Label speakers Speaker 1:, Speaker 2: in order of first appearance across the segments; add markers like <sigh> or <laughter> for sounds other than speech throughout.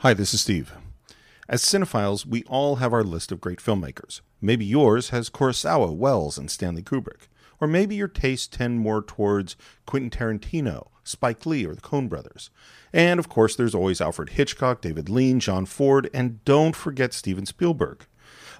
Speaker 1: Hi, this is Steve. As cinephiles, we all have our list of great filmmakers. Maybe yours has Kurosawa, Welles, and Stanley Kubrick. Or maybe your tastes tend more towards Quentin Tarantino, Spike Lee, or the Coen brothers. And of course, there's always Alfred Hitchcock, David Lean, John Ford, and don't forget Steven Spielberg.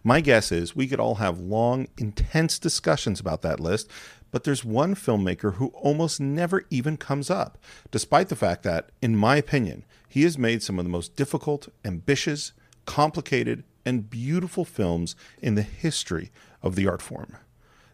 Speaker 1: My guess is we could all have long, intense discussions about that list, but there's one filmmaker who almost never even comes up, despite the fact that, in my opinion, he has made some of the most difficult, ambitious, complicated, and beautiful films in the history of the art form.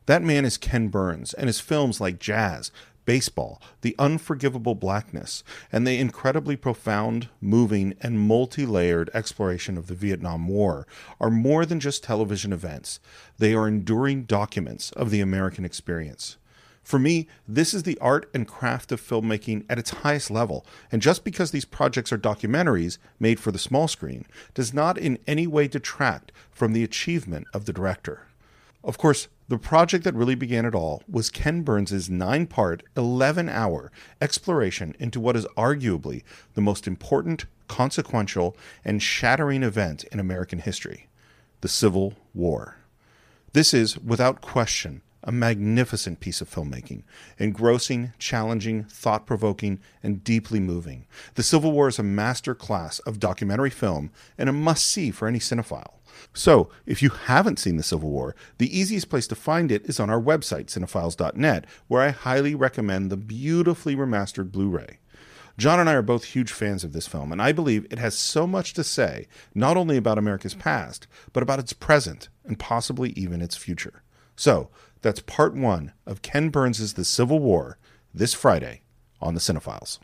Speaker 1: That man is Ken Burns, and his films like Jazz, Baseball, The Unforgivable Blackness, and the incredibly profound, moving, and multi layered exploration of the Vietnam War are more than just television events. They are enduring documents of the American experience. For me, this is the art and craft of filmmaking at its highest level, and just because these projects are documentaries made for the small screen does not in any way detract from the achievement of the director. Of course, the project that really began it all was Ken Burns' nine part, 11 hour exploration into what is arguably the most important, consequential, and shattering event in American history the Civil War. This is, without question, a magnificent piece of filmmaking, engrossing, challenging, thought provoking, and deeply moving. The Civil War is a master class of documentary film and a must see for any cinephile. So, if you haven't seen The Civil War, the easiest place to find it is on our website, cine-files.net, where I highly recommend the beautifully remastered Blu ray. John and I are both huge fans of this film, and I believe it has so much to say, not only about America's past, but about its present and possibly even its future. So, that's part one of Ken Burns' The Civil War this Friday on The Cine-Files.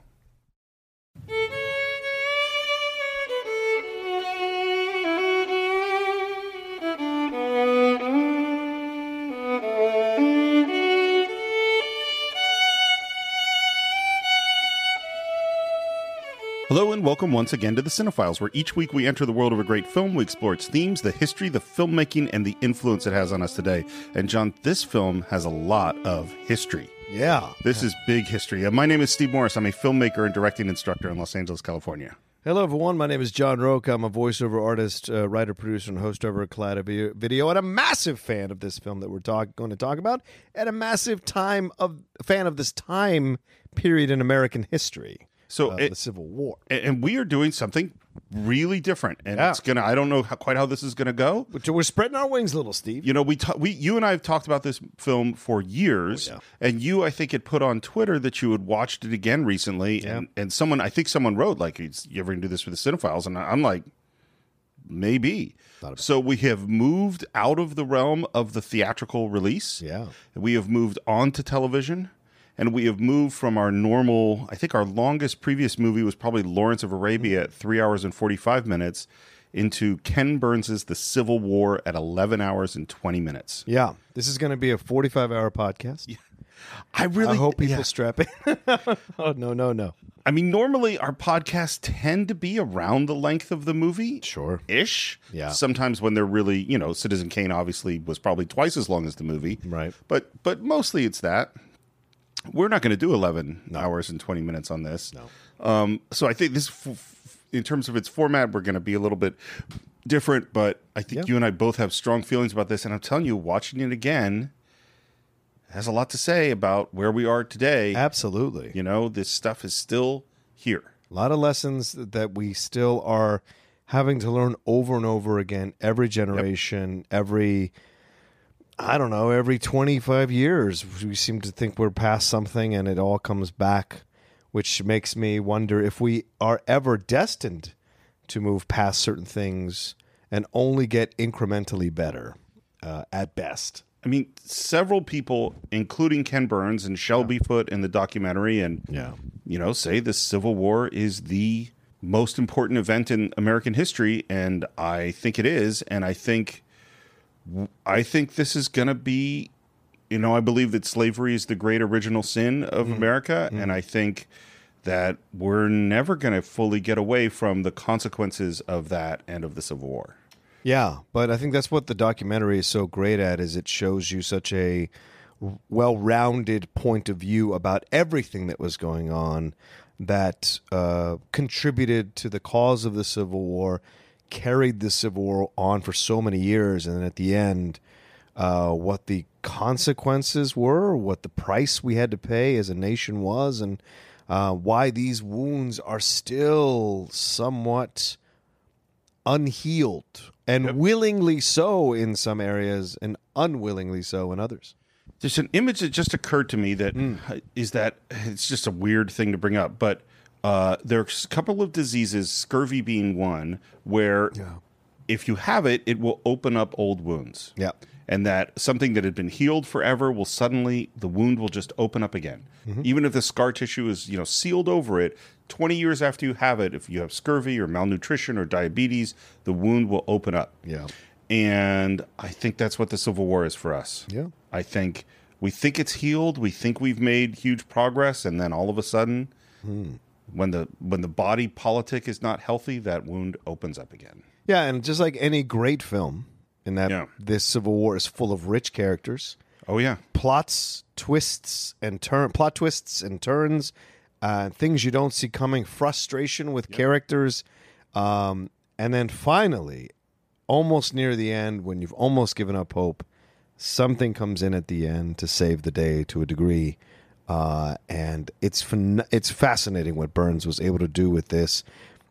Speaker 1: Hello and welcome once again to The Cine-Files, where each week we enter the world of a great film. We explore its themes, the history, the filmmaking, and the influence it has on us today. And John, this film has a lot of history.
Speaker 2: Yeah.
Speaker 1: This is big history. Uh, my name is Steve Morris. I'm a filmmaker and directing instructor in Los Angeles, California.
Speaker 2: Hello, everyone. My name is John Rocha. I'm a voiceover artist, uh, writer, producer, and host over at Collider Video- Video, and a massive fan of this film that we're talk- going to talk about, and a massive time of fan of this time period in American history so uh, it, the Civil War.
Speaker 1: And we are doing something really different, and yeah. it's gonna. I don't know how, quite how this is gonna go.
Speaker 2: But we're spreading our wings, little Steve.
Speaker 1: You know, we t- we you and I have talked about this film for years, oh, yeah. and you I think had put on Twitter that you had watched it again recently, yeah. and and someone I think someone wrote like, "You ever gonna do this for the Cine-Files?" And I'm like, maybe. So we have moved out of the realm of the theatrical release. Yeah. We have moved on to television and we have moved from our normal i think our longest previous movie was probably lawrence of arabia at 3 hours and 45 minutes into ken burns's the civil war at 11 hours and 20 minutes
Speaker 2: Yeah, this is going to be a 45 hour podcast. i really I hope people yeah. strap in. <laughs> oh, no, no, no.
Speaker 1: i mean normally our podcasts tend to be around the length of the movie Sure. ish Yeah. sometimes when they're really you know citizen kane obviously was probably twice as long as the movie Right. but but mostly it's that we're not going to do 11 no. hours and 20 minutes on this. No. Um, so I think this, f- in terms of its format, we're going to be a little bit different, but I think yeah. you and I both have strong feelings about this. And I'm telling you, watching it again has a lot to say about where we are today.
Speaker 2: Absolutely.
Speaker 1: You know, this stuff is still here.
Speaker 2: A lot of lessons that we still are having to learn over and over again, every generation, yep. every I don't know, every 25 years, we seem to think we're past something and it all comes back, which makes me wonder if we are ever destined to move past certain things and only get incrementally better uh, at best.
Speaker 1: I mean, several people, including Ken Burns and Shelby yeah. Foote in the documentary, and, yeah. you know, say the Civil War is the most important event in American history. And I think it is. And I think I think this is going to be, you know, I believe that slavery is the great original sin of mm America. mm And I think that we're never going to fully get away from the consequences of that and of the Civil War.
Speaker 2: Yeah, but I think that's what the documentary is so great at is it shows you such a well-rounded point of view about everything that was going on that uh, contributed to the cause of the Civil War carried the Civil War on for so many years, and then at the end, uh, what the consequences were, what the price we had to pay as a nation was, and uh, why these wounds are still somewhat unhealed and yep. willingly so in some areas and unwillingly so in others.
Speaker 1: There's an image that just occurred to me that mm. is that it's just a weird thing to bring up, but uh, there's a couple of diseases, scurvy being one, where yeah. if you have it, it will open up old wounds. Yeah. And that something that had been healed forever will suddenly, the wound will just open up again. Mm-hmm. Even if the scar tissue is, you know, sealed over it, 20 years after you have it, if you have scurvy or malnutrition or diabetes, the wound will open up. Yeah. And I think that's what the Civil War is for us. Yeah. I think we think it's healed. We think we've made huge progress. And then all of a sudden, hmm when the when the body politic is not healthy, that wound opens up again.
Speaker 2: Yeah, and just like any great film, in that yeah. this Civil War is full of rich characters.
Speaker 1: Oh yeah,
Speaker 2: plots, twists, and turn plot twists and turns, uh, things you don't see coming, frustration with yep. characters, um, and then finally, almost near the end, when you've almost given up hope, something comes in at the end to save the day to a degree uh, and it's fin- it's fascinating what Burns was able to do with this.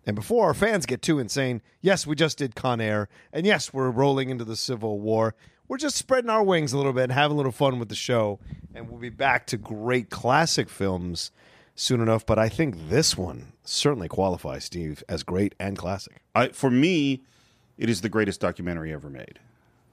Speaker 2: And before our fans get too insane, yes, we just did Con Air, and yes, we're rolling into the Civil War. We're just spreading our wings a little bit and having a little fun with the show, and we'll be back to great classic films soon enough. But I think this one certainly qualifies, Steve, as great and classic. I,
Speaker 1: for me, it is the greatest documentary ever made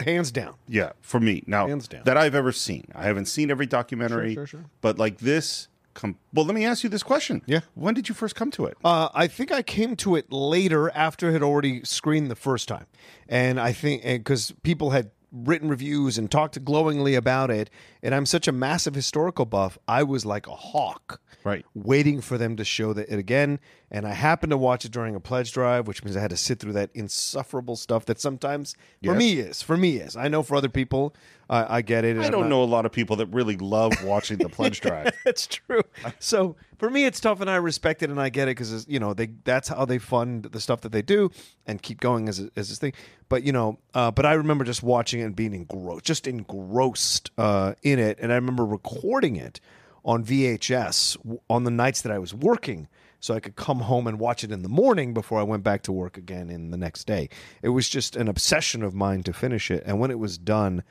Speaker 2: hands down.
Speaker 1: Yeah, for me now hands down. that I've ever seen. I haven't seen every documentary, sure, sure, sure. but like this. Com- well, let me ask you this question. Yeah, when did you first come to it?
Speaker 2: Uh, I think I came to it later after it had already screened the first time, and I think because people had written reviews and talked glowingly about it, and I'm such a massive historical buff, I was like a hawk, right, waiting for them to show that it again and I happened to watch it during a pledge drive, which means I had to sit through that insufferable stuff that sometimes for me is for me is. I know for other people, I get it.
Speaker 1: I don't not... know a lot of people that really love watching the pledge <laughs> drive.
Speaker 2: That's true. So for me, it's tough, and I respect it, and I get it because you know they that's how they fund the stuff that they do and keep going as as this thing. But you know, uh, but I remember just watching it and being engrossed, just engrossed uh, in it, and I remember recording it on VHS on the nights that I was working so I could come home and watch it in the morning before I went back to work again in the next day. It was just an obsession of mine to finish it. And when it was done,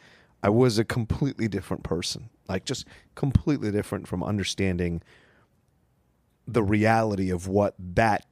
Speaker 2: I was a completely different person, like just completely different from understanding the reality of what that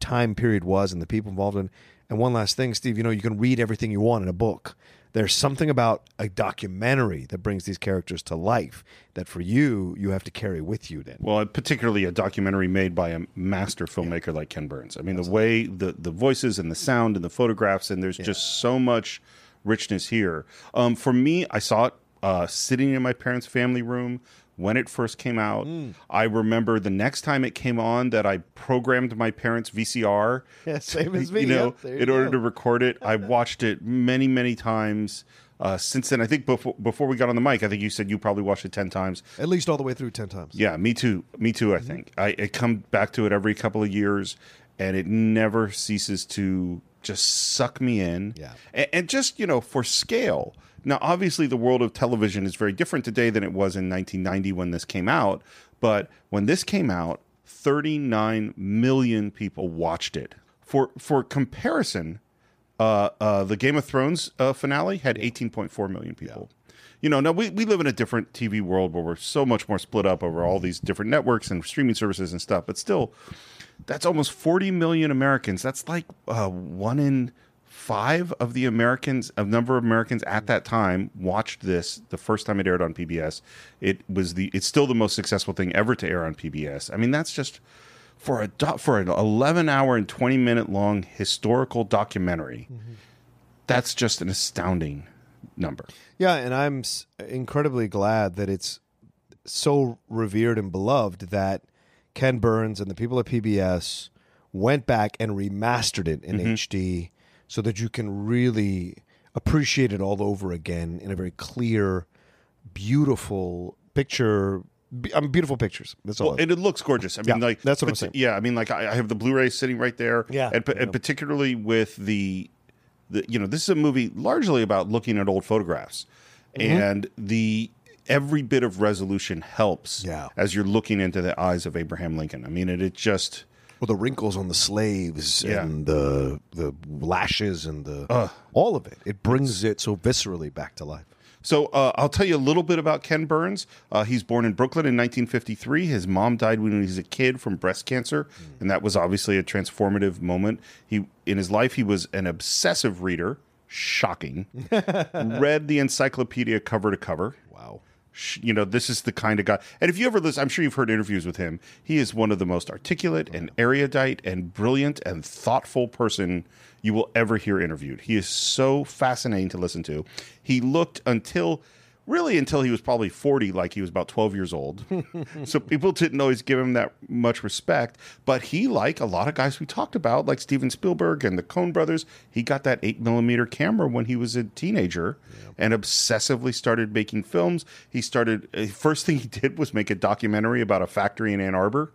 Speaker 2: time period was and the people involved in. And one last thing, Steve, you know, you can read everything you want in a book, there's something about a documentary that brings these characters to life that for you, you have to carry with you then.
Speaker 1: Well, particularly a documentary made by a master filmmaker yeah. like Ken Burns. I mean, Absolutely. the way the, the voices and the sound and the photographs, and there's yeah. just so much richness here. Um, for me, I saw it uh, sitting in my parents' family room when it first came out. Mm. I remember the next time it came on that I programmed my parents' VCR. <laughs> Yeah, same as me. You know, yep, you in go. order to record it, I <laughs> watched it many, many times. Uh, since then, I think before before we got on the mic, I think you said you probably watched it ten times,
Speaker 2: at least all the way through ten times.
Speaker 1: Yeah, me too. Me too. I mm-hmm. think I, I come back to it every couple of years, and it never ceases to just suck me in. Yeah, and, and just you know, for scale, now, obviously, the world of television is very different today than it was in 1990 when this came out. But when this came out, 39 million people watched it. For for comparison, uh, uh, the Game of Thrones uh, finale had 18.4 million people. Yeah. You know, now we, we live in a different TV world where we're so much more split up over all these different networks and streaming services and stuff. But still, that's almost 40 million Americans. That's like uh, one in five of the Americans, a number of Americans at that time watched this the first time it aired on PBS. It was the it's still the most successful thing ever to air on PBS. I mean, that's just for a for an 11 hour and 20 minute long historical documentary. Mm-hmm. That's just an astounding number.
Speaker 2: Yeah, and I'm incredibly glad that it's so revered and beloved that Ken Burns and the people at PBS went back and remastered it in mm-hmm. HD so that you can really appreciate it all over again in a very clear, beautiful picture. I mean, beautiful pictures.
Speaker 1: That's all. Well, and it looks gorgeous. I mean, yeah, like that's what I'm saying. Yeah, I mean, like I, have the Blu-ray sitting right there. Yeah, and, and particularly with the, the, you know, this is a movie largely about looking at old photographs, mm-hmm. and the every bit of resolution helps. Yeah. as you're looking into the eyes of Abraham Lincoln. I mean, it, it just
Speaker 2: well, the wrinkles on the slaves yeah. and the the lashes and the uh, all of it. It brings it so viscerally back to life.
Speaker 1: So uh, I'll tell you a little bit about Ken Burns. Uh, he's born in Brooklyn in 1953. His mom died when he was a kid from breast cancer, mm. and that was obviously a transformative moment. He in his life he was an obsessive reader. Shocking. <laughs> Read the encyclopedia cover to cover you know, this is the kind of guy. And if you ever listen, I'm sure you've heard interviews with him. He is one of the most articulate and erudite and brilliant and thoughtful person you will ever hear interviewed. He is so fascinating to listen to. He looked until really until he was probably 40, like he was about 12 years old. <laughs> so people didn't always give him that much respect. But he, like a lot of guys we talked about, like Steven Spielberg and the Coen brothers, he got that 8 millimeter camera when he was a teenager yep. and obsessively started making films. He started, eh, first thing he did was make a documentary about a factory in Ann Arbor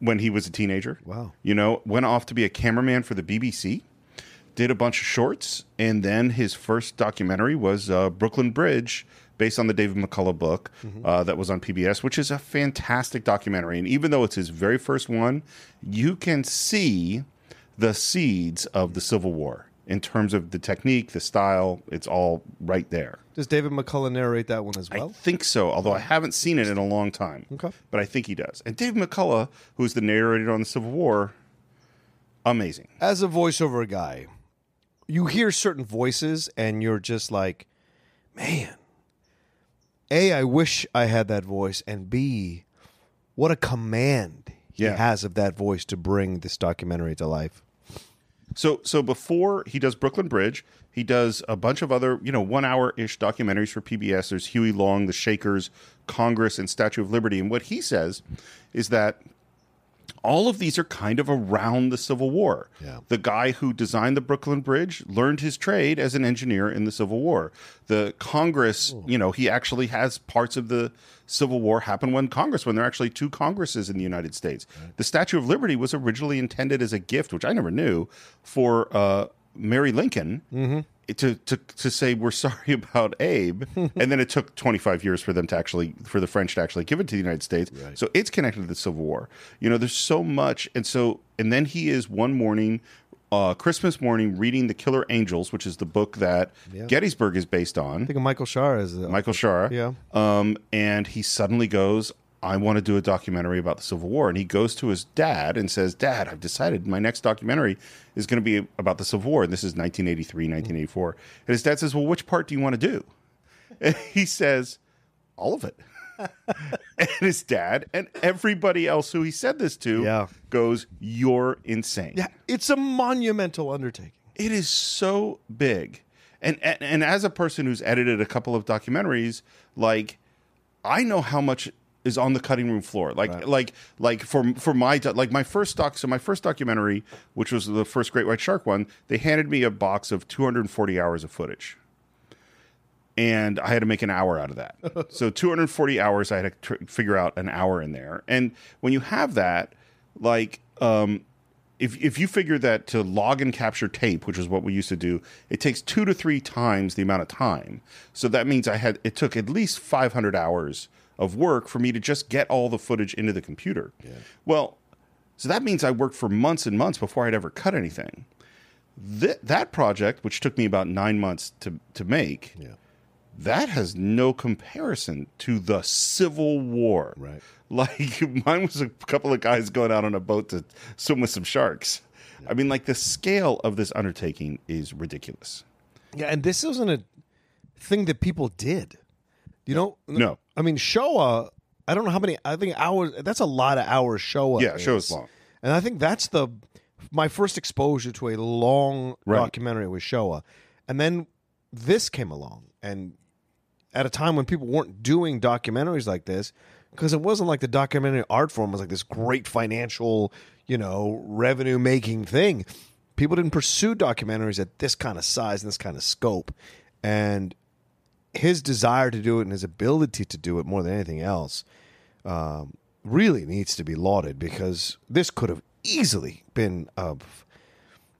Speaker 1: when he was a teenager. Wow. You know, went off to be a cameraman for the BBC did a bunch of shorts, and then his first documentary was uh, Brooklyn Bridge, based on the David McCullough book mm-hmm. uh, that was on PBS, which is a fantastic documentary. And even though it's his very first one, you can see the seeds of the Civil War in terms of the technique, the style. It's all right there.
Speaker 2: Does David McCullough narrate that one as well?
Speaker 1: I think so, although I haven't seen it in a long time. Okay. But I think he does. And David McCullough, who's the narrator on the Civil War, amazing.
Speaker 2: As a voiceover guy, you hear certain voices and you're just like, man, a, I wish I had that voice, and B, what a command he Yeah. has of that voice to bring this documentary to life.
Speaker 1: So so before he does Brooklyn Bridge, he does a bunch of other, you know, one hour ish documentaries for PBS. There's Huey Long, The Shakers, Congress, and Statue of Liberty. And what he says is that all of these are kind of around the Civil War. Yeah. The guy who designed the Brooklyn Bridge learned his trade as an engineer in the Civil War. The Congress, Ooh. you know, he actually has parts of the Civil War happen when Congress, when there are actually two Congresses in the United States. Right. The Statue of Liberty was originally intended as a gift, which I never knew, for uh, Mary Lincoln. Mm-hmm to, to to say we're sorry <laughs> about Abe, and then it took 25 years for them to actually for the French to actually give it to the United States. Right. So it's connected to the Civil War. You know, there's so much, and so and then he is one morning, uh, Christmas morning, reading The Killer Angels, which is the book that yeah. Gettysburg is based on.
Speaker 2: I think of Michael Shaara is
Speaker 1: the Michael Shaara. Yeah, um, and he suddenly goes. I want to do a documentary about the Civil War. And he goes to his dad and says, Dad, I've decided my next documentary is going to be about the Civil War. And this is 1983, 1984. And his dad says, Well, which part do you want to do? <laughs> And he says, All of it. <laughs> and his dad and everybody else who he said this to yeah. goes, You're insane. Yeah,
Speaker 2: it's a monumental undertaking.
Speaker 1: It is so big. And, and and as a person who's edited a couple of documentaries, like I know how much is on the cutting room floor. Like right. like like for for my like my first doc so my first documentary, which was the first Great White Shark one, they handed me a box of 240 hours of footage. And I had to make an hour out of that. <laughs> so 240 hours I had to tr- figure out an hour in there. And when you have that, like um if, if you figure that to log and capture tape, which is what we used to do, it takes two to three times the amount of time. So that means I had it took at least 500 hours of work for me to just get all the footage into the computer. Yeah. Well, so that means I worked for months and months before I'd ever cut anything. Th- that project, which took me about nine months to, to make, yeah. that has no comparison to the Civil War. Right. <laughs> Like mine was a couple of guys going out on a boat to swim with some sharks. Yeah. I mean, like the scale of this undertaking is ridiculous.
Speaker 2: Yeah, and this wasn't a thing that people did. You know,
Speaker 1: no.
Speaker 2: I mean, Shoah. I don't know how many. I think hours. That's a lot of hours. Shoah.
Speaker 1: Yeah, is. Shoah's long.
Speaker 2: And I think that's the my first exposure to a long right. documentary was Shoah, and then this came along, and at a time when people weren't doing documentaries like this, because it wasn't like the documentary art form was like this great financial, you know, revenue making thing. People didn't pursue documentaries at this kind of size and this kind of scope. And his desire to do it and his ability to do it more than anything else um, really needs to be lauded because this could have easily been uh,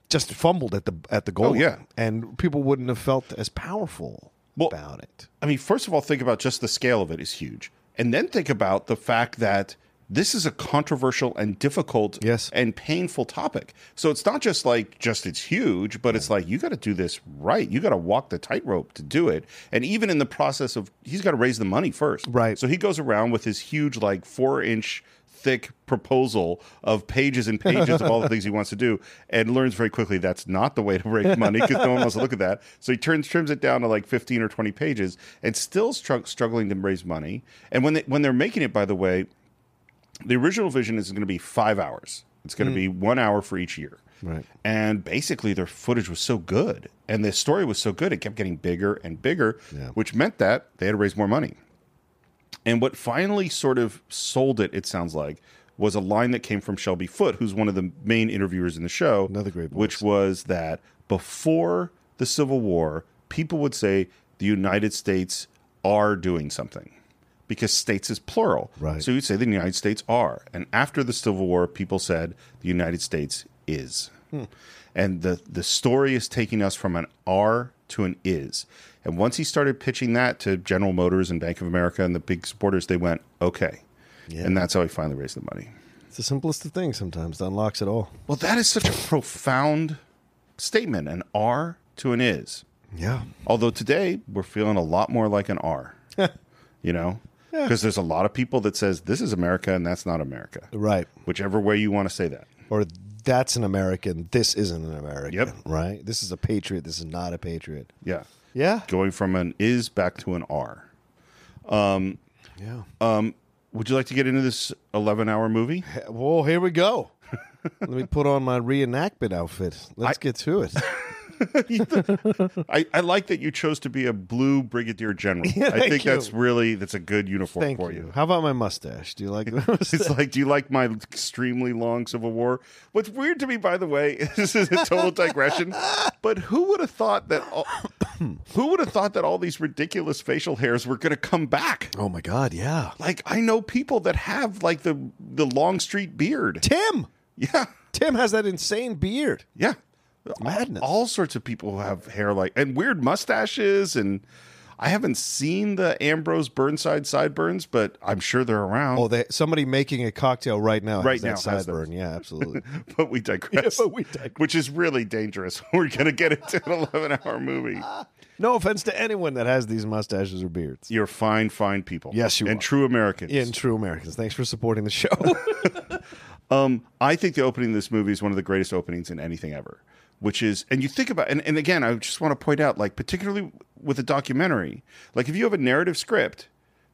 Speaker 2: just fumbled at the at the goal. Oh, yeah, and people wouldn't have felt as powerful well, about it.
Speaker 1: I mean, first of all, think about just the scale of it is huge, and then think about the fact that this is a controversial and difficult yes. and painful topic. So it's not just like just it's huge, but it's like you got to do this right. You got to walk the tightrope to do it. And even in the process of he's got to raise the money first. Right. So he goes around with his huge like 4-inch thick proposal of pages and pages of all the <laughs> things he wants to do and learns very quickly that's not the way to raise money because no one wants to look at that. So he turns trims it down to like 15 or 20 pages and still str- struggling to raise money. And when they, when they're making it by the way, the original vision is going to be five hours. It's going to mm. be one hour for each year. Right. And basically, their footage was so good and the story was so good, it kept getting bigger and bigger, yeah. which meant that they had to raise more money. And what finally sort of sold it, it sounds like, was a line that came from Shelby Foote, who's one of the main interviewers in the show. Another great voice. Which was that before the Civil War, people would say the United States are doing something because states is plural. Right. So you'd say the United States are. And after the Civil War, people said the United States is. Hmm. And the, the story is taking us from an are to an is. And once he started pitching that to General Motors and Bank of America and the big supporters, they went, okay. Yeah. And that's how he finally raised the money.
Speaker 2: It's the simplest of things sometimes that unlocks it all.
Speaker 1: Well, that is such a profound statement an R to an is. Yeah. Although today we're feeling a lot more like an R. <laughs> you know? because there's a lot of people that says this is America and that's not America. Right. Whichever way you want to say that.
Speaker 2: Or that's an American. This isn't an American. Yep. Right. This is a patriot. This is not a patriot.
Speaker 1: Yeah.
Speaker 2: Yeah.
Speaker 1: Going from an is back to an are. Um, yeah. Um, would you like to get into this 11 hour movie?
Speaker 2: Well, here we go. <laughs> Let me put on my reenactment outfit. Let's I, get to it. <laughs>
Speaker 1: <laughs> I, I like that you chose to be a blue brigadier general. <laughs> Yeah, I think you. that's really that's a good uniform thank for you. you.
Speaker 2: How about my mustache? Do you like it? <laughs> It's like,
Speaker 1: do you like my extremely long Civil War? What's weird to me, by the way, this is a total digression. but who would have thought that all, <coughs> who would have thought that all these ridiculous facial hairs were gonna come back?
Speaker 2: Oh my god, yeah.
Speaker 1: Like I know people that have like the the Longstreet beard.
Speaker 2: Tim! Yeah. Tim has that insane beard.
Speaker 1: Yeah madness. All, all sorts of people have hair like and weird mustaches and I haven't seen the Ambrose Burnside sideburns, but I'm sure they're around. Oh, they,
Speaker 2: somebody making a cocktail right now. Right now, sideburn. Yeah, absolutely. <laughs>
Speaker 1: but we digress. <laughs> Yeah, but we digress. Which is really dangerous. <laughs> We're going to get into an 11 hour movie.
Speaker 2: No offense to anyone that has these mustaches or beards.
Speaker 1: You're fine, fine people.
Speaker 2: Yes, you
Speaker 1: and
Speaker 2: are.
Speaker 1: true Americans.
Speaker 2: And true Americans. Thanks for supporting the show.
Speaker 1: um, I think the opening of this movie is one of the greatest openings in anything ever which is and you think about and, and again i just want to point out like particularly with a documentary like if you have a narrative script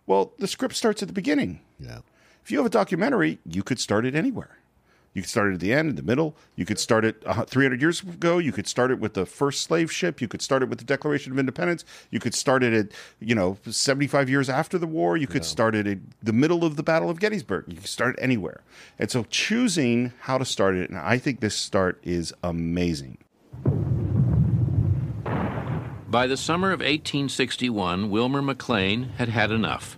Speaker 1: well the script starts at the beginning yeah if you have a documentary you could start it anywhere you could start it at the end, in the middle. You could start it uh, 300 years ago. You could start it with the first slave ship. You could start it with the Declaration of Independence. You could start it at, you know, 75 years after the war. You could yeah. start it at the middle of the Battle of Gettysburg. You could start it anywhere. And so choosing how to start it, and I think this start is amazing.
Speaker 3: By the summer of 1861, Wilmer McLean had had enough.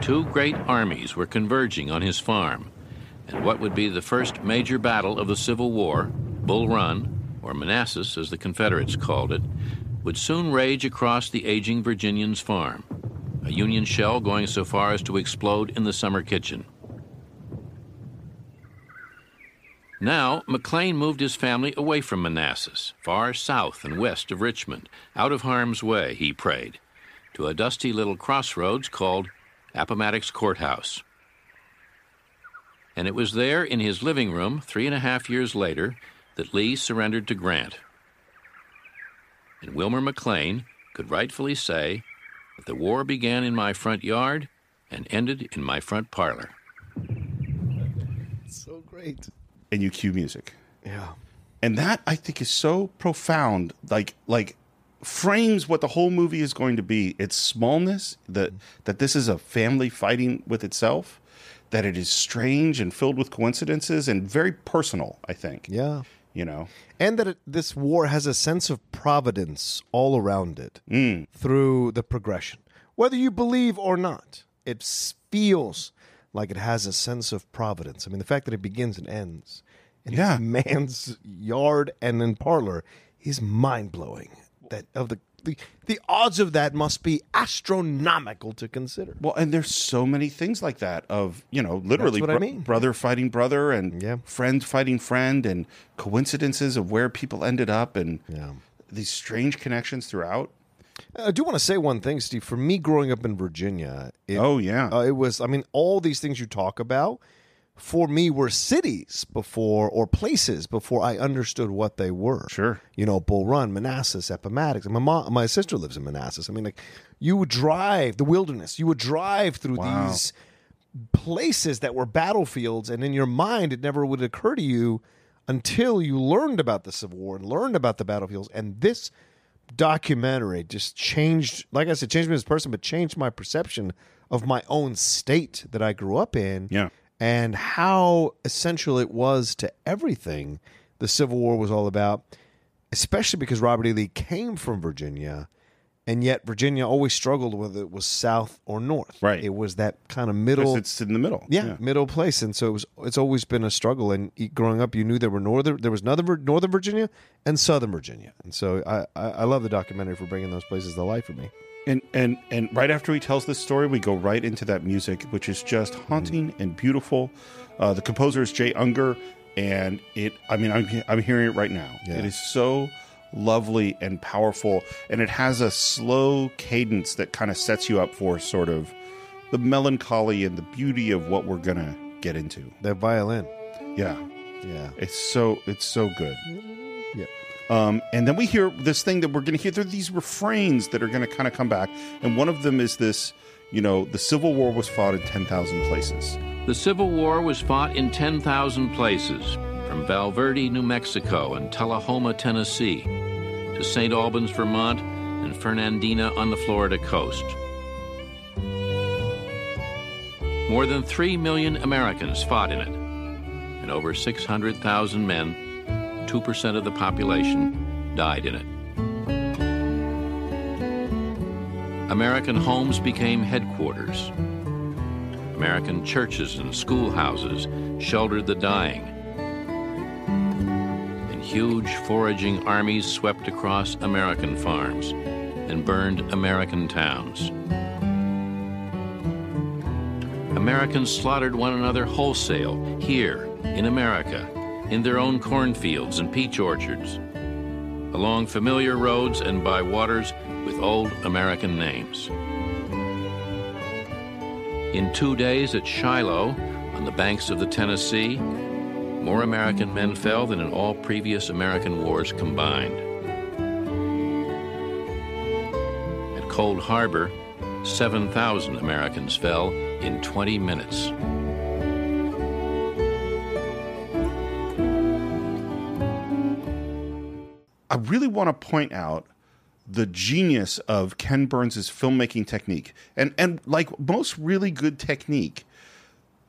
Speaker 3: Two great armies were converging on his farm in what would be the first major battle of the Civil War, Bull Run, or Manassas as the Confederates called it, would soon rage across the aging Virginian's farm, a Union shell going so far as to explode in the summer kitchen. Now, McLean moved his family away from Manassas, far south and west of Richmond, out of harm's way, he prayed, to a dusty little crossroads called Appomattox Courthouse. And it was there in his living room, three and a half years later, that Lee surrendered to Grant. And Wilmer McLean could rightfully say that the war began in my front yard and ended in my front parlor.
Speaker 2: So great.
Speaker 1: And you cue music. Yeah. And that I think is so profound. Like like frames what the whole movie is going to be. Its smallness, that that this is a family fighting with itself that it is strange and filled with coincidences and very personal, I think. Yeah.
Speaker 2: You know? And that it, this war has a sense of providence all around it mm. through the progression. Whether you believe or not, it feels like it has a sense of providence. I mean, the fact that it begins and ends in yeah. <laughs> man's yard and in parlor is mind blowing. That of the the the odds of that must be astronomical to consider.
Speaker 1: Well, and there's so many things like that of you know literally bro- I mean. brother fighting brother and yeah. friend fighting friend and coincidences of where people ended up and yeah. these strange connections throughout.
Speaker 2: I do want to say one thing, Steve. For me, growing up in Virginia, it, oh yeah, uh, it was. I mean, all these things you talk about for me were cities before or places before I understood what they were. Sure. You know, Bull Run, Manassas, Appomattox. My mom, my sister lives in Manassas. I mean, like you would drive the wilderness. You would drive through wow. these places that were battlefields and in your mind it never would occur to you until you learned about the Civil War and learned about the battlefields and this documentary just changed like I said changed me as a person but changed my perception of my own state that I grew up in. Yeah and how essential it was to everything the Civil War was all about, especially because Robert E. Lee came from Virginia, and yet Virginia always struggled whether it was South or North. Right. It was that kind of middle.
Speaker 1: It's in the middle.
Speaker 2: Yeah, yeah, middle place, and so it was. It's always been a struggle. And growing up, you knew there were northern. There was northern, northern Virginia and Southern Virginia, and so I, I, I love the documentary for bringing those places to life for me.
Speaker 1: And and and right after he tells this story, we go right into that music, which is just mm-hmm. haunting and beautiful. Uh, the composer is Jay Ungar, and it. I mean, I'm I'm hearing it right now. Yeah. It is so lovely and powerful, and it has a slow cadence that kind of sets you up for sort of the melancholy and the beauty of what we're gonna get into. That
Speaker 2: violin,
Speaker 1: yeah, yeah. It's so it's so good. Mm-hmm. Yeah. Um, and then we hear this thing that we're going to hear. There are these refrains that are going to kind of come back. And one of them is this you know, the Civil War was fought in 10,000 places.
Speaker 3: The Civil War was fought in 10,000 places, from Valverde, New Mexico, and Tullahoma, Tennessee, to St. Albans, Vermont, and Fernandina on the Florida coast. More than 3 million Americans fought in it, and over 600,000 men 2% of the population died in it. American homes became headquarters. American churches and schoolhouses sheltered the dying. And huge foraging armies swept across American farms and burned American towns. Americans slaughtered one another wholesale here in America in their own cornfields and peach orchards, along familiar roads and by waters with old American names. In two days at Shiloh, on the banks of the Tennessee, more American men fell than in all previous American wars combined. At Cold Harbor, 7,000 Americans fell in 20 minutes.
Speaker 1: I really want to point out the genius of Ken Burns' filmmaking technique. And and like most really good technique,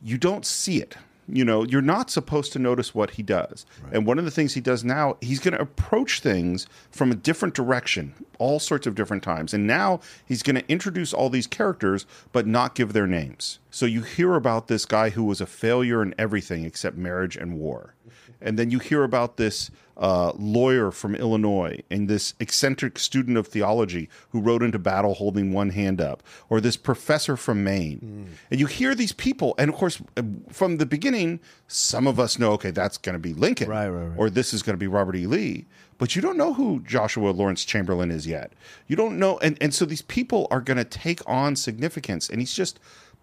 Speaker 1: you don't see it. You know, you're not supposed to notice what he does. Right. And one of the things he does now, he's going to approach things from a different direction, all sorts of different times. And now he's going to introduce all these characters, but not give their names. So you hear about this guy who was a failure in everything except marriage and war and then you hear about this uh, lawyer from Illinois and this eccentric student of theology who rode into battle holding one hand up, or this professor from Maine. Mm. And you hear these people, and of course, uh, from the beginning, some of us know, okay, that's going to be Lincoln, right, right, right. or this is going to be Robert E. Lee, but you don't know who Joshua Lawrence Chamberlain is yet. You don't know, and and so these people are going to take on significance, and he's just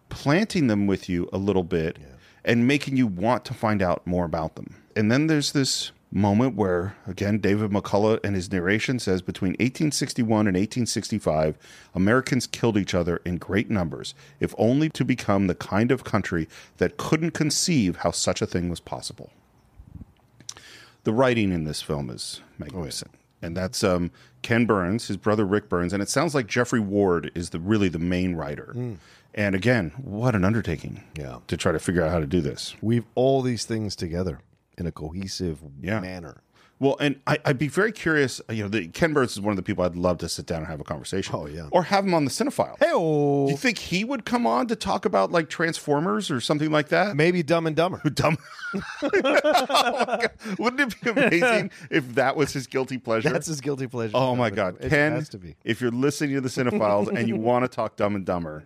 Speaker 1: planting them with you a little bit. Yeah. And making you want to find out more about them. And then there's this moment where, again, David McCullough and his narration says between 1861 and 1865, Americans killed each other in great numbers, if only to become the kind of country that couldn't conceive how such a thing was possible. The writing in this film is magnificent. Oh, yeah. And that's um, Ken Burns, his brother Rick Burns, and it sounds like Geoffrey Ward is the really the main writer. Mm. And again, what an undertaking! Yeah, to try to figure out how to do this.
Speaker 2: Weave all these things together in a cohesive yeah. manner.
Speaker 1: Well, and I, would be very curious. You know, the, Ken Burns is one of the people I'd love to sit down and have a conversation. Oh yeah, or have him on the Cine-File. Hey, do you think he would come on to talk about like Transformers or something like that?
Speaker 2: Maybe Dumb and Dumber.
Speaker 1: <laughs> Dumb. oh, <laughs> Wouldn't it be amazing if that was his guilty pleasure?
Speaker 2: That's his guilty pleasure.
Speaker 1: Oh my god, it Ken has to be. If you're listening to the Cine-Files and you want to talk Dumb and Dumber.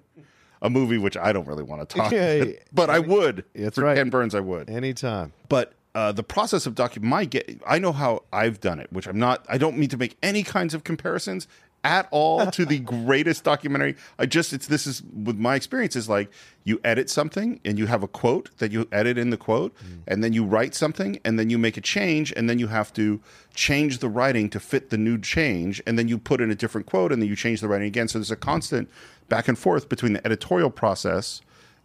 Speaker 1: A movie which I don't really want to talk, <laughs> yeah, but I, I would. That's right, Ken Burns. I would
Speaker 2: anytime.
Speaker 1: But uh, the process of document my get I know how I've done it, which I'm not. I don't mean to make any kinds of comparisons at all to the <laughs> greatest documentary. I just it's this is with my experience is like you edit something and you have a quote that you edit in the quote mm. and then you write something and then you make a change and then you have to change the writing to fit the new change and then you put in a different quote and then you change the writing again. So there's a constant back and forth between the editorial process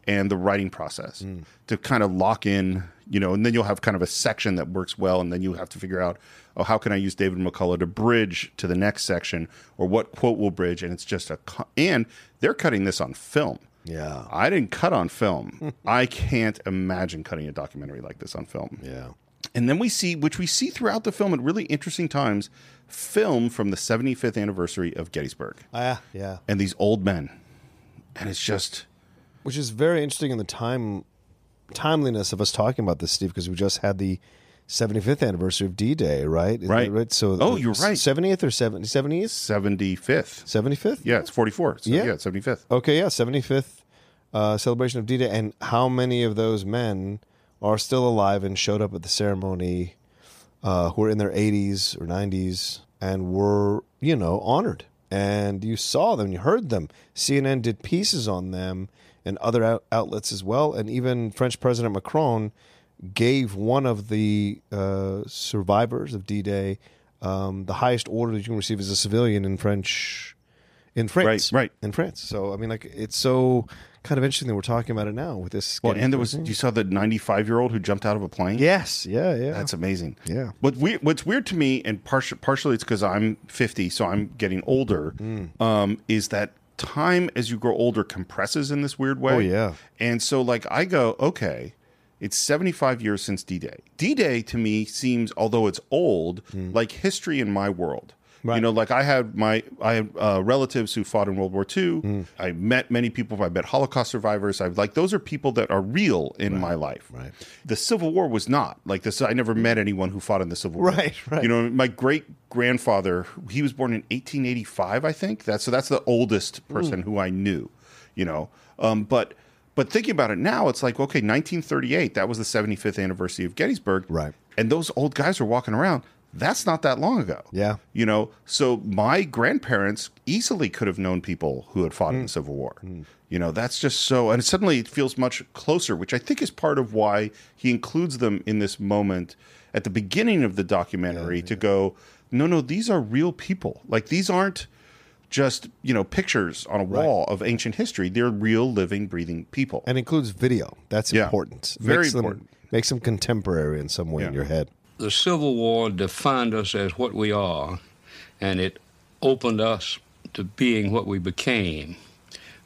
Speaker 1: and the writing process mm. to kind of lock in you know, and then you'll have kind of a section that works well, and then you have to figure out, oh, how can I use David McCullough to bridge to the next section, or what quote will bridge? And it's just a, and they're cutting this on film. Yeah, I didn't cut on film. <laughs> I can't imagine cutting a documentary like this on film. Yeah, and then we see, which we see throughout the film at really interesting times, film from the 75th anniversary of Gettysburg. Ah, yeah, and these old men, and it's just,
Speaker 2: which is very interesting in the time timeliness of us talking about this, Steve, because we just had the 75th anniversary of D Day, right? Right. right.
Speaker 1: So, oh, uh, you're right.
Speaker 2: 70th or 70,
Speaker 1: 75th. 75th? Yeah, it's 44. So, yeah. yeah, 75th.
Speaker 2: Okay, yeah, 75th uh, celebration of D Day. And how many of those men are still alive and showed up at the ceremony uh, who were in their 80s or 90s and were, you know, honored? And you saw them, you heard them. CNN did pieces on them and other out- outlets as well. And even French President Macron gave one of the uh, survivors of D Day um, the highest order that you can receive as a civilian in French. In France, right, right, in France. So I mean, like, it's so kind of interesting that we're talking about it now with this.
Speaker 1: Well, and there was you saw the 95 year old who jumped out of a plane.
Speaker 2: Yes, yeah, yeah.
Speaker 1: That's amazing. Yeah. What we what's weird to me, and partially partially it's because I'm 50, so I'm getting older. Mm. Um, is that time as you grow older compresses in this weird way. Oh yeah. And so like I go, okay, it's 75 years since D-Day. D-Day to me seems although it's old, mm. like history in my world. Right. You know, like I had my I had uh, relatives who fought in World War II. Mm. I met many people. I met Holocaust survivors. I like those are people that are real in right. my life. Right. The Civil War was not like this. I never met anyone who fought in the Civil War. Right. Right. You know, my great grandfather. He was born in 1885, I think. That's so. That's the oldest mm. person mm. who I knew. You know, um, but but thinking about it now, it's like okay, 1938. That was the 75th anniversary of Gettysburg. Right. And those old guys are walking around that's not that long ago.
Speaker 2: Yeah.
Speaker 1: You know, so my grandparents easily could have known people who had fought mm. in hmm. the Civil War. Mm. You know, that's just so, and suddenly it feels much closer, which I think is part of why he includes them in this moment at the beginning of the documentary yeah, yeah. to go, no, no, these are real people. Like these aren't just, you know, pictures on a wall of ancient history. They're real, living, breathing people.
Speaker 2: And includes video. That's yeah. important.
Speaker 1: Very makes important. Them,
Speaker 2: makes them contemporary in some way in your head
Speaker 4: the Civil War defined us as what we are, and it opened us to being what we became,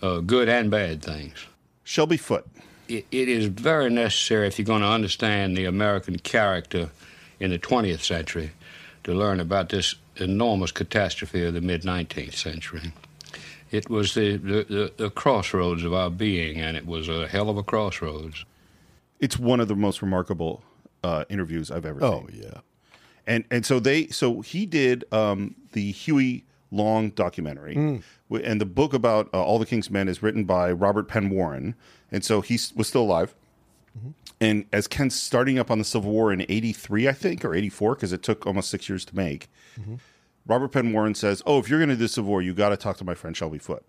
Speaker 4: uh, good and bad things.
Speaker 1: Shelby Foote.
Speaker 4: It, it is very necessary if you're going to understand the American character in the 20th century to learn about this enormous catastrophe of the mid 19th century. It was the, the, the, crossroads of our being, and it was a hell of a crossroads.
Speaker 1: It's one of the most remarkable uh, interviews I've ever oh,
Speaker 2: seen. Oh yeah,
Speaker 1: and and so they so he did um, the Huey Long documentary, mm. and the book about uh, All the King's Men is written by Robert Penn Warren, and so he was still alive. Mm-hmm. And as Ken's starting up on the Civil War in 83, I think, or 84, because it took almost six years to make, mm-hmm. Robert Penn Warren says, Oh, if you're going to do the Civil War, you got to talk to my friend Shelby Foote.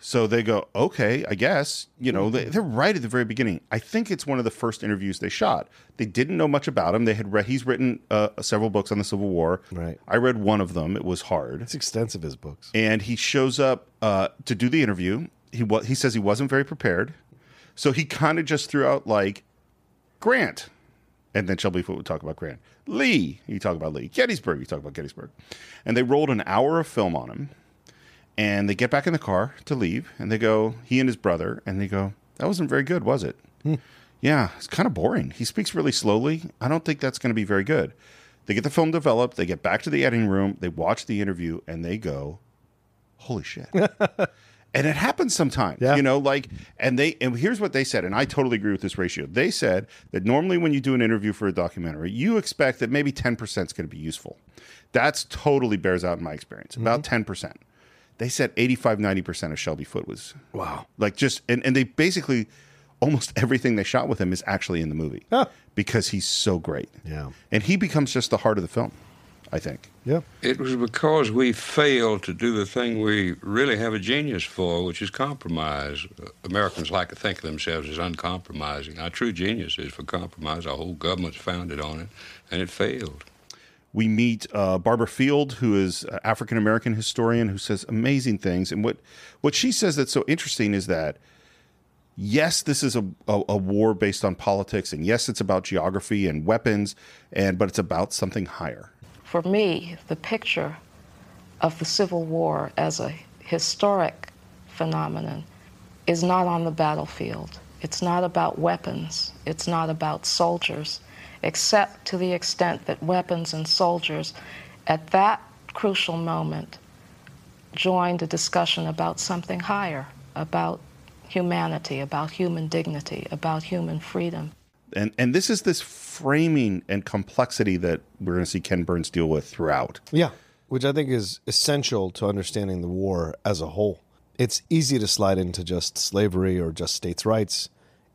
Speaker 1: So they go, okay, I guess. You know, they, are mm-hmm. right at the very beginning. I think it's one of the first interviews they shot. They didn't know much about him. They had read, he's written uh, several books on the Civil War.
Speaker 2: Right.
Speaker 1: I read one of them. It was hard.
Speaker 2: It's extensive his books.
Speaker 1: And he shows up uh, to do the interview. He wa- he says he wasn't very prepared, so he kind of just threw out like Grant, and then Shelby Foote would talk about Grant. Lee, he talk about Lee. Gettysburg, he talk about Gettysburg, and they rolled an hour of film on him and they get back in the car to leave and they go he and his brother and they go that wasn't very good was it hmm. yeah it's kind of boring he speaks really slowly i don't think that's going to be very good they get the film developed they get back to the editing room they watch the interview and they go holy shit <laughs> and it happens sometimes yeah. you know like and they and here's what they said and i totally agree with this ratio they said that normally when you do an interview for a documentary you expect that maybe 10% is going to be useful that's totally bears out in my experience about mm-hmm. 10% they said 85 90% of shelby foote was
Speaker 2: wow
Speaker 1: like just and, and they basically almost everything they shot with him is actually in the movie huh. because he's so great
Speaker 2: yeah
Speaker 1: and he becomes just the heart of the film i think
Speaker 2: yeah
Speaker 4: it was because we failed to do the thing we really have a genius for which is compromise americans like to think of themselves as uncompromising our true genius is for compromise our whole government's founded on it and it failed
Speaker 1: we meet uh, Barbara Field, who is uh, African American historian, who says amazing things. And what what she says that's so interesting is that yes, this is a, a, a war based on politics, and yes, it's about geography and weapons, and but it's about something higher.
Speaker 5: For me, the picture of the Civil War as a historic phenomenon is not on the battlefield. It's not about weapons. It's not about soldiers except to the extent that weapons and soldiers at that crucial moment joined a discussion about something higher, about humanity, about human dignity, about human freedom.
Speaker 1: And, and this is this framing and complexity that we're going to see Ken Burns deal with throughout.
Speaker 2: Yeah, which I think is essential to understanding the war as a whole. It's easy to slide into just slavery or just states' rights.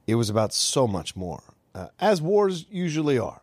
Speaker 2: It was about so much more uh, as wars usually are.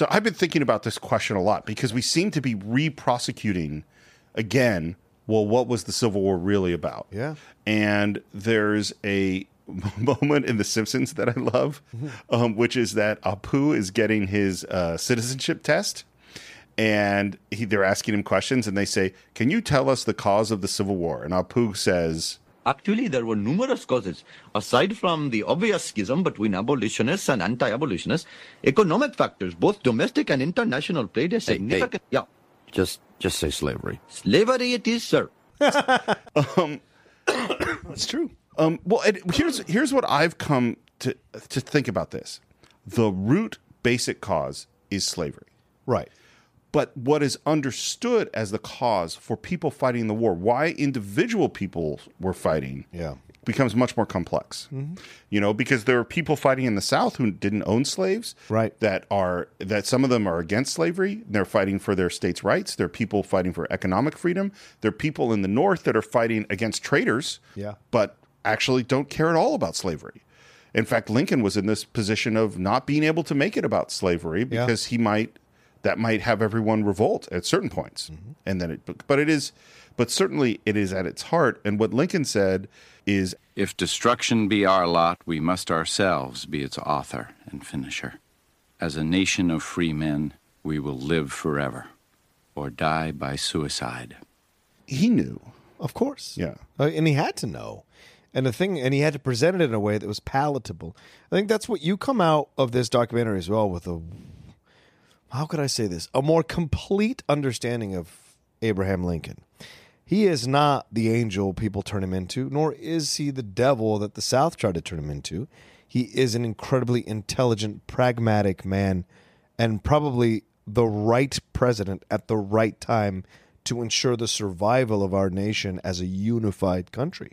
Speaker 1: So I've been thinking about this question a lot because we seem to be re-prosecuting again. Well, what was the Civil War really about?
Speaker 2: Yeah,
Speaker 1: and there's a <laughs> moment in The Simpsons that I love, mm-hmm. um, which is that Apu is getting his uh, citizenship test, and he, they're asking him questions, and they say, "Can you tell us the cause of the Civil War?" And Apu says,
Speaker 6: Actually, there were numerous causes. Aside from the obvious schism between abolitionists and anti-abolitionists, economic factors, both domestic and international, played a significant...
Speaker 7: Hey, hey, yeah. Just, just say slavery.
Speaker 6: Slavery it is, sir.
Speaker 2: <laughs>
Speaker 6: um, <coughs> that's
Speaker 2: true.
Speaker 1: Um, well, it, here's, here's what I've come to, to think about this. The root basic cause is slavery.
Speaker 2: Right
Speaker 1: but what is understood as the cause for people fighting the war, why individual people were fighting, yeah. becomes much more complex. Mm-hmm. You know, because there are people fighting in the South who didn't own slaves,
Speaker 2: right?
Speaker 1: That are that some of them are against slavery. They're fighting for their states' rights. There are people fighting for economic freedom. There are people in the North that are fighting against traitors,
Speaker 2: yeah,
Speaker 1: but actually don't care at all about slavery. In fact, Lincoln was in this position of not being able to make it about slavery because yeah. he might that might have everyone revolt at certain points. Mm-hmm. And then it, but it is, but certainly it is at its heart. And what Lincoln said is
Speaker 3: If destruction be our lot, we must ourselves be its author and finisher. As a nation of free men, we will live forever or die by suicide.
Speaker 2: He knew. Of course.
Speaker 1: Yeah. Uh,
Speaker 2: and he had to know. And the thing, and he had to present it in a way that was palatable. I think that's what you come out of this documentary as well with a how could I say this? A more complete understanding of Abraham Lincoln. He is not the angel people turn him into, nor is he the devil that the South tried to turn him into. He is an incredibly intelligent, pragmatic man, and probably the right president at the right time to ensure the survival of our nation as a unified country.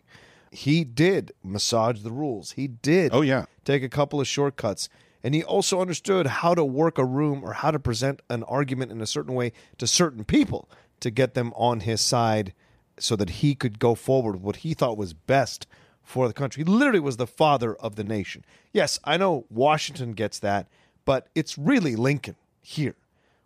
Speaker 2: He did massage the rules. He did.
Speaker 1: Oh yeah.
Speaker 2: Take a couple of shortcuts and he also understood how to work a room or how to present an argument in a certain way to certain people to get them on his side so that he could go forward with what he thought was best for the country. He literally was the father of the nation. Yes, I know Washington gets that, but it's really Lincoln here.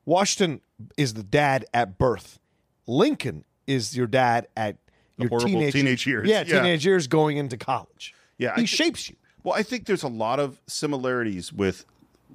Speaker 2: Washington is the dad at birth. Lincoln is your dad at your teenage,
Speaker 1: teenage years. Yeah,
Speaker 2: teenage yeah. years going into college. Yeah, he I, shapes you.
Speaker 1: Well, I think there's a lot of similarities with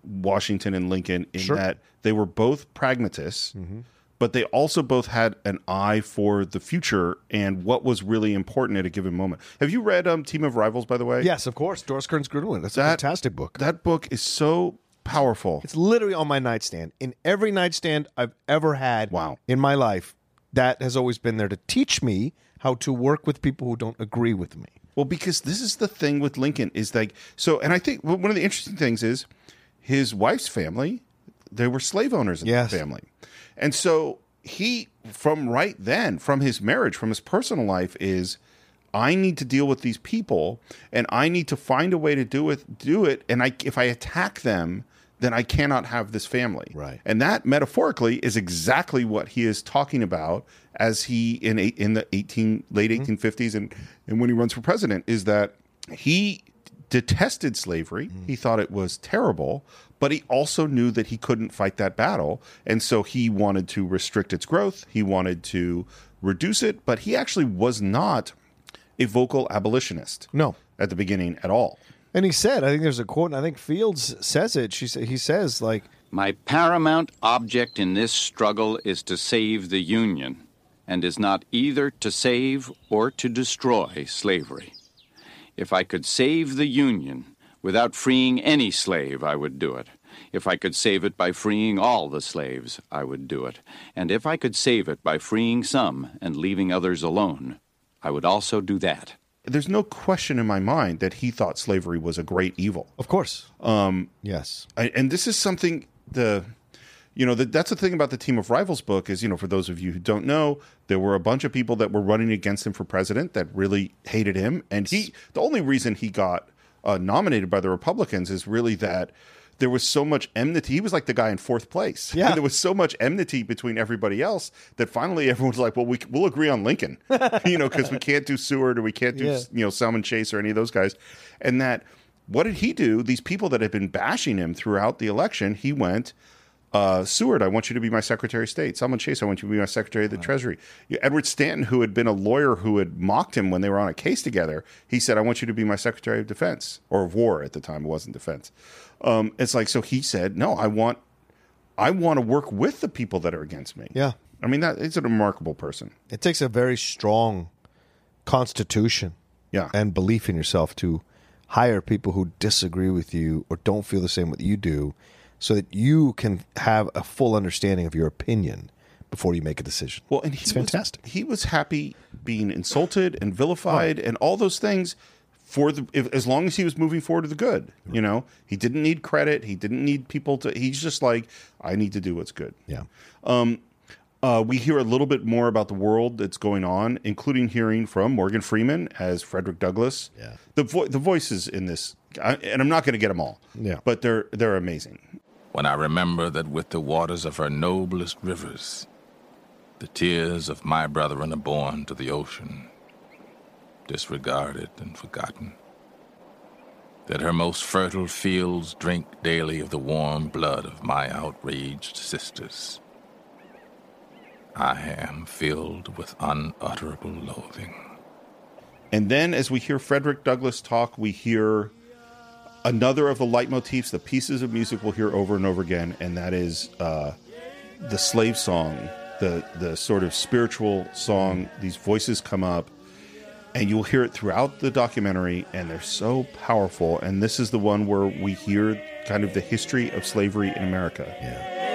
Speaker 1: Washington and Lincoln in sure. that they were both pragmatists, mm-hmm. but they also both had an eye for the future and what was really important at a given moment. Have you read um, Team of Rivals, by the way?
Speaker 2: Yes, of course. Doris Kearns Goodwin. That's that, a fantastic book.
Speaker 1: That book is so powerful.
Speaker 2: It's literally on my nightstand. In every nightstand I've ever had wow. in my life, that has always been there to teach me how to work with people who don't agree with me.
Speaker 1: Well, because this is the thing with Lincoln is like so, and I think one of the interesting things is his wife's family. They were slave owners in yes. the family, and so he from right then, from his marriage, from his personal life, is I need to deal with these people, and I need to find a way to do it. Do it, and I if I attack them, then I cannot have this family.
Speaker 2: Right.
Speaker 1: And that metaphorically is exactly what he is talking about as he in eight, in the 18 late 1850s mm-hmm. and and when he runs for president is that he detested slavery. Mm. He thought it was terrible, but he also knew that he couldn't fight that battle, and so he wanted to restrict its growth. He wanted to reduce it, but he actually was not a vocal abolitionist.
Speaker 2: No.
Speaker 1: At the beginning at all.
Speaker 2: And he said, I think there's a quote, and I think Fields says it. She he says like,
Speaker 3: "My paramount object in this struggle is to save the Union, and is not either to save or to destroy slavery. If I could save the Union without freeing any slave, I would do it." If I could save it by freeing all the slaves, I would do it. And if I could save it by freeing some and leaving others alone, I would also do that
Speaker 1: there's no question in my mind that he thought slavery was a great evil.
Speaker 2: Of course.
Speaker 1: Um, yes. I, and this is something the, you know, the, that's the thing about the Team of Rivals book is, you know, for those of you who don't know, there were a bunch of people that were running against him for president that really hated him, and he. The only reason he got uh, nominated by the Republicans is really that there was so much enmity. He was like the guy in fourth place.
Speaker 2: <laughs> Yeah. And
Speaker 1: there was so much enmity between everybody else that finally everyone's like, well, we, we'll agree on Lincoln, <laughs> you know, because we can't do Seward or we can't do, yeah. you know, Salmon Chase or any of those guys. And that what did he do? These people that had been bashing him throughout the election, he went – uh, Seward, I want you to be my Secretary of State. Salmon Chase, I want you to be my Secretary of the Treasury. Edward Stanton, who had been a lawyer who had mocked him when they were on a case together, he said, I want you to be my Secretary of Defense or of War at the time. It wasn't defense. Um, it's like, so he said, no, I want, I want to work with the people that are against me.
Speaker 2: Yeah.
Speaker 1: I mean, that is a remarkable person.
Speaker 2: It takes a very strong constitution
Speaker 1: yeah.
Speaker 2: and belief in yourself to hire people who disagree with you or don't feel the same what you do so that you can have a full understanding of your opinion before you make a decision.
Speaker 1: Well, and he's fantastic. Was, he was happy being insulted and vilified oh. and all those things for the if, as long as he was moving forward to the good. Right. You know, he didn't need credit. He didn't need people to. He's just like, I need to do what's good.
Speaker 2: Yeah.
Speaker 1: Um, uh, we hear a little bit more about the world that's going on, including hearing from Morgan Freeman as Frederick Douglass.
Speaker 2: Yeah.
Speaker 1: The vo- the voices in this, I, and I'm not going to get them all.
Speaker 2: Yeah.
Speaker 1: But they're they're amazing
Speaker 3: when I remember that with the waters of her noblest rivers, the tears of my brethren are borne to the ocean, disregarded and forgotten. That her most fertile fields drink daily of the warm blood of my outraged sisters. I am filled with unutterable loathing.
Speaker 1: And then, as we hear Frederick Douglass talk, we hear another of the leitmotifs, the pieces of music we'll hear over and over again, and that is uh, the slave song, the the sort of spiritual song. These voices come up, and you'll hear it throughout the documentary, and they're so powerful. And this is the one where we hear kind of the history of slavery in America.
Speaker 2: Yeah.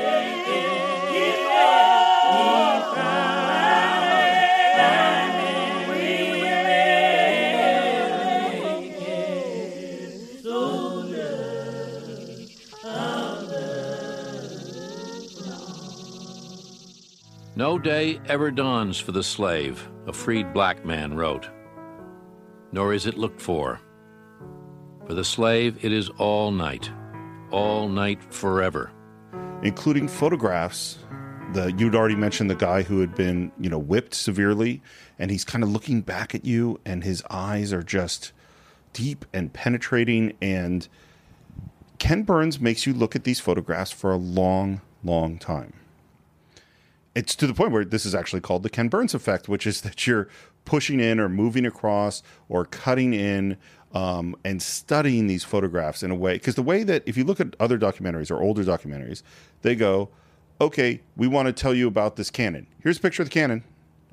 Speaker 3: No day ever dawns for the slave, a freed black man wrote, nor is it looked for. For the slave, it is all night, all night forever.
Speaker 1: Including photographs. The, you'd already mentioned the guy who had been, you know, whipped severely, and he's kind of looking back at you, and his eyes are just deep and penetrating. And Ken Burns makes you look at these photographs for a long, long time it's to the point where this is actually called the Ken Burns effect, which is <laughs> that you're pushing in or moving across or cutting in um, and studying these photographs in a way. Because the way that, if you look at other documentaries or older documentaries, they go, okay, we want to tell you about this cannon. Here's a picture of the cannon.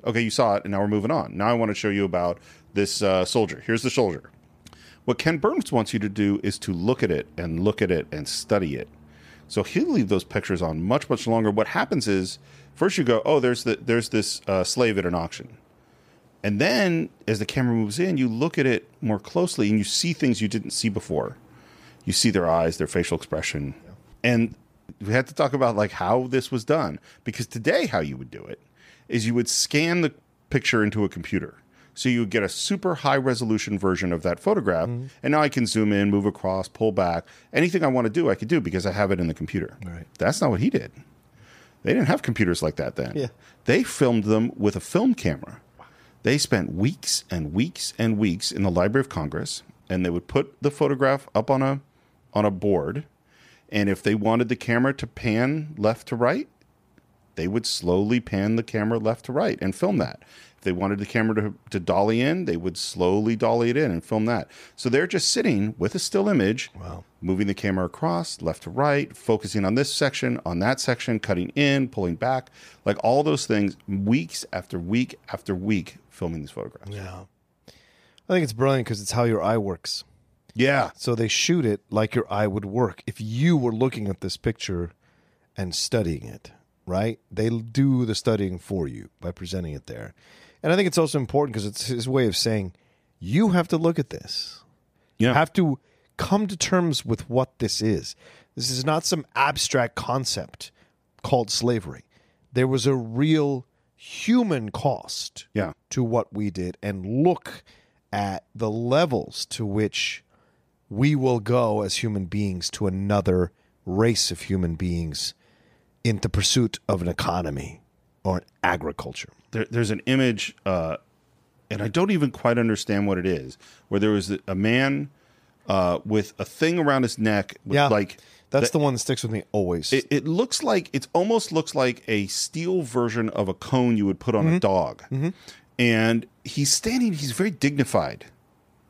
Speaker 1: Okay, you saw it, and now we're moving on. Now I want to show you about this uh, soldier. Here's the soldier. What Ken Burns wants you to do is to look at it and look at it and study it. So he'll leave those pictures on much, much longer. What happens is, First, you go, oh, there's the there's this uh, slave at an auction, and then as the camera moves in, you look at it more closely and you see things you didn't see before. You see their eyes, their facial expression, yeah. and we had to talk about like how this was done because today how you would do it is you would scan the picture into a computer. So you would get a super high resolution version of that photograph. Mm-hmm. And now I can zoom in, move across, pull back. Anything I want to do, I could do because I have it in the computer.
Speaker 2: Right.
Speaker 1: That's not what he did. They didn't have computers like that then. Yeah. They filmed them with a film camera. They spent weeks and weeks and weeks in the Library of Congress, and they would put the photograph up on a on a board, and if they wanted the camera to pan left to right, they would slowly pan the camera left to right and film that they wanted the camera to, to dolly in, they would slowly dolly it in and film that. So they're just sitting with a still image, wow. moving the camera across, left to right, focusing on this section, on that section, cutting in, pulling back, like all those things, weeks after week after week, filming these photographs.
Speaker 2: Yeah. I think it's brilliant because it's how your eye works.
Speaker 1: Yeah.
Speaker 2: So they shoot it like your eye would work if you were looking at this picture and studying it, right? They do the studying for you by presenting it there. And I think it's also important because it's his way of saying you have to look at this. You have to come to terms with what this is. This is not some abstract concept called slavery. There was a real human cost yeah. to what we did and look at the levels to which we will go as human beings to another race of human beings in the pursuit of an economy or an agriculture
Speaker 1: there, there's an image, uh, and I don't even quite understand what it is, where there was a man uh, with a thing around his neck, yeah. like
Speaker 2: that's the, the one that sticks with me always.
Speaker 1: It, it, looks like it almost looks like a steel version of a cone you would put on mm-hmm. a dog, mm-hmm. and he's standing. He's very dignified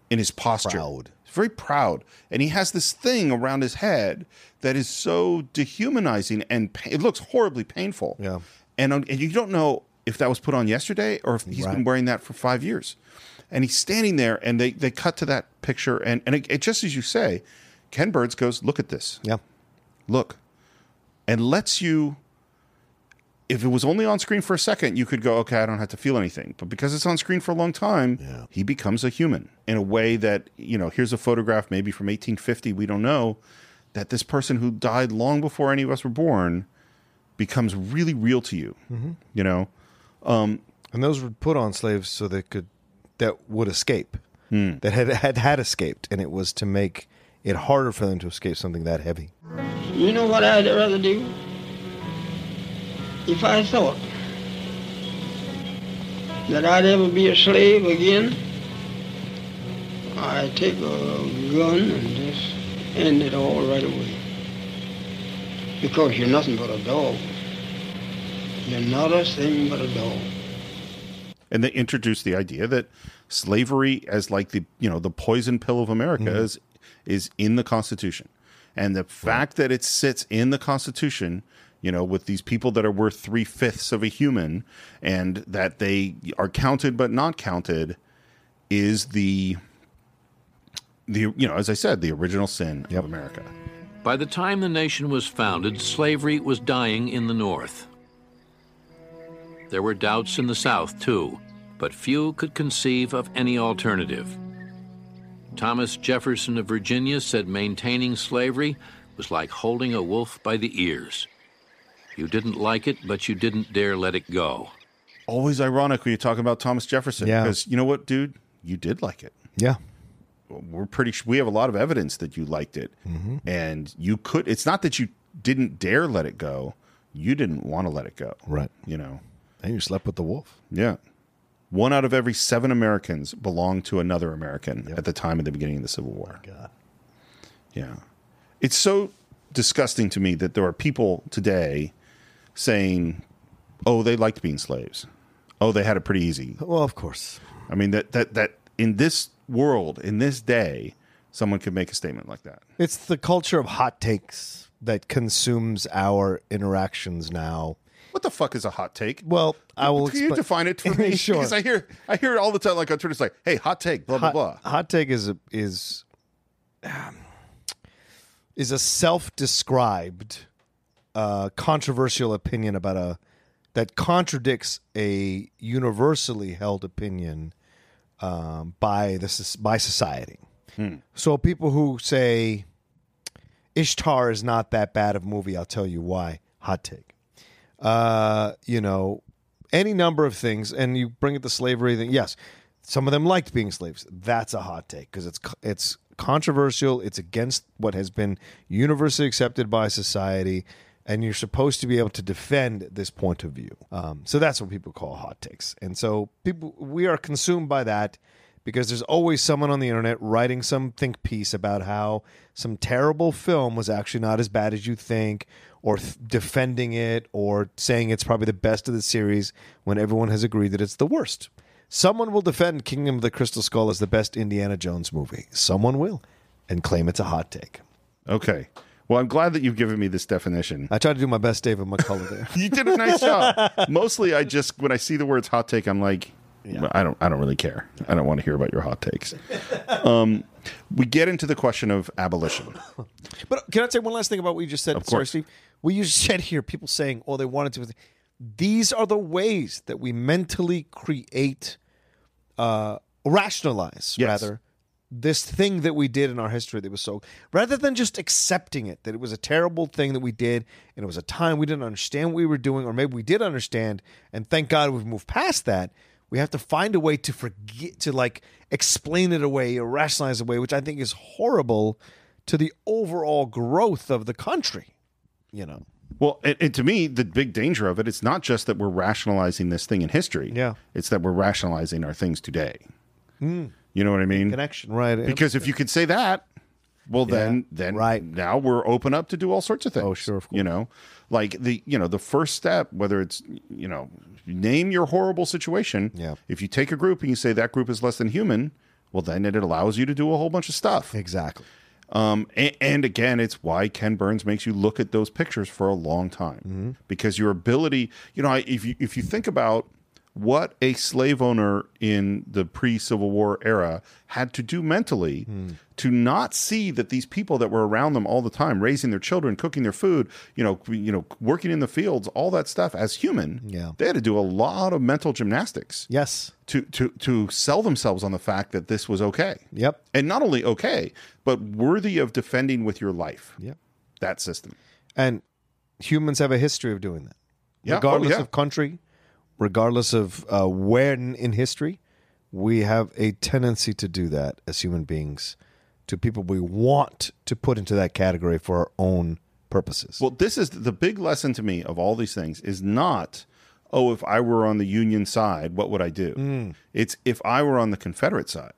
Speaker 1: in his posture. Proud. He's very proud, and he has this thing around his head that is so dehumanizing, and pa- it looks horribly painful.
Speaker 2: Yeah,
Speaker 1: and um, and you don't know if that was put on yesterday or if he's right. been wearing that for five years. And he's standing there and they, they cut to that picture. And, and it, it just as you say, Ken Burns goes, Look at this.
Speaker 2: Yeah.
Speaker 1: Look. And lets you, if it was only on screen for a second, you could go, Okay, I don't have to feel anything. But because it's on screen for a long time, yeah. he becomes a human in a way that, you know, here's a photograph maybe from 1850, we don't know, that this person who died long before any of us were born becomes really real to you, mm-hmm. you know? Um,
Speaker 2: and those were put on slaves so they could that would escape, hmm. that had, had had escaped, and it was to make it harder for them to escape something that heavy.
Speaker 8: You know what I'd rather do? If I thought that I'd ever be a slave again, I'd take a gun and just end it all right away. Because you're nothing but a dog not a
Speaker 1: thing but a And they introduced the idea that slavery, as like the you know the poison pill of America, mm-hmm. is is in the Constitution, and the fact right. that it sits in the Constitution you know, with these people that are worth three fifths of a human and that they are counted but not counted is the the you know, as I said, the original sin yep. of America.
Speaker 3: By the time the nation was founded, slavery was dying in the North. There were doubts in the South, too, but few could conceive of any alternative. Thomas Jefferson of Virginia said maintaining slavery was like holding a wolf by the ears. You didn't like it, but you didn't dare let it go.
Speaker 1: Always ironic when you talk about Thomas Jefferson
Speaker 2: yeah.
Speaker 1: because you know what, dude? You did like it.
Speaker 2: Yeah.
Speaker 1: We're pretty we have a lot of evidence that you liked it. Mm-hmm. And you could it's not that you didn't dare let it go, you didn't want to let it go.
Speaker 2: Right.
Speaker 1: You know.
Speaker 2: And you slept with the wolf.
Speaker 1: Yeah. One out of every seven Americans belonged to another American yep. at the time of the beginning of the Civil War.
Speaker 2: Oh God.
Speaker 1: Yeah. It's so disgusting to me that there are people today saying, oh, they liked being slaves. Oh, they had it pretty easy.
Speaker 2: Well, of course.
Speaker 1: I mean, that, that, that in this world, in this day, someone could make a statement like that.
Speaker 2: It's the culture of hot takes that consumes our interactions now
Speaker 1: what the fuck is a hot take?
Speaker 2: Well, I will.
Speaker 1: Can <laughs> you define it for <laughs> me? Sure. Because I hear I hear it all the time. Like on Twitter, it's like, "Hey, hot take," blah blah blah.
Speaker 2: hot, take is a, is um, is a self-described uh, controversial opinion about a that contradicts a universally held opinion um, by this by society. Hmm. So people who say Ishtar is not that bad of a movie, I'll tell you why. Hot take uh, you know, any number of things. And you bring it to slavery thing. Yes, some of them liked being slaves. That's a hot take because it's it's controversial. It's against what has been universally accepted by society. And you're supposed to be able to defend this point of view. Um, so that's what people call hot takes. And so people, we are consumed by that because there's always someone on the internet writing some think piece about how some terrible film was actually not as bad as you think or th- defending it or saying it's probably the best of the series when everyone has agreed that it's the worst. Someone will defend Kingdom of the Crystal Skull as the best Indiana Jones movie. Someone will and claim it's a hot take.
Speaker 1: Okay. Well, I'm glad that you've given me this definition.
Speaker 2: I tried to do my best, David McCullough. There,
Speaker 1: <laughs> you did a nice job. <laughs> Mostly, I just when I see the words "hot take," I'm like, yeah. I don't, I don't really care. I don't want to hear about your hot takes. Um, we get into the question of abolition. <laughs>
Speaker 2: But can I say one last thing about what you just said? Of course. Sorry, Steve we to hear people saying, "Oh, they wanted to." These are the ways that we mentally create, uh, rationalize yes. rather, this thing that we did in our history that was so. Rather than just accepting it that it was a terrible thing that we did, and it was a time we didn't understand what we were doing, or maybe we did understand, and thank God we've moved past that. We have to find a way to forget to like explain it away or rationalize it away, which I think is horrible to the overall growth of the country you know.
Speaker 1: Well, it, it, to me, the big danger of it, it's not just that we're rationalizing this thing in history. Yeah. It's that we're rationalizing our things today. Mm. You know what I mean?
Speaker 2: Connection, right.
Speaker 1: Because if you could say that, well, yeah. then, then right. now we're open up to do all sorts of things. Oh, sure, of course. You know, like the, you know, the first step, whether it's, you know, name your horrible situation. Yeah. If you take a group and you say that group is less than human, well, then it allows you to do a whole bunch of stuff.
Speaker 2: Exactly.
Speaker 1: Um, and, and, again, it's why Ken Burns makes you look at those pictures for a long time mm-hmm. because your ability, you know, if you if you think about what a slave owner in the pre Civil War era had to do mentally mm. to not see that these people that were around them all the time, raising their children, cooking their food, you know, you know, working in the fields, all that stuff as human. Yeah. They had to do a lot of mental gymnastics. Yes. To to to sell themselves on the fact that this was okay.
Speaker 2: Yep.
Speaker 1: And not only okay, but worthy of defending with your life. Yep. That system.
Speaker 2: And humans have a history of doing that. Yeah. Oh, Regardless oh, yeah. of country, regardless of uh, when in history, we have a tendency to do that as human beings to people we want to put into that category for our own purposes.
Speaker 1: Well, this is the big lesson to me of all these things is not, oh, if I were on the Union side, what would I do? Mm. It's if I were on the Confederate side.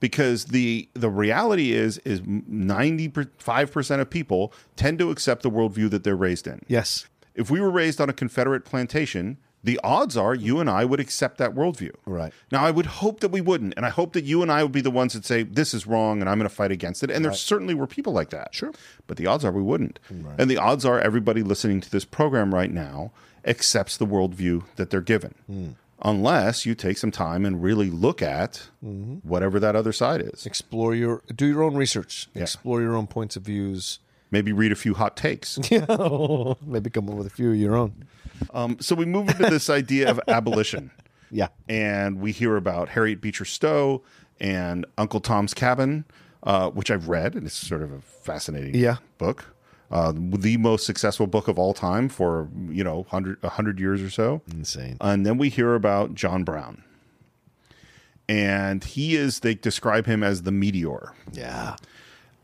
Speaker 1: Because the the reality is is ninety five percent of people tend to accept the worldview that they're raised in.
Speaker 2: Yes.
Speaker 1: If we were raised on a Confederate plantation, the odds are you and I would accept that worldview. Right. Now, I would hope that we wouldn't. And I hope that you and I would be the ones that say, this is wrong and I'm going to fight against it. And right. there certainly were people like that. Sure. But the odds are we wouldn't. Right. And the odds are everybody listening to this program right now accepts the worldview that they're given. Mm. Unless you take some time and really look at mm-hmm. whatever that other side is.
Speaker 2: Explore your, do your own research, yeah. explore your own points of views
Speaker 1: maybe read a few hot takes. <laughs> <laughs>
Speaker 2: maybe come up with a few of your own.
Speaker 1: Um, so we move into this idea of abolition. <laughs>
Speaker 2: Yeah.
Speaker 1: And we hear about Harriet Beecher Stowe and Uncle Tom's Cabin, uh, which I've read, and it's sort of a fascinating yeah. book. Uh, the most successful book of all time for you know 100, 100 years or so insane and then we hear about john brown and he is they describe him as the meteor yeah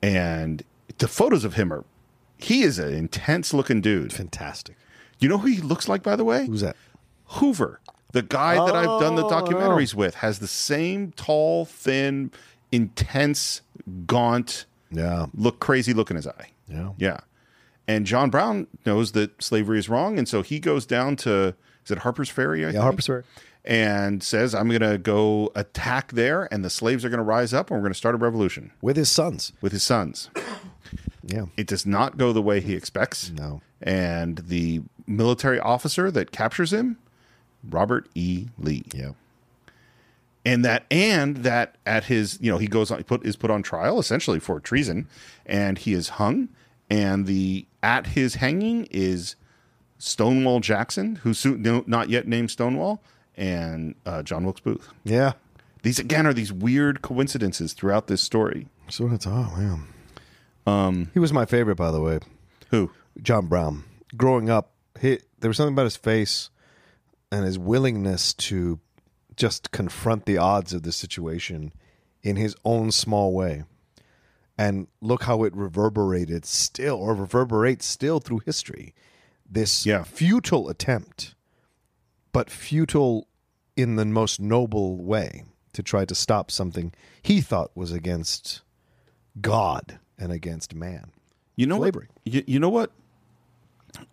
Speaker 1: and the photos of him are he is an intense looking dude.
Speaker 2: Fantastic.
Speaker 1: You know who he looks like, by the way?
Speaker 2: Who's that?
Speaker 1: Hoover. The guy oh, that I've done the oh, documentaries oh. with has the same tall, thin, intense, gaunt, yeah, look crazy look in his eye. Yeah. Yeah. And John Brown knows that slavery is wrong. And so he goes down to is it Harper's Ferry? I yeah, think? Harper's Ferry. And says, I'm gonna go attack there and the slaves are gonna rise up and we're gonna start a revolution.
Speaker 2: With his sons.
Speaker 1: With his sons. Yeah. It does not go the way he expects. No. And the military officer that captures him, Robert E. Lee. Yeah. And that and that at his, you know, he goes on he put is put on trial essentially for treason and he is hung and the at his hanging is Stonewall Jackson, who suit no, not yet named Stonewall, and uh, John Wilkes Booth.
Speaker 2: Yeah.
Speaker 1: These again are these weird coincidences throughout this story.
Speaker 2: So it's all, oh, man. Um, He was my favorite, by the way.
Speaker 1: who?
Speaker 2: John Brown. Growing up, he, there was something about his face and his willingness to just confront the odds of the situation in his own small way. And look how it reverberated still, or reverberates still through history. This Yeah. futile attempt, but futile in the most noble way to try to stop something he thought was against God and against man.
Speaker 1: You know slavery. What, you, you know what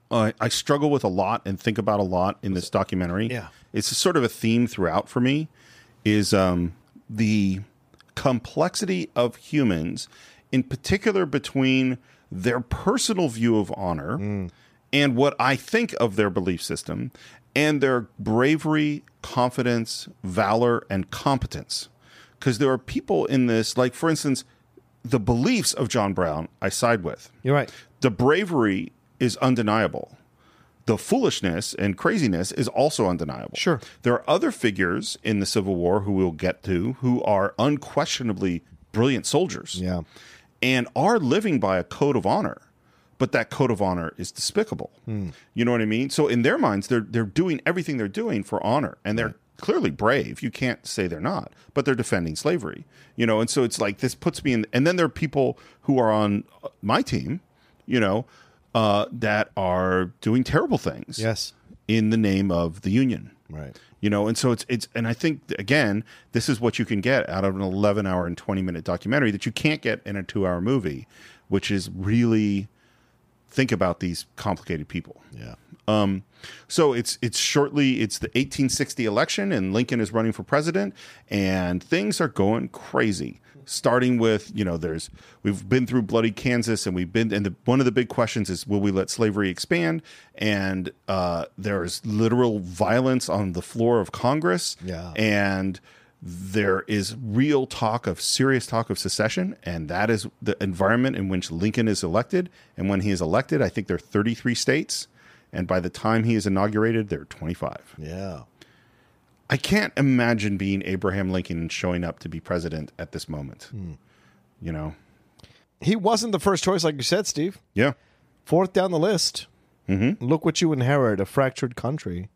Speaker 1: uh, I struggle with a lot and think about a lot in this documentary. Yeah, it's sort of a theme throughout for me is um, the complexity of humans, in particular between their personal view of honor mm. and what I think of their belief system, and their bravery, confidence, valor, and competence. Because there are people in this, like for instance, the beliefs of John Brown I side with.
Speaker 2: You're right.
Speaker 1: The bravery is undeniable. The foolishness and craziness is also undeniable. Sure. There are other figures in the Civil War who we'll get to who are unquestionably brilliant soldiers. Yeah. And are living by a code of honor, but that code of honor is despicable. Mm. You know what I mean? So in their minds, they're they're doing everything they're doing for honor and they're right clearly brave. You can't say they're not, but they're defending slavery, you know. And so it's like this puts me in. And then there are people who are on uh, my team, you know, uh, that are doing terrible things. Yes, in the name of the union. Right. You know, and so it's it's and I think again, this is what you can get out of an eleven hour and twenty minute documentary that you can't get in a two hour movie, which is really think about these complicated people. Yeah. Um, so it's it's shortly it's the 1860 election and Lincoln is running for president and things are going crazy. Starting with you know there's we've been through bloody Kansas and we've been and the, one of the big questions is will we let slavery expand and uh, there's literal violence on the floor of Congress yeah. and there is real talk of serious talk of secession, and that is the environment in which Lincoln is elected. And when he is elected, I think there are 33 states and by the time he is inaugurated, they're 25. Yeah. I can't imagine being Abraham Lincoln showing up to be president at this moment. Mm. You know,
Speaker 2: he wasn't the first choice, like you said, Steve.
Speaker 1: Yeah.
Speaker 2: Fourth down the list. Mm-hmm. Look what you inherit a fractured country.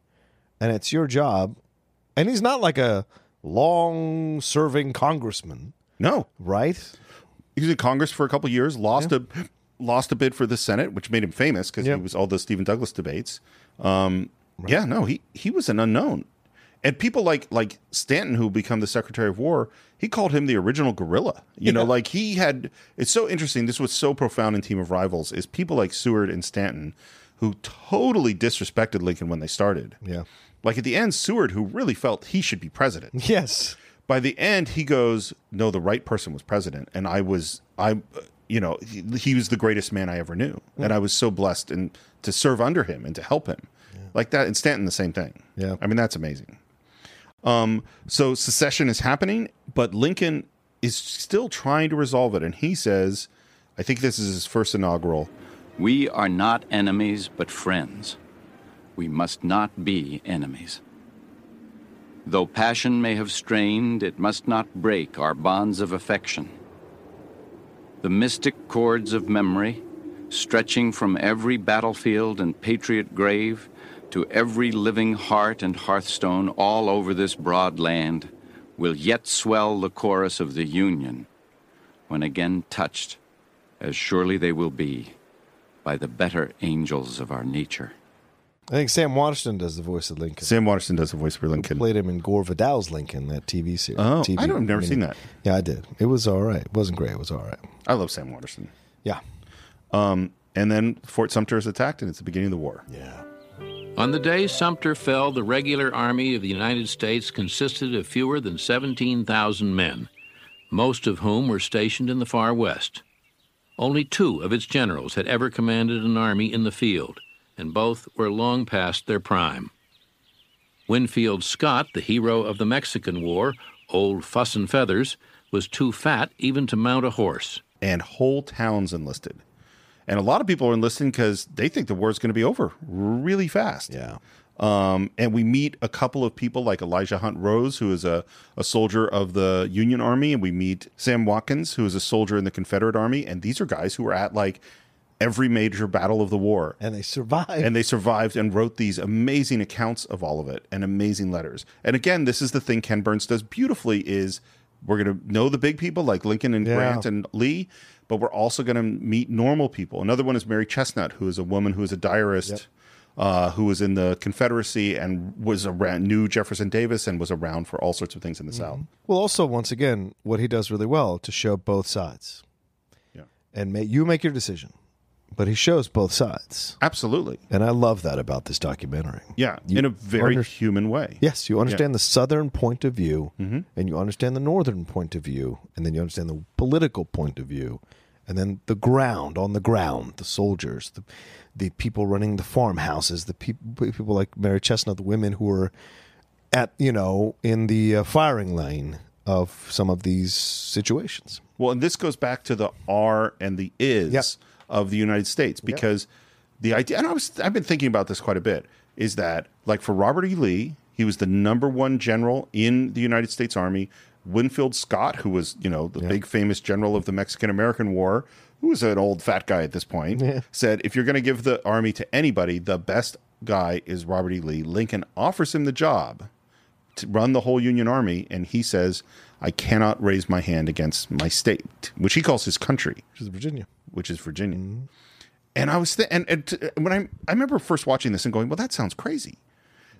Speaker 2: And it's your job. And he's not like a long serving congressman.
Speaker 1: No.
Speaker 2: Right?
Speaker 1: He was in Congress for a couple years, lost yeah. a lost a bid for the Senate, which made him famous because yep. he was all the Stephen Douglas debates. Um, right. Yeah, no, he he was an unknown, and people like like Stanton, who become the Secretary of War, he called him the original gorilla. You yeah. know, like he had. It's so interesting. This was so profound in Team of Rivals is people like Seward and Stanton, who totally disrespected Lincoln when they started. Yeah, like at the end, Seward, who really felt he should be president.
Speaker 2: Yes.
Speaker 1: By the end, he goes, "No, the right person was president, and I was I you know, he, he, was the greatest man I ever knew, yeah. and I was so blessed and to serve under him and to help him, yeah. like that. And Stanton, the same thing. Yeah, I mean that's amazing. Um, so secession is happening, but Lincoln is still trying to resolve it, and he says, I think this is his first inaugural.
Speaker 3: We are not enemies, but friends. We must not be enemies. Though passion may have strained, it must not break our bonds of affection. The mystic chords of memory, stretching from every battlefield and patriot grave to every living heart and hearthstone all over this broad land, will yet swell the chorus of the Union when again touched, as surely they will be, by the better angels of our nature.
Speaker 2: I think Sam Waterston does the voice of Lincoln.
Speaker 1: Sam Waterston does the voice for Lincoln. Who
Speaker 2: played him in Gore Vidal's Lincoln, that TV series. Oh, TV
Speaker 1: I don't, I've never seen that.
Speaker 2: Yeah, I did. It was all right. It wasn't great. It was all right.
Speaker 1: I love Sam Waterston.
Speaker 2: Yeah.
Speaker 1: Um, and then Fort Sumter is attacked, and it's the beginning of the war. Yeah.
Speaker 3: On the day Sumter fell, the regular army of the United States consisted of fewer than 17,000 men, most of whom were stationed in the far west. Only two of its generals had ever commanded an army in the field – and both were long past their prime. Winfield Scott, the hero of the Mexican War, old Fuss and Feathers, was too fat even to mount a horse.
Speaker 1: And whole towns enlisted. And a lot of people are enlisting because they think the war is going to be over really fast. Yeah. Um, and we meet a couple of people like Elijah Hunt Rhodes, who is a, a soldier of the Union Army, and we meet Sam Watkins, who is a soldier in the Confederate Army. And these are guys who are at like every major battle of the war.
Speaker 2: And they survived. And
Speaker 1: they survived and wrote these amazing accounts of all of it and amazing letters. And again, this is the thing Ken Burns does beautifully is we're going to know the big people like Lincoln and yeah. Grant and Lee, but we're also going to meet normal people. Another one is Mary Chesnut, who is a woman who is a diarist. Yep. Uh, who was in the Confederacy and was around, knew Jefferson Davis and was around for all sorts of things in the mm-hmm. South.
Speaker 2: Well, also once again, what he does really well to show both sides, yeah, and may, you make your decision but he shows both sides.
Speaker 1: Absolutely.
Speaker 2: And I love that about this documentary.
Speaker 1: Yeah, you in a very under- human way.
Speaker 2: Yes, you understand yeah. the southern point of view mm-hmm. and you understand the northern point of view and then you understand the political point of view and then the ground on the ground, the soldiers, the the people running the farmhouses, the people people like Mary Chesnut, the women who were at, you know, in the uh, firing line of some of these situations.
Speaker 1: Well, and this goes back to the are and the is. Yep of the United States because yep. the idea, and I was, I've been thinking about this quite a bit, is that like for Robert E. Lee, he was the number one general in the United States Army. Winfield Scott, who was, you know, the big famous general of the Mexican American War, who was an old fat guy at this point, yeah. said, if you're going to give the army to anybody, the best guy is Robert E. Lee. Lincoln offers him the job to run the whole Union Army, and he says, I cannot raise my hand against my state, which he calls his country,
Speaker 2: which is Virginia
Speaker 1: which is Virginia. Mm-hmm. And I was th- and, and t- when I I remember first watching this and going, well, that sounds crazy.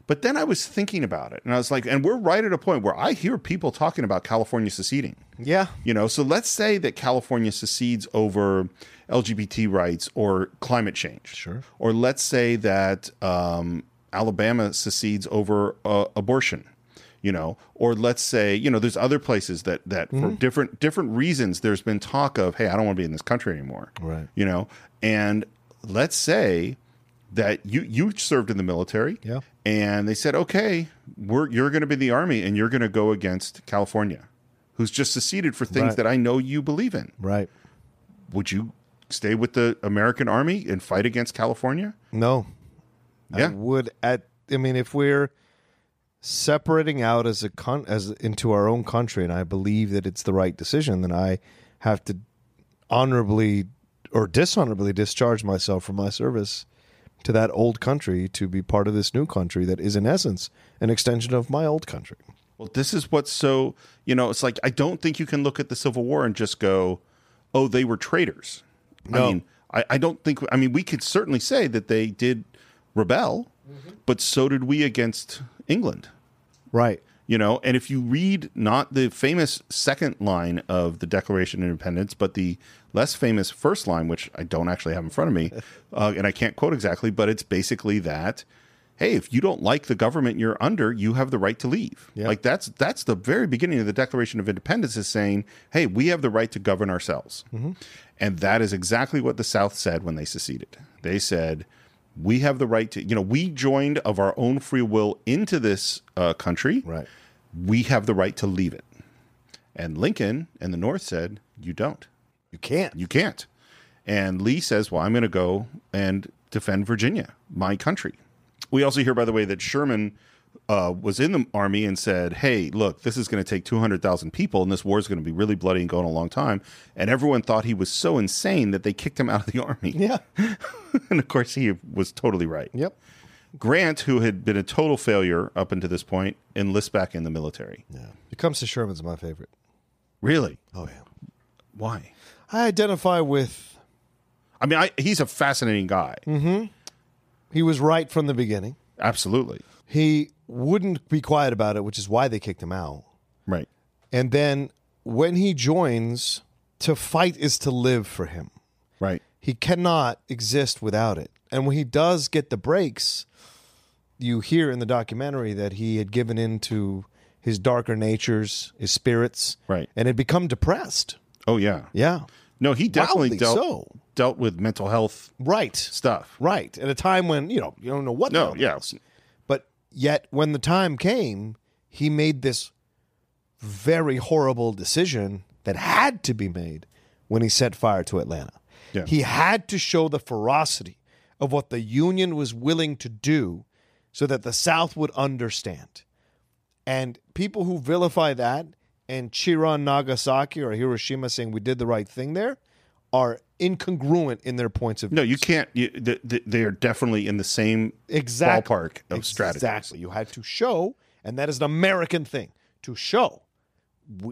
Speaker 1: But then I was thinking about it, and I was like, and we're right at a point where I hear people talking about California seceding.
Speaker 2: Yeah,
Speaker 1: you know. So let's say that California secedes over LGBT rights or climate change. Sure. Or let's say that um, Alabama secedes over uh, abortion you know or let's say you know there's other places that that mm-hmm. for different different reasons there's been talk of hey i don't want to be in this country anymore right you know and let's say that you you served in the military yeah and they said okay we're you're going to be the army and you're going to go against california who's just seceded for things right. that i know you believe in
Speaker 2: right
Speaker 1: would you stay with the american army and fight against california
Speaker 2: no yeah. I would at I mean if we're separating out as a con- as into our own country, and I believe that it's the right decision, then I have to honorably or dishonorably discharge myself from my service to that old country to be part of this new country that is in essence an extension of my old country.
Speaker 1: Well, this is what's so you know it's like I don't think you can look at the Civil War and just go, oh, they were traitors. No. I mean, I, I don't think I mean we could certainly say that they did rebel, mm-hmm. but so did we against England.
Speaker 2: Right.
Speaker 1: You know, and if you read not the famous second line of the Declaration of Independence, but the less famous first line, which I don't actually have in front of me, <laughs> uh, and I can't quote exactly, but it's basically that hey, if you don't like the government you're under, you have the right to leave. Yeah. Like that's that's the very beginning of the Declaration of Independence is saying, hey, we have the right to govern ourselves, mm-hmm. and that is exactly what the South said when they seceded. They said, we have the right to you know we joined of our own free will into this uh, country right we have the right to leave it and lincoln and the north said you don't
Speaker 2: you can't
Speaker 1: you can't and lee says well i'm going to go and defend virginia my country we also hear by the way that sherman uh, was in the army and said, "Hey, look, this is going to take two hundred thousand people, and this war is going to be really bloody and go on a long time." And everyone thought he was so insane that they kicked him out of the <laughs> army. Yeah, <laughs> and of course he was totally right. Yep. Grant, who had been a total failure up until this point, enlists back in the military.
Speaker 2: Yeah, it comes to Sherman's my favorite.
Speaker 1: Really? Oh yeah. Why?
Speaker 2: I identify with.
Speaker 1: I mean, I, he's a fascinating guy. hmm
Speaker 2: He was right from the beginning.
Speaker 1: Absolutely.
Speaker 2: He wouldn't be quiet about it, which is why they kicked him out.
Speaker 1: Right.
Speaker 2: And then when he joins, to fight is to live for him.
Speaker 1: Right.
Speaker 2: He cannot exist without it. And when he does get the breaks, you hear in the documentary that he had given in to his darker natures, his spirits, right, and had become depressed.
Speaker 1: Oh yeah,
Speaker 2: yeah.
Speaker 1: No, he definitely dealt so. dealt with mental health,
Speaker 2: right
Speaker 1: stuff,
Speaker 2: right at a time when you know you don't know what. No, yeah, Yet when the time came, he made this very horrible decision that had to be made when he set fire to Atlanta. Yeah. He had to show the ferocity of what the Union was willing to do so that the South would understand. And people who vilify that and cheer on Nagasaki or Hiroshima saying we did the right thing there, are incongruent in their points of view.
Speaker 1: no you can't you, they're definitely in the same exactly. ballpark of exactly. strategy exactly
Speaker 2: you had to show and that is an american thing to show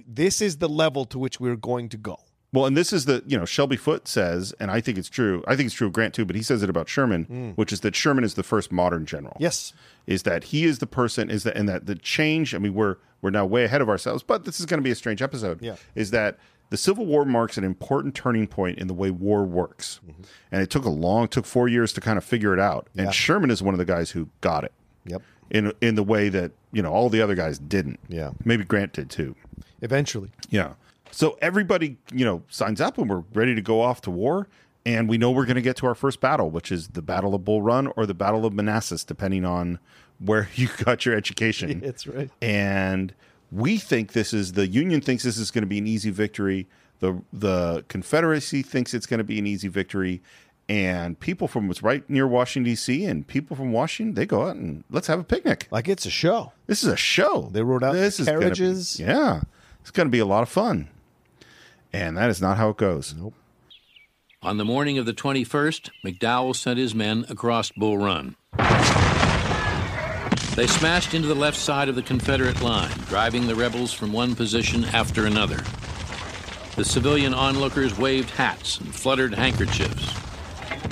Speaker 2: this is the level to which we're going to go
Speaker 1: well and this is the you know shelby foote says and i think it's true i think it's true of grant too but he says it about sherman mm. which is that sherman is the first modern general
Speaker 2: yes
Speaker 1: is that he is the person is that and that the change i mean we're we're now way ahead of ourselves but this is going to be a strange episode yeah is that the Civil War marks an important turning point in the way war works. Mm-hmm. And it took a long, took four years to kind of figure it out. Yeah. And Sherman is one of the guys who got it. Yep. In in the way that, you know, all the other guys didn't. Yeah. Maybe Grant did too.
Speaker 2: Eventually.
Speaker 1: Yeah. So everybody, you know, signs up and we're ready to go off to war. And we know we're going to get to our first battle, which is the Battle of Bull Run or the Battle of Manassas, depending on where <laughs> you got your education. That's right. And we think this is the Union thinks this is going to be an easy victory. The the Confederacy thinks it's going to be an easy victory, and people from what's right near Washington D.C. and people from Washington they go out and let's have a picnic.
Speaker 2: Like it's a show.
Speaker 1: This is a show.
Speaker 2: They rode out this in carriages. Be,
Speaker 1: yeah, it's going to be a lot of fun, and that is not how it goes.
Speaker 3: Nope. On the morning of the 21st, McDowell sent his men across Bull Run. They smashed into the left side of the Confederate line, driving the rebels from one position after another. The civilian onlookers waved hats and fluttered handkerchiefs.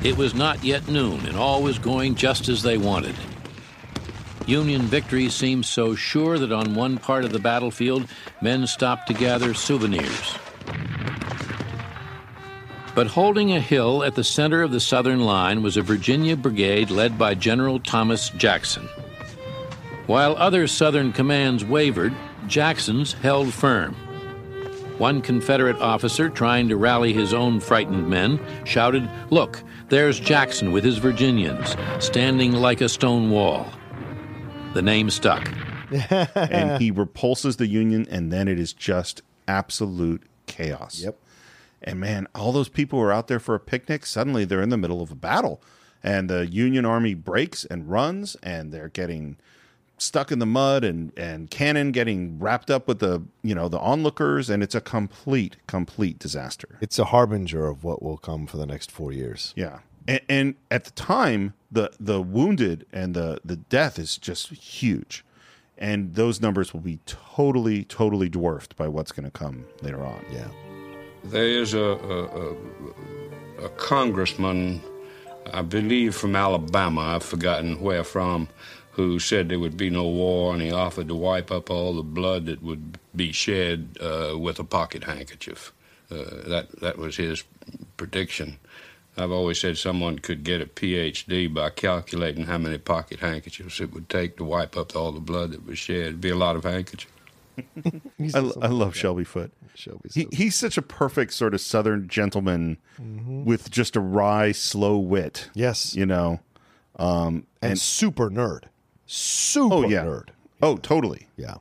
Speaker 3: It was not yet noon, and all was going just as they wanted. Union victory seemed so sure that on one part of the battlefield, men stopped to gather souvenirs. But holding a hill at the center of the Southern line was a Virginia brigade led by General Thomas Jackson. While other Southern commands wavered, Jackson's held firm. One Confederate officer, trying to rally his own frightened men, shouted, Look, there's Jackson with his Virginians, standing like a stone wall. The name stuck. <laughs>
Speaker 1: and he repulses the Union, and then it is just absolute chaos. Yep. And man, all those people were out there for a picnic. Suddenly they're in the middle of a battle, and the Union Army breaks and runs, and they're getting stuck in the mud and and Cannon getting wrapped up with the you know the onlookers and it's a complete complete disaster.
Speaker 2: It's a harbinger of what will come for the next 4 years.
Speaker 1: Yeah. And, and at the time the the wounded and the the death is just huge. And those numbers will be totally totally dwarfed by what's going to come later on. Yeah.
Speaker 9: There is a, a, a, a congressman I believe from Alabama, I've forgotten where from who said there would be no war, and he offered to wipe up all the blood that would be shed uh, with a pocket handkerchief. Uh, that that was his prediction. I've always said someone could get a PhD by calculating how many pocket handkerchiefs it would take to wipe up all the blood that was shed. It'd be a lot of handkerchiefs. <laughs>
Speaker 1: I, I, love Shelby Foote. Shelby, he, he's such a perfect sort of Southern gentleman mm-hmm. with just a wry, slow wit.
Speaker 2: Yes,
Speaker 1: you know, um, and, and super nerd super oh, yeah. nerd. Oh, totally. Yeah.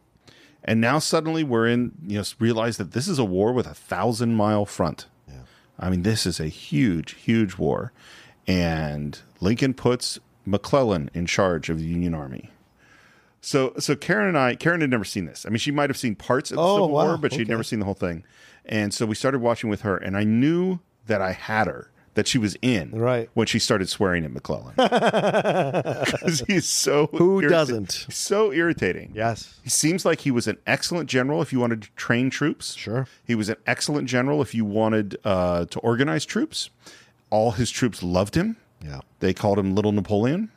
Speaker 1: And now suddenly we're in, you know, realize that this is a war with a thousand mile front. Yeah. I mean, this is a huge, huge war. And Lincoln puts McClellan in charge of the Union Army. So, so Karen and I, Karen had never seen this. I mean, she might have seen parts of the oh, Civil wow. War, but she'd okay. never seen the whole thing. And so we started watching with her, and I knew that I had her that she was in right. when she started swearing at McClellan. Because
Speaker 2: <laughs> <laughs> he's so who irrita- doesn't
Speaker 1: so irritating. Yes, he seems like he was an excellent general if you wanted to train troops. Sure, he was an excellent general if you wanted uh, to organize troops. All his troops loved him. Yeah, they called him Little Napoleon.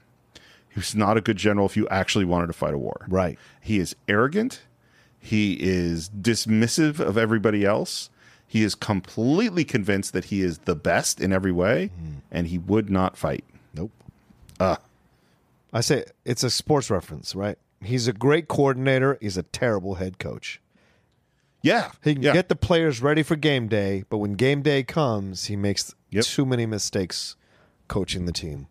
Speaker 1: He was not a good general if you actually wanted to fight a war.
Speaker 2: Right,
Speaker 1: he is arrogant. He is dismissive of everybody else he is completely convinced that he is the best in every way, mm. and he would not fight. Nope.
Speaker 2: Uh. I say it's a sports reference, right? He's a great coordinator. He's a terrible head coach.
Speaker 1: Yeah.
Speaker 2: He can
Speaker 1: yeah.
Speaker 2: get the players ready for game day, but when game day comes, he makes yep. too many mistakes coaching the team.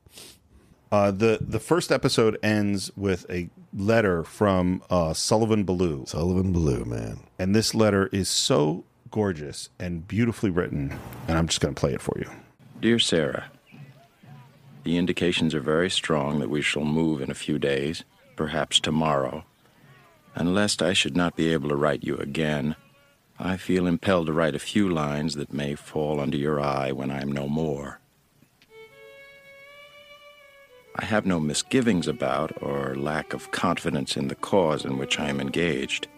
Speaker 1: Uh, the the first episode ends with a letter from uh, Sullivan Ballou.
Speaker 2: Sullivan Ballou, man,
Speaker 1: and this letter is so gorgeous and beautifully written, and I'm just going to play it for you.
Speaker 10: Dear Sarah, the indications are very strong that we shall move in a few days, perhaps tomorrow. And lest I should not be able to write you again, I feel impelled to write a few lines that may fall under your eye when I am no more. I have no misgivings about or lack of confidence in the cause in which I am engaged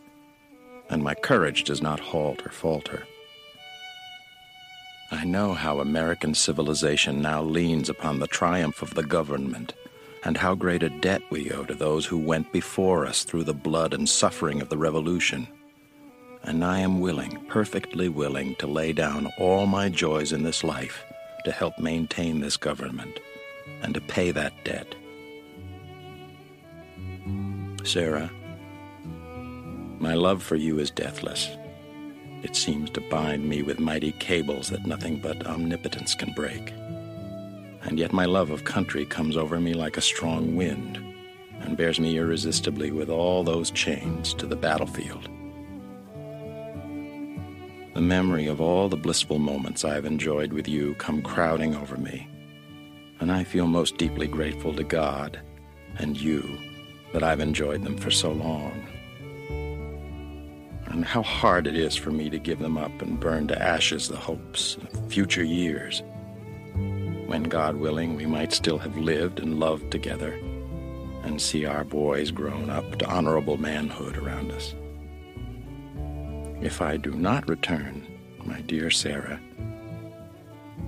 Speaker 10: and my courage does not halt or falter. I know how American civilization now leans upon the triumph of the government, and how great a debt we owe to those who went before us through the blood and suffering of the Revolution. And I am willing, perfectly willing, to lay down all my joys in this life to help maintain this government and to pay that debt. Sarah, my love for you is deathless. It seems to bind me with mighty cables that nothing but omnipotence can break. And yet my love of country comes over me like a strong wind and bears me irresistibly with all those chains to the battlefield. The memory of all the blissful moments I have enjoyed with you come crowding over me, and I feel most deeply grateful to God and you that I've enjoyed them for so long and how hard it is for me to give them up and burn to ashes the hopes of future years. When God willing, we might still have lived and loved together and see our boys grown up to honorable manhood around us. If I do not return, my dear Sarah,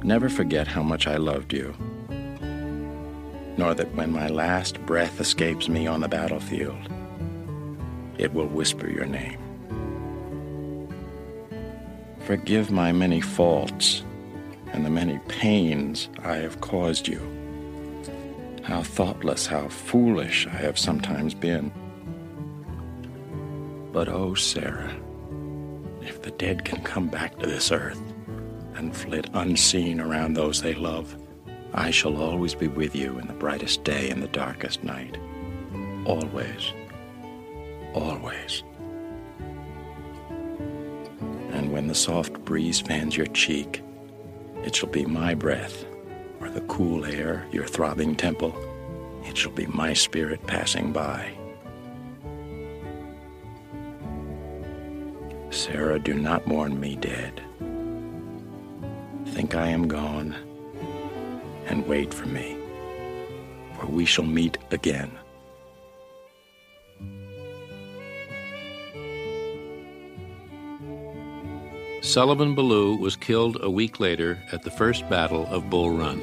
Speaker 10: never forget how much I loved you, nor that when my last breath escapes me on the battlefield, it will whisper your name. Forgive my many faults and the many pains I have caused you. How thoughtless, how foolish I have sometimes been. But oh, Sarah, if the dead can come back to this earth and flit unseen around those they love, I shall always be with you in the brightest day and the darkest night. Always. Always when the soft breeze fans your cheek, it shall be my breath, or the cool air your throbbing temple, it shall be my spirit passing by. Sarah, do not mourn me dead. Think I am gone, and wait for me, for we shall meet again.
Speaker 3: Sullivan Ballou was killed a week later at the First Battle of Bull Run.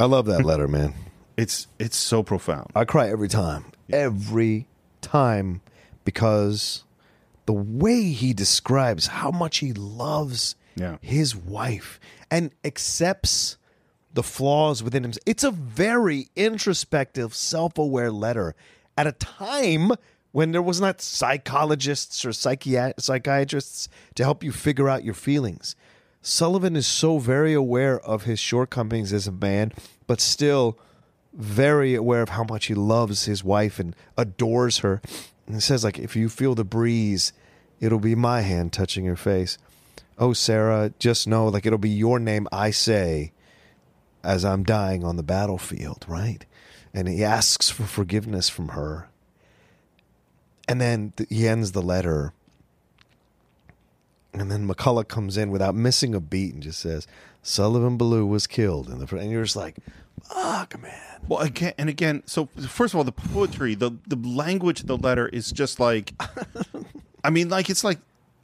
Speaker 2: I love that letter, man. <laughs>
Speaker 1: It's it's so profound.
Speaker 2: I cry every time. Every time because the way he describes how much he loves
Speaker 1: Yeah.
Speaker 2: his wife and accepts the flaws within him. It's a very introspective, self-aware letter at a time when there was not psychologists or psychiat- psychiatrists to help you figure out your feelings. Sullivan is so very aware of his shortcomings as a man, but still very aware of how much he loves his wife and adores her. And he says, like, if you feel the breeze, it'll be my hand touching your face. Oh, Sarah, just know, like, it'll be your name I say as I'm dying on the battlefield, right? And he asks for forgiveness from her and then he ends the letter. And then McCullough comes in without missing a beat and just says, Sullivan Ballou was killed. In the, and you're just like, fuck, man.
Speaker 1: Well, again, and again, so first of all, the poetry, the, the language of the letter is just like, <laughs> I mean, like, it's like,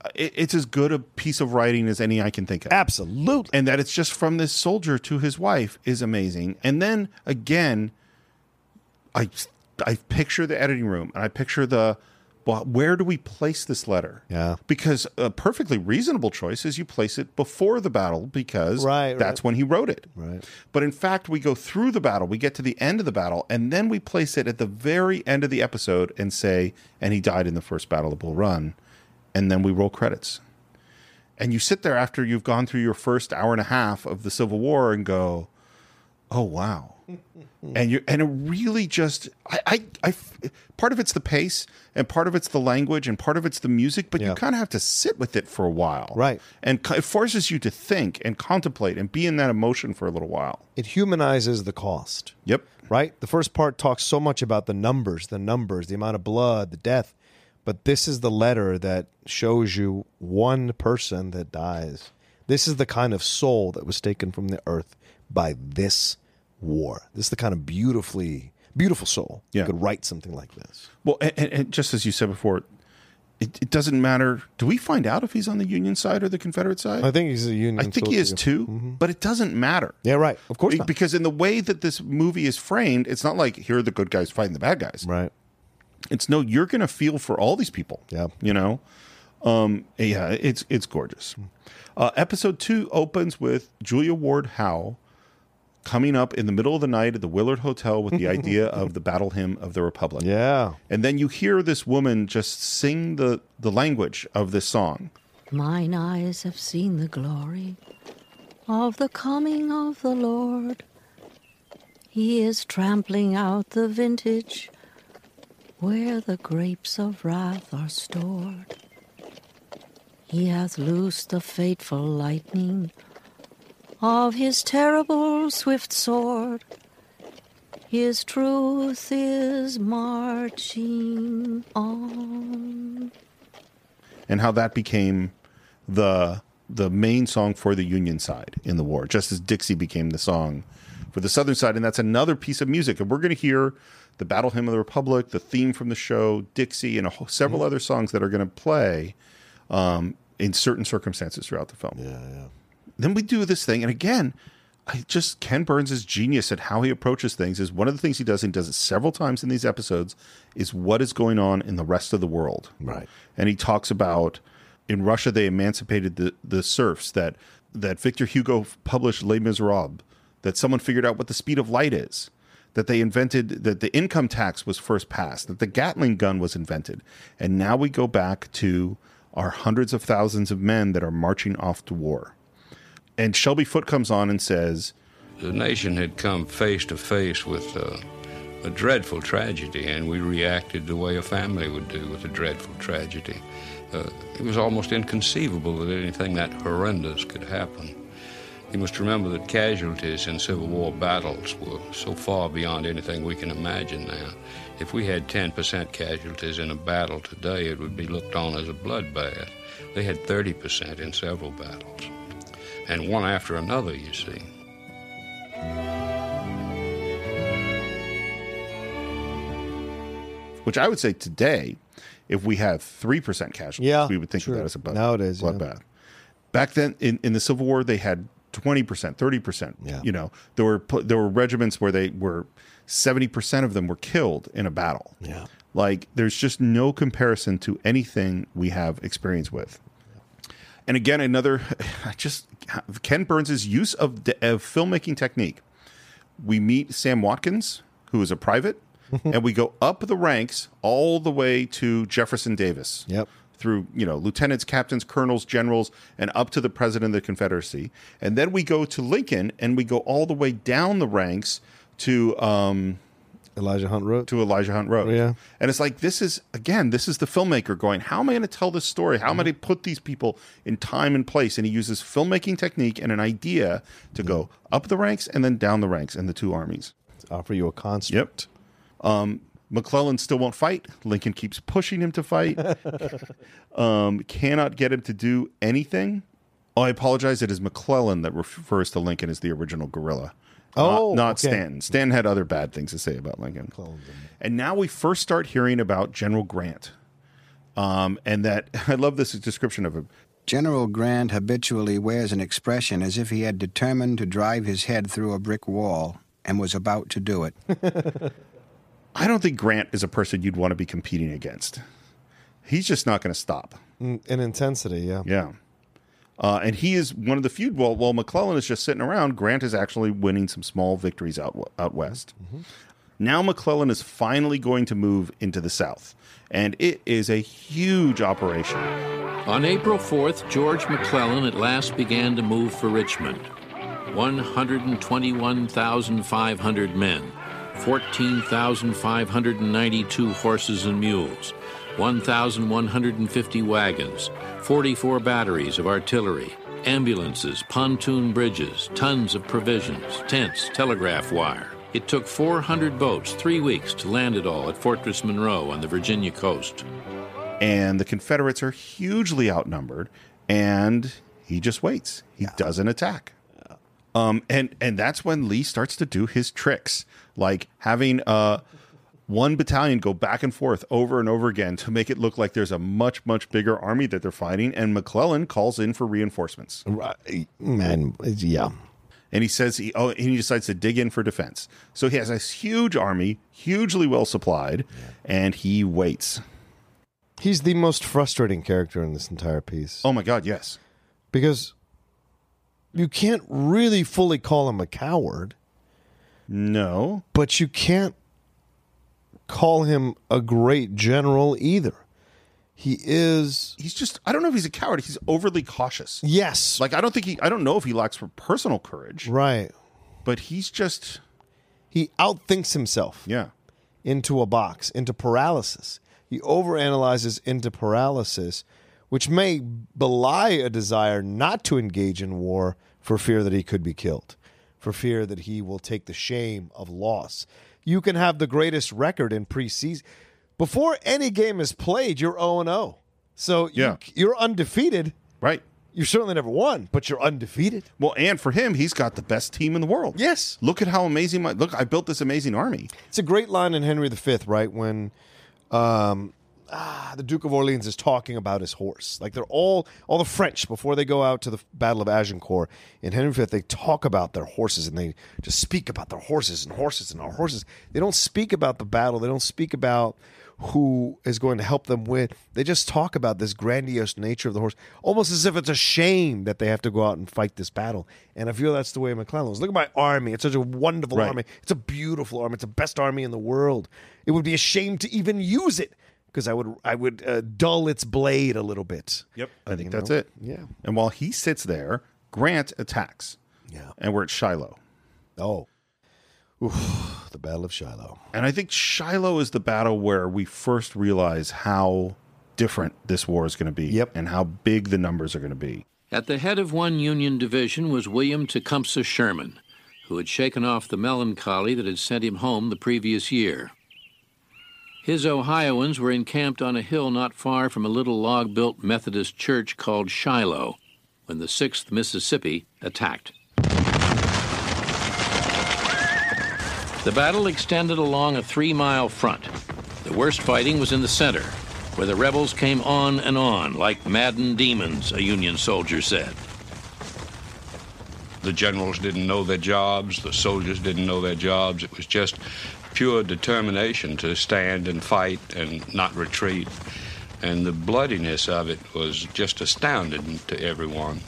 Speaker 1: uh, it's as good a piece of writing as any I can think of.
Speaker 2: Absolutely.
Speaker 1: And that it's just from this soldier to his wife is amazing. And then again, I I picture the editing room and I picture the well, where do we place this letter?
Speaker 2: Yeah.
Speaker 1: Because a perfectly reasonable choice is you place it before the battle because right, that's right. when he wrote it.
Speaker 2: Right.
Speaker 1: But in fact, we go through the battle, we get to the end of the battle, and then we place it at the very end of the episode and say, and he died in the first battle of Bull Run. And then we roll credits. And you sit there after you've gone through your first hour and a half of the Civil War and go, oh, wow and you and it really just I, I, I part of it's the pace and part of it's the language and part of it's the music but yeah. you kind of have to sit with it for a while
Speaker 2: right
Speaker 1: and it forces you to think and contemplate and be in that emotion for a little while
Speaker 2: it humanizes the cost
Speaker 1: yep
Speaker 2: right the first part talks so much about the numbers the numbers the amount of blood the death but this is the letter that shows you one person that dies this is the kind of soul that was taken from the earth by this war. This is the kind of beautifully beautiful soul yeah. could write something like this.
Speaker 1: Well, and, and just as you said before, it, it, doesn't matter. Do we find out if he's on the Union side or the Confederate side?
Speaker 2: I think he's a Union.
Speaker 1: I think he is too, mm-hmm. but it doesn't matter.
Speaker 2: Yeah, right.
Speaker 1: Of course, not. because in the way that this movie is framed, it's not like here are the good guys fighting the bad guys.
Speaker 2: Right.
Speaker 1: It's no, you're going to feel for all these people.
Speaker 2: Yeah.
Speaker 1: You know. Um, yeah, it's it's gorgeous. Mm. Uh, episode two opens with Julia Ward Howe coming up in the middle of the night at the Willard Hotel with the <laughs> idea of the battle hymn of the Republic.
Speaker 2: Yeah.
Speaker 1: And then you hear this woman just sing the, the language of this song.
Speaker 11: Mine eyes have seen the glory of the coming of the Lord. He is trampling out the vintage where the grapes of wrath are stored. He hath loosed the fateful lightning of his terrible swift sword. His truth is marching on.
Speaker 1: And how that became the the main song for the Union side in the war, just as Dixie became the song for the Southern side. And that's another piece of music. And we're going to hear the Battle Hymn of the Republic, the theme from the show, Dixie, and whole, several mm-hmm. other songs that are going to play um, in certain circumstances throughout the film.
Speaker 2: Yeah, yeah
Speaker 1: then we do this thing, and again, I just Ken Burns is genius at how he approaches things. Is one of the things he does. He does it several times in these episodes. Is what is going on in the rest of the world,
Speaker 2: right?
Speaker 1: And he talks about in Russia they emancipated the the serfs that that Victor Hugo published Les Miserables. That someone figured out what the speed of light is. That they invented that the income tax was first passed. That the Gatling gun was invented. And now we go back to our hundreds of thousands of men that are marching off to war. And Shelby Foote comes on and says,
Speaker 9: The nation had come face to face with uh, a dreadful tragedy, and we reacted the way a family would do with a dreadful tragedy. Uh, it was almost inconceivable that anything that horrendous could happen. You must remember that casualties in Civil War battles were so far beyond anything we can imagine now. If we had 10% casualties in a battle today, it would be looked on as a bloodbath. They had 30% in several battles and one after another, you see.
Speaker 1: Which I would say today, if we have 3% casualties, yeah, we would think true. of that as a blood, Nowadays, bloodbath. Yeah. Back then, in, in the Civil War, they had 20%, 30%. Yeah. You know, there were, there were regiments where they were 70% of them were killed in a battle.
Speaker 2: Yeah.
Speaker 1: Like, there's just no comparison to anything we have experience with and again, another <sighs> just Ken Burns' use of, de- of filmmaking technique. We meet Sam Watkins, who is a private, mm-hmm. and we go up the ranks all the way to Jefferson Davis.
Speaker 2: Yep.
Speaker 1: Through you know lieutenants, captains, colonels, generals, and up to the president of the Confederacy, and then we go to Lincoln, and we go all the way down the ranks to um,
Speaker 2: Elijah Hunt Rhodes.
Speaker 1: To Elijah Hunt Rhodes.
Speaker 2: Yeah.
Speaker 1: And it's like, this is, again, this is the filmmaker going, how am I going to tell this story? How mm-hmm. am I mm-hmm. going to put these people in time and place? And he uses filmmaking technique and an idea to yeah. go mm-hmm. up the ranks and then down the ranks in the two armies. To
Speaker 2: offer you a concept.
Speaker 1: Yep. Um, McClellan still won't fight. Lincoln keeps pushing him to fight. <laughs> um, cannot get him to do anything. Oh, I apologize. It is McClellan that refers to Lincoln as the original guerrilla.
Speaker 2: Oh,
Speaker 1: not, not okay. Stanton. Stanton had other bad things to say about Lincoln. And now we first start hearing about General Grant. Um, and that <laughs> I love this description of him.
Speaker 12: General Grant habitually wears an expression as if he had determined to drive his head through a brick wall and was about to do it.
Speaker 1: <laughs> I don't think Grant is a person you'd want to be competing against. He's just not going to stop.
Speaker 2: Mm, in intensity, yeah.
Speaker 1: Yeah. Uh, and he is one of the few. While, while McClellan is just sitting around, Grant is actually winning some small victories out out west. Mm-hmm. Now McClellan is finally going to move into the South, and it is a huge operation.
Speaker 3: On April 4th, George McClellan at last began to move for Richmond. 121,500 men, 14,592 horses and mules, 1,150 wagons, 44 batteries of artillery, ambulances, pontoon bridges, tons of provisions, tents, telegraph wire. It took 400 boats three weeks to land it all at Fortress Monroe on the Virginia coast.
Speaker 1: And the Confederates are hugely outnumbered, and he just waits. He yeah. doesn't attack. Um, and and that's when Lee starts to do his tricks, like having uh, one battalion go back and forth over and over again to make it look like there's a much much bigger army that they're fighting and mcclellan calls in for reinforcements right
Speaker 2: man yeah
Speaker 1: and he says he oh and he decides to dig in for defense so he has this huge army hugely well supplied yeah. and he waits
Speaker 2: he's the most frustrating character in this entire piece
Speaker 1: oh my god yes
Speaker 2: because you can't really fully call him a coward
Speaker 1: no
Speaker 2: but you can't call him a great general either. He is.
Speaker 1: He's just. I don't know if he's a coward. He's overly cautious.
Speaker 2: Yes.
Speaker 1: Like I don't think he. I don't know if he lacks for personal courage.
Speaker 2: Right.
Speaker 1: But he's just. He outthinks himself.
Speaker 2: Yeah. Into a box, into paralysis. He overanalyzes into paralysis, which may belie a desire not to engage in war for fear that he could be killed, for fear that he will take the shame of loss you can have the greatest record in preseason. Before any game is played, you're 0 0. So yeah. you, are undefeated.
Speaker 1: Right.
Speaker 2: You certainly never won, but you're undefeated.
Speaker 1: Well, and for him, he's got the best team in the world.
Speaker 2: Yes.
Speaker 1: Look at how amazing my look. I built this amazing army.
Speaker 2: It's a great line in Henry V, right? When um, ah, the Duke of Orleans is talking about his horse. Like they're all all the French before they go out to the Battle of Agincourt in Henry V, they talk about their horses and they just speak about their horses and horses and our horses. They don't speak about the battle. They don't speak about who is going to help them win. They just talk about this grandiose nature of the horse, almost as if it's a shame that they have to go out and fight this battle. And I feel that's the way McClellan was. Look at my army. It's such a wonderful right. army. It's a beautiful army. It's the best army in the world. It would be a shame to even use it because I would I would uh, dull its blade a little bit.
Speaker 1: Yep, I think know? Mm, that's it.
Speaker 2: Yeah.
Speaker 1: And while he sits there, Grant attacks.
Speaker 2: Yeah.
Speaker 1: And we're at Shiloh.
Speaker 2: Oh. Oof, the Battle of Shiloh.
Speaker 1: And I think Shiloh is the battle where we first realize how different this war is going to be
Speaker 2: yep.
Speaker 1: and how big the numbers are going to be.
Speaker 3: At the head of one Union division was William Tecumseh Sherman, who had shaken off the melancholy that had sent him home the previous year. His Ohioans were encamped on a hill not far from a little log built Methodist church called Shiloh when the 6th Mississippi attacked. The battle extended along a three mile front. The worst fighting was in the center, where the rebels came on and on like maddened demons, a Union soldier said.
Speaker 9: The generals didn't know their jobs, the soldiers didn't know their jobs. It was just pure determination to stand and fight and not retreat. And the bloodiness of it was just astounding to everyone.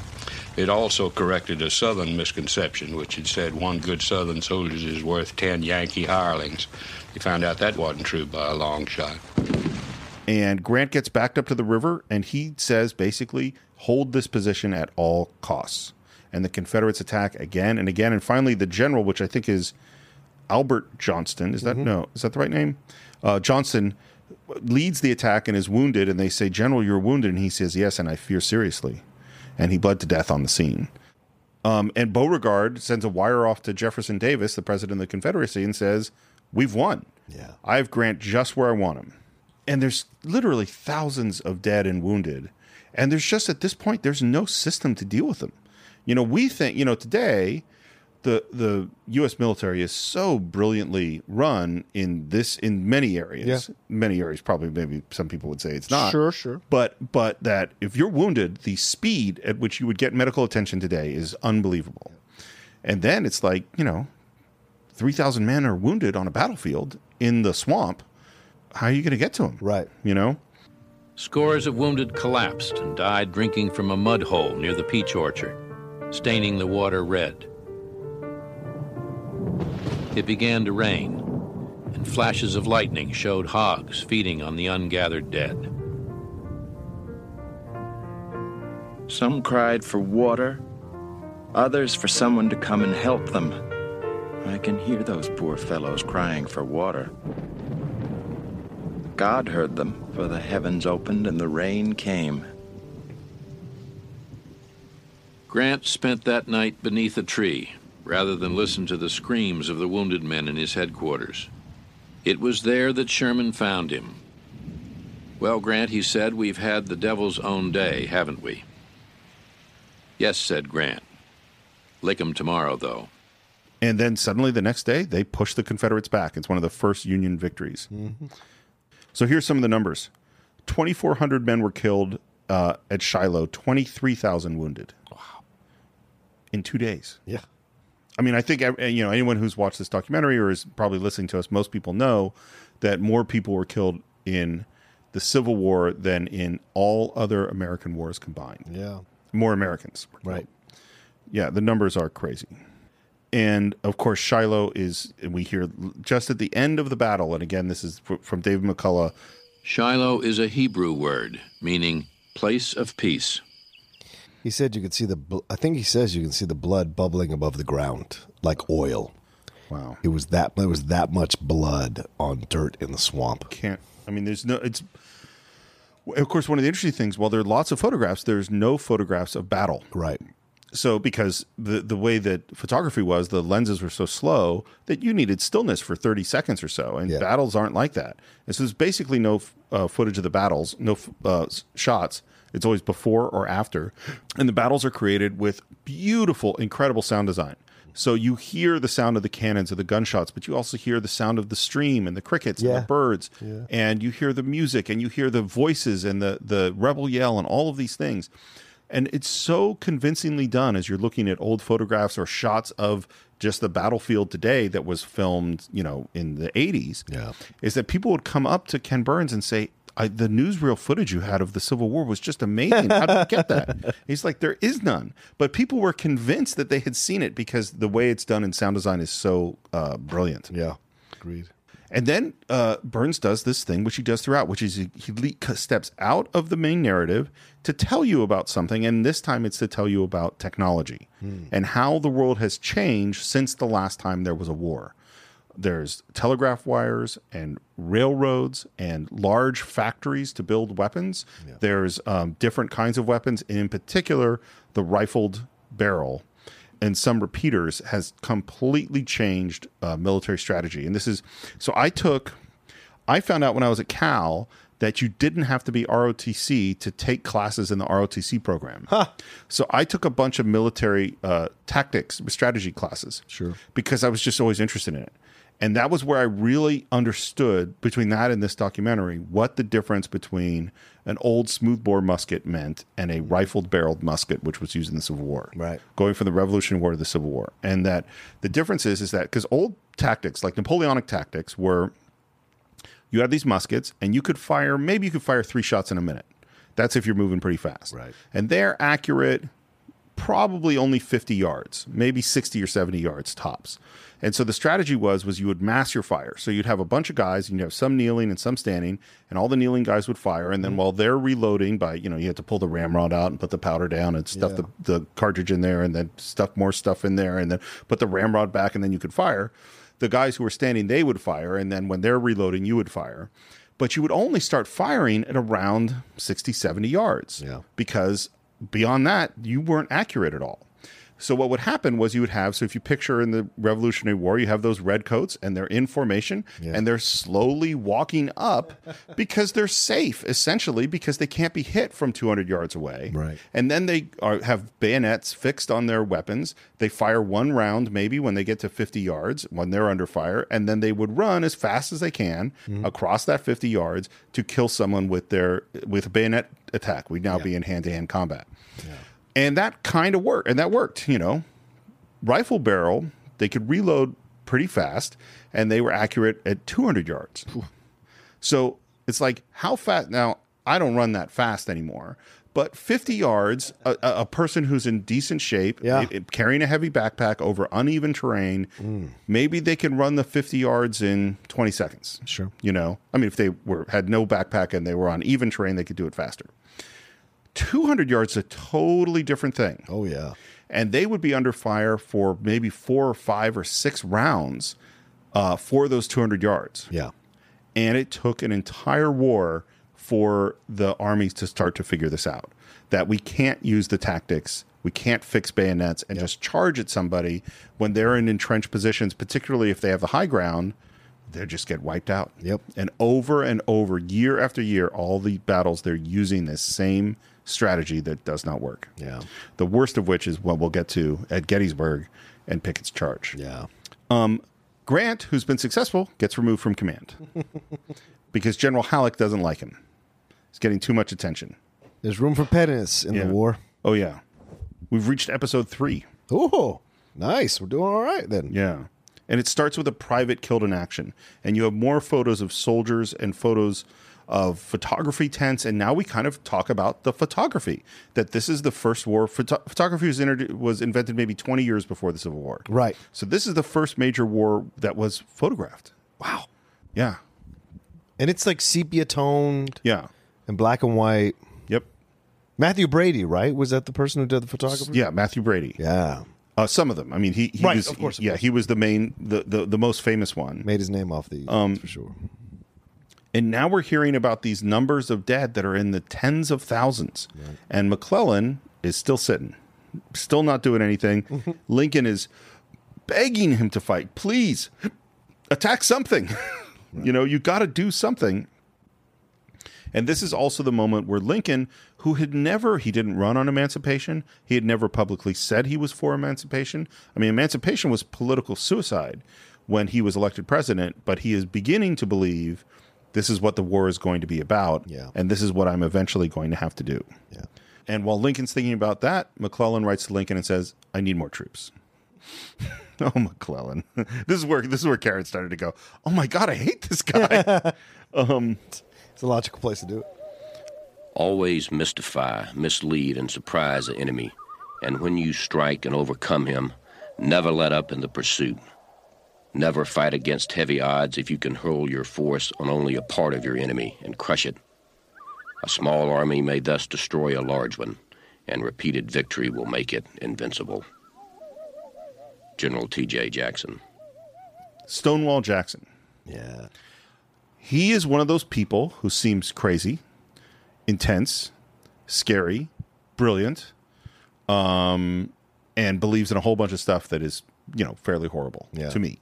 Speaker 9: It also corrected a Southern misconception, which had said one good Southern soldier is worth 10 Yankee hirelings. We found out that wasn't true by a long shot.
Speaker 1: And Grant gets backed up to the river, and he says basically, hold this position at all costs. And the Confederates attack again and again. And finally, the general, which I think is Albert Johnston. Is that mm-hmm. no? Is that the right name? Uh, Johnston leads the attack and is wounded. And they say, "General, you're wounded." And he says, "Yes, and I fear seriously." And he bled to death on the scene. Um, and Beauregard sends a wire off to Jefferson Davis, the president of the Confederacy, and says, "We've won.
Speaker 2: Yeah, I
Speaker 1: have Grant just where I want him." And there's literally thousands of dead and wounded, and there's just at this point there's no system to deal with them. You know, we think you know today the the U.S. military is so brilliantly run in this in many areas.
Speaker 2: Yeah.
Speaker 1: Many areas, probably maybe some people would say it's not.
Speaker 2: Sure, sure.
Speaker 1: But but that if you're wounded, the speed at which you would get medical attention today is unbelievable. And then it's like you know, three thousand men are wounded on a battlefield in the swamp. How are you going to get to them?
Speaker 2: Right.
Speaker 1: You know.
Speaker 3: Scores of wounded collapsed and died drinking from a mud hole near the peach orchard, staining the water red. It began to rain, and flashes of lightning showed hogs feeding on the ungathered dead.
Speaker 10: Some cried for water, others for someone to come and help them. I can hear those poor fellows crying for water. God heard them, for the heavens opened and the rain came.
Speaker 3: Grant spent that night beneath a tree, rather than listen to the screams of the wounded men in his headquarters. It was there that Sherman found him. Well, Grant, he said, we've had the devil's own day, haven't we? Yes, said Grant. Lick 'em tomorrow, though.
Speaker 1: And then suddenly the next day, they push the Confederates back. It's one of the first Union victories. Mm-hmm. So here's some of the numbers 2,400 men were killed uh, at Shiloh, 23,000 wounded. Wow. In two days.
Speaker 2: Yeah.
Speaker 1: I mean, I think uh, you know anyone who's watched this documentary or is probably listening to us. Most people know that more people were killed in the Civil War than in all other American wars combined.
Speaker 2: Yeah,
Speaker 1: more Americans.
Speaker 2: Right.
Speaker 1: Yeah, the numbers are crazy. And of course, Shiloh is. We hear just at the end of the battle, and again, this is from David McCullough.
Speaker 3: Shiloh is a Hebrew word meaning place of peace.
Speaker 2: He said you could see the. Bl- I think he says you can see the blood bubbling above the ground like oil.
Speaker 1: Wow.
Speaker 2: It was that. There was that much blood on dirt in the swamp.
Speaker 1: Can't. I mean, there's no. It's. Of course, one of the interesting things. While there are lots of photographs, there's no photographs of battle.
Speaker 2: Right.
Speaker 1: So because the the way that photography was, the lenses were so slow that you needed stillness for 30 seconds or so, and yeah. battles aren't like that. And so there's basically no uh, footage of the battles, no uh, shots it's always before or after. And the battles are created with beautiful, incredible sound design. So you hear the sound of the cannons or the gunshots, but you also hear the sound of the stream and the crickets yeah. and the birds, yeah. and you hear the music and you hear the voices and the the rebel yell and all of these things. And it's so convincingly done as you're looking at old photographs or shots of just the battlefield today that was filmed, you know, in the
Speaker 2: 80s.
Speaker 1: Yeah. Is that people would come up to Ken Burns and say, I, the newsreel footage you had of the Civil War was just amazing. How did you get that? <laughs> He's like, there is none. But people were convinced that they had seen it because the way it's done in sound design is so uh, brilliant.
Speaker 2: Yeah, agreed.
Speaker 1: And then uh, Burns does this thing, which he does throughout, which is he, he steps out of the main narrative to tell you about something. And this time it's to tell you about technology hmm. and how the world has changed since the last time there was a war there's telegraph wires and railroads and large factories to build weapons. Yeah. There's um, different kinds of weapons, and in particular, the rifled barrel and some repeaters has completely changed uh, military strategy. And this is so I took, I found out when I was at Cal that you didn't have to be ROTC to take classes in the ROTC program.
Speaker 2: Huh.
Speaker 1: So I took a bunch of military uh, tactics strategy classes.
Speaker 2: Sure.
Speaker 1: Because I was just always interested in it. And that was where I really understood between that and this documentary what the difference between an old smoothbore musket meant and a rifled barreled musket, which was used in the Civil War.
Speaker 2: Right.
Speaker 1: Going from the Revolutionary War to the Civil War. And that the difference is, is that because old tactics, like Napoleonic tactics, were you had these muskets and you could fire, maybe you could fire three shots in a minute. That's if you're moving pretty fast.
Speaker 2: Right.
Speaker 1: And they're accurate, probably only 50 yards, maybe 60 or 70 yards tops. And so the strategy was was you would mass your fire. So you'd have a bunch of guys, and you'd have some kneeling and some standing, and all the kneeling guys would fire. And then mm-hmm. while they're reloading by, you know, you had to pull the ramrod out and put the powder down and stuff yeah. the, the cartridge in there and then stuff more stuff in there and then put the ramrod back and then you could fire. The guys who were standing, they would fire, and then when they're reloading, you would fire. But you would only start firing at around 60, 70 yards. Yeah. Because beyond that, you weren't accurate at all. So what would happen was you would have so if you picture in the Revolutionary War, you have those red coats and they're in formation yeah. and they're slowly walking up <laughs> because they're safe essentially because they can't be hit from 200 yards away.
Speaker 2: Right.
Speaker 1: And then they are, have bayonets fixed on their weapons. They fire one round maybe when they get to 50 yards when they're under fire and then they would run as fast as they can mm-hmm. across that 50 yards to kill someone with their with a bayonet attack. We'd now yeah. be in hand-to-hand combat. Yeah. And that kind of worked. And that worked, you know. Rifle barrel, they could reload pretty fast and they were accurate at 200 yards. So it's like, how fast? Now, I don't run that fast anymore, but 50 yards, a, a person who's in decent shape, yeah. it, it, carrying a heavy backpack over uneven terrain, mm. maybe they can run the 50 yards in 20 seconds.
Speaker 2: Sure.
Speaker 1: You know, I mean, if they were had no backpack and they were on even terrain, they could do it faster. 200 yards is a totally different thing.
Speaker 2: Oh, yeah.
Speaker 1: And they would be under fire for maybe four or five or six rounds uh, for those 200 yards.
Speaker 2: Yeah.
Speaker 1: And it took an entire war for the armies to start to figure this out that we can't use the tactics we can't fix bayonets and yep. just charge at somebody when they're in entrenched positions, particularly if they have the high ground. They just get wiped out.
Speaker 2: Yep.
Speaker 1: And over and over, year after year, all the battles they're using this same strategy that does not work.
Speaker 2: Yeah.
Speaker 1: The worst of which is what we'll get to at Gettysburg and Pickett's charge.
Speaker 2: Yeah. Um,
Speaker 1: Grant, who's been successful, gets removed from command <laughs> because General Halleck doesn't like him. He's getting too much attention.
Speaker 2: There's room for pettiness in yeah. the war.
Speaker 1: Oh yeah. We've reached episode three.
Speaker 2: Oh, nice. We're doing all right then.
Speaker 1: Yeah. And it starts with a private killed in action. And you have more photos of soldiers and photos of photography tents, and now we kind of talk about the photography. That this is the first war. Photo- photography was, inter- was invented maybe 20 years before the Civil War.
Speaker 2: Right.
Speaker 1: So this is the first major war that was photographed.
Speaker 2: Wow.
Speaker 1: Yeah.
Speaker 2: And it's like sepia toned.
Speaker 1: Yeah.
Speaker 2: And black and white.
Speaker 1: Yep.
Speaker 2: Mathew Brady, right? Was that the person who did the photography?
Speaker 1: Yeah, Mathew Brady.
Speaker 2: Yeah. Uh,
Speaker 1: some of them. I mean, he, he right, was, of course, of yeah, course. he was the main, the, the, the most famous one.
Speaker 2: Made his name off these, um, for sure.
Speaker 1: And now we're hearing about these numbers of dead that are in the tens of thousands. Right. And McClellan is still sitting, still not doing anything. <laughs> Lincoln is begging him to fight. Please attack something. <laughs> right. You know, you got to do something. And this is also the moment where Lincoln, who had never, he didn't run on emancipation, he had never publicly said he was for emancipation. I mean, emancipation was political suicide when he was elected president, but he is beginning to believe this is what the war is going to be about,
Speaker 2: yeah.
Speaker 1: and this is what I'm eventually going to have to do.
Speaker 2: Yeah.
Speaker 1: And while Lincoln's thinking about that, McClellan writes to Lincoln and says, "I need more troops." <laughs> oh, McClellan, <laughs> this is where this is where Karen started to go. Oh my God, I hate this guy. <laughs>
Speaker 2: um, it's a logical place to do it.
Speaker 3: Always mystify, mislead, and surprise the enemy, and when you strike and overcome him, never let up in the pursuit. Never fight against heavy odds if you can hurl your force on only a part of your enemy and crush it. A small army may thus destroy a large one, and repeated victory will make it invincible. General T.J. Jackson.
Speaker 1: Stonewall Jackson.
Speaker 2: Yeah.
Speaker 1: He is one of those people who seems crazy, intense, scary, brilliant, um, and believes in a whole bunch of stuff that is, you know, fairly horrible yeah. to me.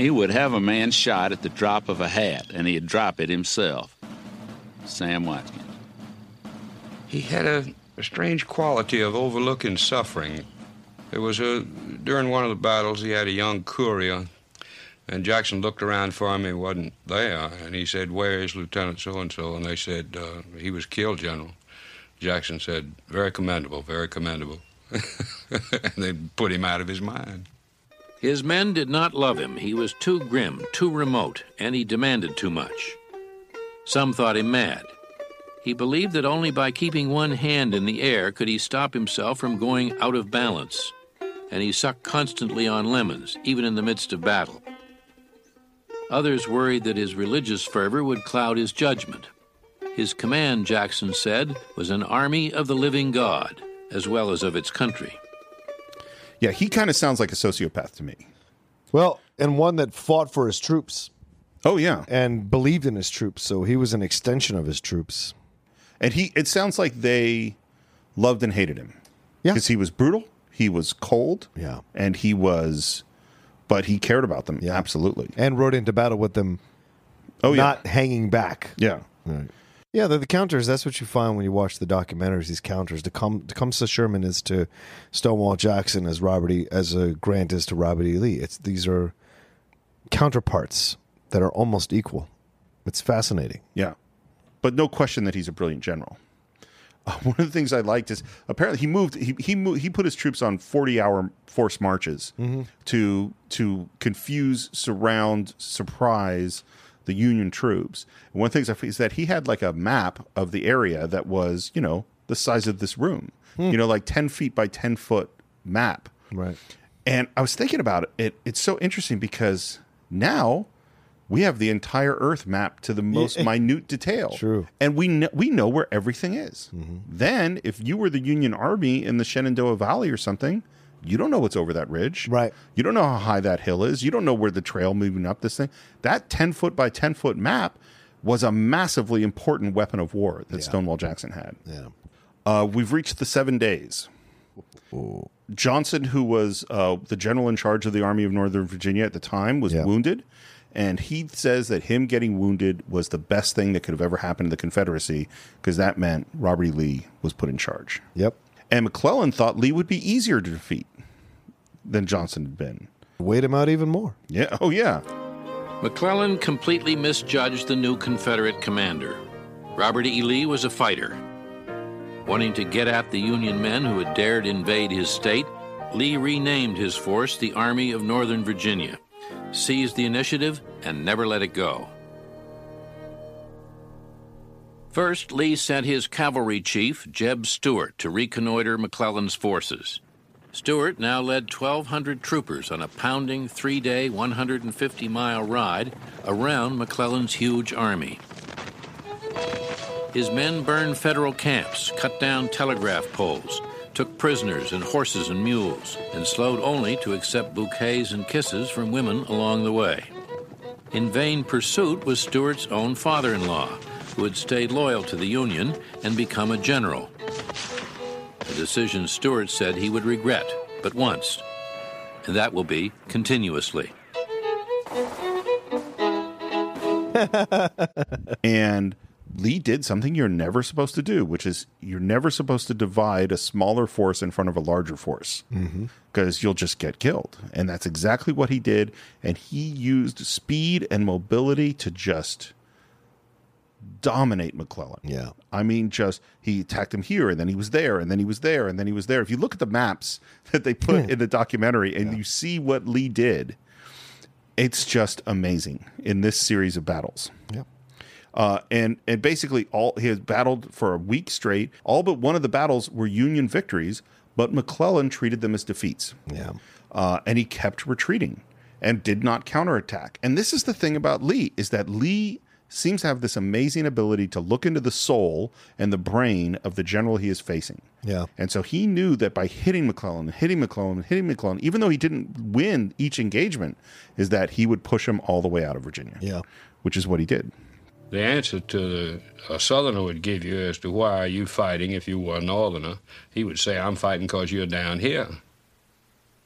Speaker 3: He would have a man shot at the drop of a hat, and he'd drop it himself. Sam Watkins.
Speaker 9: He had a, a strange quality of overlooking suffering. There was a during one of the battles he had a young courier, and Jackson looked around for him. He wasn't there, and he said, "Where is Lieutenant so and so?" And they said, uh, "He was killed, General." Jackson said, "Very commendable, very commendable," <laughs> and they put him out of his mind.
Speaker 3: His men did not love him. He was too grim, too remote, and he demanded too much. Some thought him mad. He believed that only by keeping one hand in the air could he stop himself from going out of balance, and he sucked constantly on lemons, even in the midst of battle. Others worried that his religious fervor would cloud his judgment. His command, Jackson said, was an army of the living God, as well as of its country.
Speaker 1: Yeah, he kind of sounds like a sociopath to me.
Speaker 2: Well, and one that fought for his troops.
Speaker 1: Oh yeah,
Speaker 2: and believed in his troops, so he was an extension of his troops.
Speaker 1: And he, it sounds like they loved and hated him.
Speaker 2: Yeah,
Speaker 1: because he was brutal, he was cold.
Speaker 2: Yeah,
Speaker 1: and he was, but he cared about them. Yeah, absolutely,
Speaker 2: and rode into battle with them.
Speaker 1: Oh not yeah, not
Speaker 2: hanging back.
Speaker 1: Yeah. Right.
Speaker 2: Yeah, the, the, counters. That's what you find when you watch the documentaries. These counters. come to Sherman is to Stonewall Jackson as Robert E. as a Grant is to Robert E. Lee. It's these are counterparts that are almost equal. It's fascinating.
Speaker 1: Yeah, but no question that he's a brilliant general. Uh, <laughs> one of the things I liked is apparently he moved. He he, moved, he put his troops on forty-hour forced marches mm-hmm. to to confuse, surround, surprise the Union troops. one of the things I is that he had like a map of the area that was, you know, the size of this room, hmm. you know, like 10 feet by 10 foot map.
Speaker 2: Right.
Speaker 1: And I was thinking about it. it it's so interesting because now we have the entire Earth mapped to the most yeah. <laughs> minute detail.
Speaker 2: True.
Speaker 1: And we know, we know where everything is. Mm-hmm. Then, if you were the Union Army in the Shenandoah Valley or something, you don't know what's over that ridge.
Speaker 2: Right.
Speaker 1: You don't know how high that hill is. You don't know where the trail moving up this thing. That 10 foot by 10 foot map was a massively important weapon of war that yeah. Stonewall Jackson had.
Speaker 2: Yeah.
Speaker 1: Uh, we've reached the seven days. Ooh. Johnston, who was uh, the general in charge of the Army of Northern Virginia at the time, was yeah. wounded. And he says that him getting wounded was the best thing that could have ever happened to the Confederacy because that meant Robert E. Lee was put in charge.
Speaker 2: Yep.
Speaker 1: And McClellan thought Lee would be easier to defeat than Johnston had been.
Speaker 2: Wait him out even more.
Speaker 1: Yeah. Oh, yeah.
Speaker 3: McClellan completely misjudged the new Confederate commander. Robert E. Lee was a fighter. Wanting to get at the Union men who had dared invade his state, Lee renamed his force the Army of Northern Virginia, seized the initiative, and never let it go. First, Lee sent his cavalry chief, Jeb Stuart, to reconnoiter McClellan's forces. Stuart now led 1,200 troopers on a pounding three day, 150 mile ride around McClellan's huge army. His men burned federal camps, cut down telegraph poles, took prisoners and horses and mules, and slowed only to accept bouquets and kisses from women along the way. In vain pursuit was Stuart's own father in law, who had stayed loyal to the Union and become a general a decision Stuart said he would regret but once, and that will be continuously.
Speaker 1: <laughs> and Lee did something you're never supposed to do, which is you're never supposed to divide a smaller force in front of a larger force
Speaker 2: because
Speaker 1: mm-hmm. you'll just get killed. And that's exactly what he did. And he used speed and mobility to just dominate McClellan.
Speaker 2: Yeah.
Speaker 1: I mean, just he attacked him here, and then he was there, and then he was there, and then he was there. If you look at the maps <laughs> that they put in the documentary and yeah. you see what Lee did, it's just amazing in this series of battles.
Speaker 2: Yeah. Uh,
Speaker 1: and and basically all he has battled for a week straight. All but one of the battles were Union victories, but McClellan treated them as defeats.
Speaker 2: Yeah. Uh,
Speaker 1: and he kept retreating and did not counterattack. And this is the thing about Lee is that Lee seems to have this amazing ability to look into the soul and the brain of the general he is facing.
Speaker 2: Yeah.
Speaker 1: And so he knew that by hitting McClellan, hitting McClellan, hitting McClellan, even though he didn't win each engagement, is that he would push him all the way out of Virginia.
Speaker 2: Yeah.
Speaker 1: Which is what he did.
Speaker 9: The answer to the, a Southerner would give you as to why are you fighting if you were a Northerner, he would say, I'm fighting because you're down here.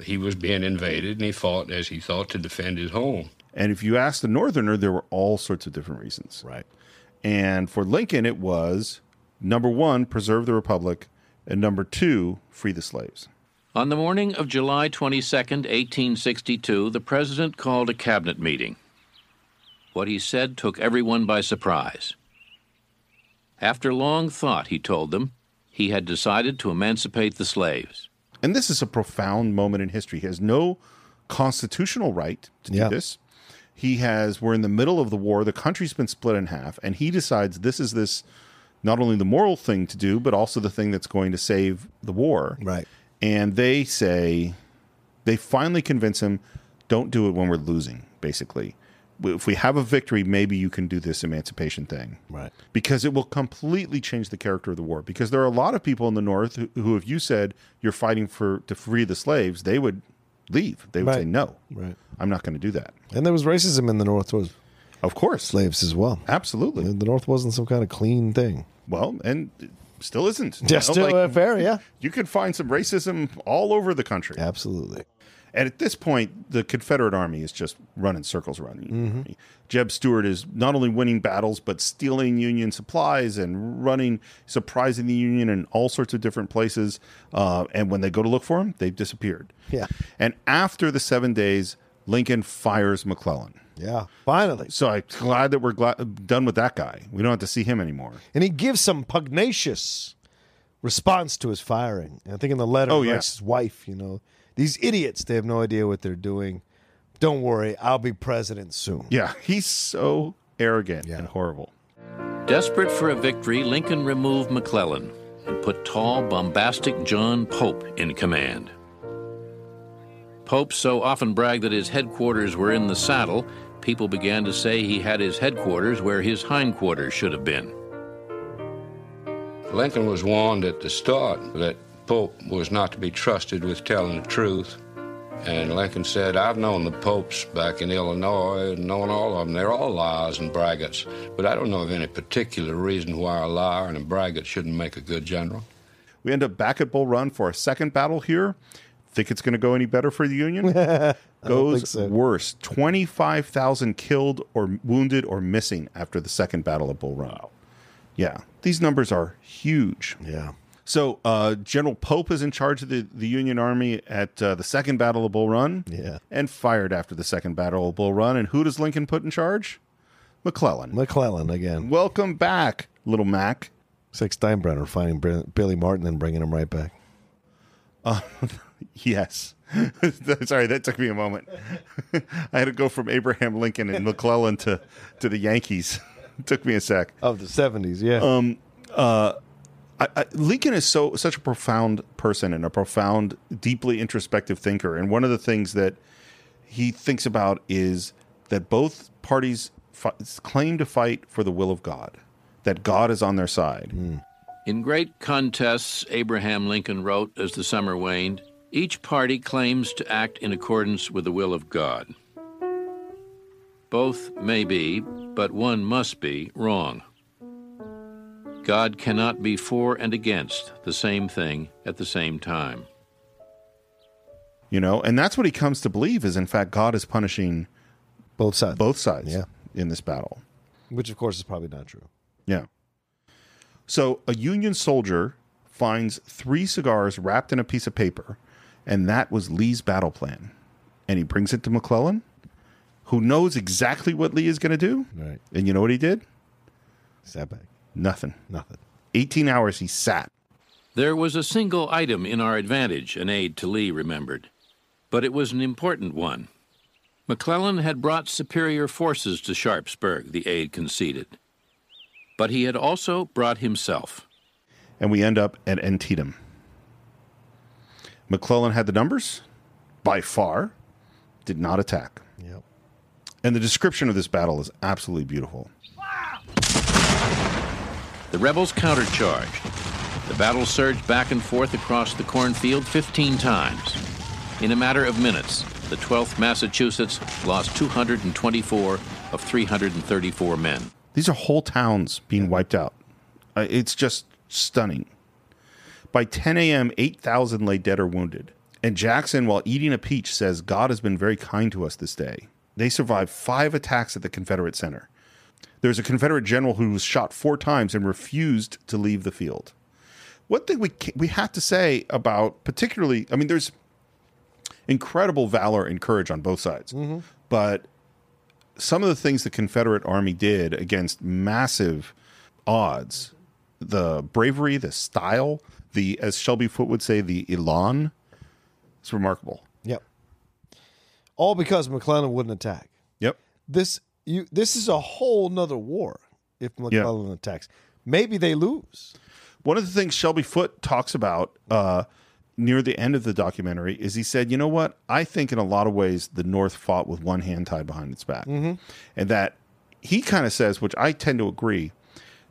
Speaker 9: He was being invaded and he fought as he thought to defend his home.
Speaker 1: And if you asked the Northerner, there were all sorts of different reasons.
Speaker 2: Right.
Speaker 1: And for Lincoln, it was number one, preserve the Republic, and number two, free the slaves.
Speaker 3: On the morning of July 22, 1862, the president called a cabinet meeting. What he said took everyone by surprise. After long thought, he told them, he had decided to emancipate the slaves.
Speaker 1: And this is a profound moment in history. He has no constitutional right to yeah. do this he has we're in the middle of the war the country's been split in half and he decides this is this not only the moral thing to do but also the thing that's going to save the war
Speaker 2: right
Speaker 1: and they say they finally convince him don't do it when we're losing basically if we have a victory maybe you can do this emancipation thing
Speaker 2: right
Speaker 1: because it will completely change the character of the war because there are a lot of people in the north who, who if you said you're fighting for to free the slaves they would leave. They would right. say no. Right. I'm not going to do that.
Speaker 2: And there was racism in the North towards
Speaker 1: of course
Speaker 2: slaves as well.
Speaker 1: Absolutely.
Speaker 2: The North wasn't some kind of clean thing.
Speaker 1: Well, and still isn't.
Speaker 2: Just you know, like, uh, fair, yeah.
Speaker 1: You could find some racism all over the country.
Speaker 2: Absolutely.
Speaker 1: And at this point, the Confederate army is just running circles around the
Speaker 2: Union mm-hmm. army.
Speaker 1: Jeb Stuart is not only winning battles, but stealing Union supplies and running, surprising the Union in all sorts of different places. Uh, and when they go to look for him, they've disappeared.
Speaker 2: Yeah.
Speaker 1: And after the seven days, Lincoln fires McClellan.
Speaker 2: Yeah, finally.
Speaker 1: So I'm glad that we're glad, done with that guy. We don't have to see him anymore.
Speaker 2: And he gives some pugnacious response to his firing. I think in the letter, oh, yeah. his wife, you know, these idiots, they have no idea what they're doing. Don't worry, I'll be president soon.
Speaker 1: Yeah, he's so arrogant yeah. and horrible.
Speaker 3: Desperate for a victory, Lincoln removed McClellan and put tall, bombastic John Pope in command. Pope so often bragged that his headquarters were in the saddle, people began to say he had his headquarters where his hindquarters should have been.
Speaker 9: Lincoln was warned at the start that Pope was not to be trusted with telling the truth. And Lincoln said, I've known the popes back in Illinois, and known all of them. They're all liars and braggarts, but I don't know of any particular reason why a liar and a braggart shouldn't make a good general.
Speaker 1: We end up back at Bull Run for a second battle here. Think it's going to go any better for the Union? <laughs> Goes so. worse. 25,000 killed or wounded or missing after the second battle of Bull Run. Wow. Yeah. These numbers are huge.
Speaker 2: Yeah.
Speaker 1: So uh, General Pope is in charge of the, the Union Army at uh, the Second Battle of Bull Run.
Speaker 2: Yeah.
Speaker 1: And fired after the Second Battle of Bull Run. And who does Lincoln put in charge? McClellan.
Speaker 2: McClellan again.
Speaker 1: Welcome back, little Mac.
Speaker 2: It's like Steinbrenner finding Br- Billy Martin and bringing him right back.
Speaker 1: Uh, <laughs> yes. <laughs> Sorry, that took me a moment. <laughs> I had to go from Abraham Lincoln and McClellan to, to the Yankees. took me a sec.
Speaker 2: Of the 70s, yeah.
Speaker 1: Um, uh, I, I, Lincoln is so such a profound person and a profound, deeply introspective thinker. And one of the things that he thinks about is that both parties claim to fight for the will of God, that God is on their side. Mm.
Speaker 3: In great contests, Abraham Lincoln wrote as the summer waned, each party claims to act in accordance with the will of God. Both may be, but one must be, wrong. God cannot be for and against the same thing at the same time.
Speaker 1: You know, and that's what he comes to believe is in fact God is punishing
Speaker 2: both sides.
Speaker 1: Both sides
Speaker 2: yeah.
Speaker 1: in this battle.
Speaker 2: Which of course is probably not true.
Speaker 1: Yeah. So a Union soldier finds three cigars wrapped in a piece of paper, and that was Lee's battle plan. And he brings it to McClellan, who knows exactly what Lee is going to do.
Speaker 2: Right.
Speaker 1: And you know what he did?
Speaker 2: Sat back.
Speaker 1: Nothing.
Speaker 2: Nothing.
Speaker 1: 18 hours he sat.
Speaker 3: There was a single item in our advantage, an aide to Lee remembered, but it was an important one. McClellan had brought superior forces to Sharpsburg, the aide conceded, but he had also brought himself.
Speaker 1: And we end up at Antietam. McClellan had the numbers, by far, did not attack.
Speaker 2: Yep.
Speaker 1: And the description of this battle is absolutely beautiful.
Speaker 3: The rebels countercharged. The battle surged back and forth across the cornfield 15 times. In a matter of minutes, the 12th Massachusetts lost 224 of 334 men.
Speaker 1: These are whole towns being wiped out. Uh, it's just stunning. By 10 a.m., 8,000 lay dead or wounded. And Jackson, while eating a peach, says God has been very kind to us this day. They survived five attacks at the Confederate Center. There's a Confederate general who was shot four times and refused to leave the field. One thing we we have to say about particularly, I mean, there's incredible valor and courage on both sides, mm-hmm. but some of the things the Confederate Army did against massive odds, the bravery, the style, the as Shelby Foote would say, the elan, it's remarkable.
Speaker 2: Yep. All because McClellan wouldn't attack.
Speaker 1: Yep.
Speaker 2: This you this is a whole nother war if McClellan yeah. attacks. Maybe they lose.
Speaker 1: One of the things Shelby Foote talks about uh, near the end of the documentary is he said, "You know what? I think in a lot of ways the North fought with one hand tied behind its back,
Speaker 2: mm-hmm.
Speaker 1: and that he kind of says, which I tend to agree."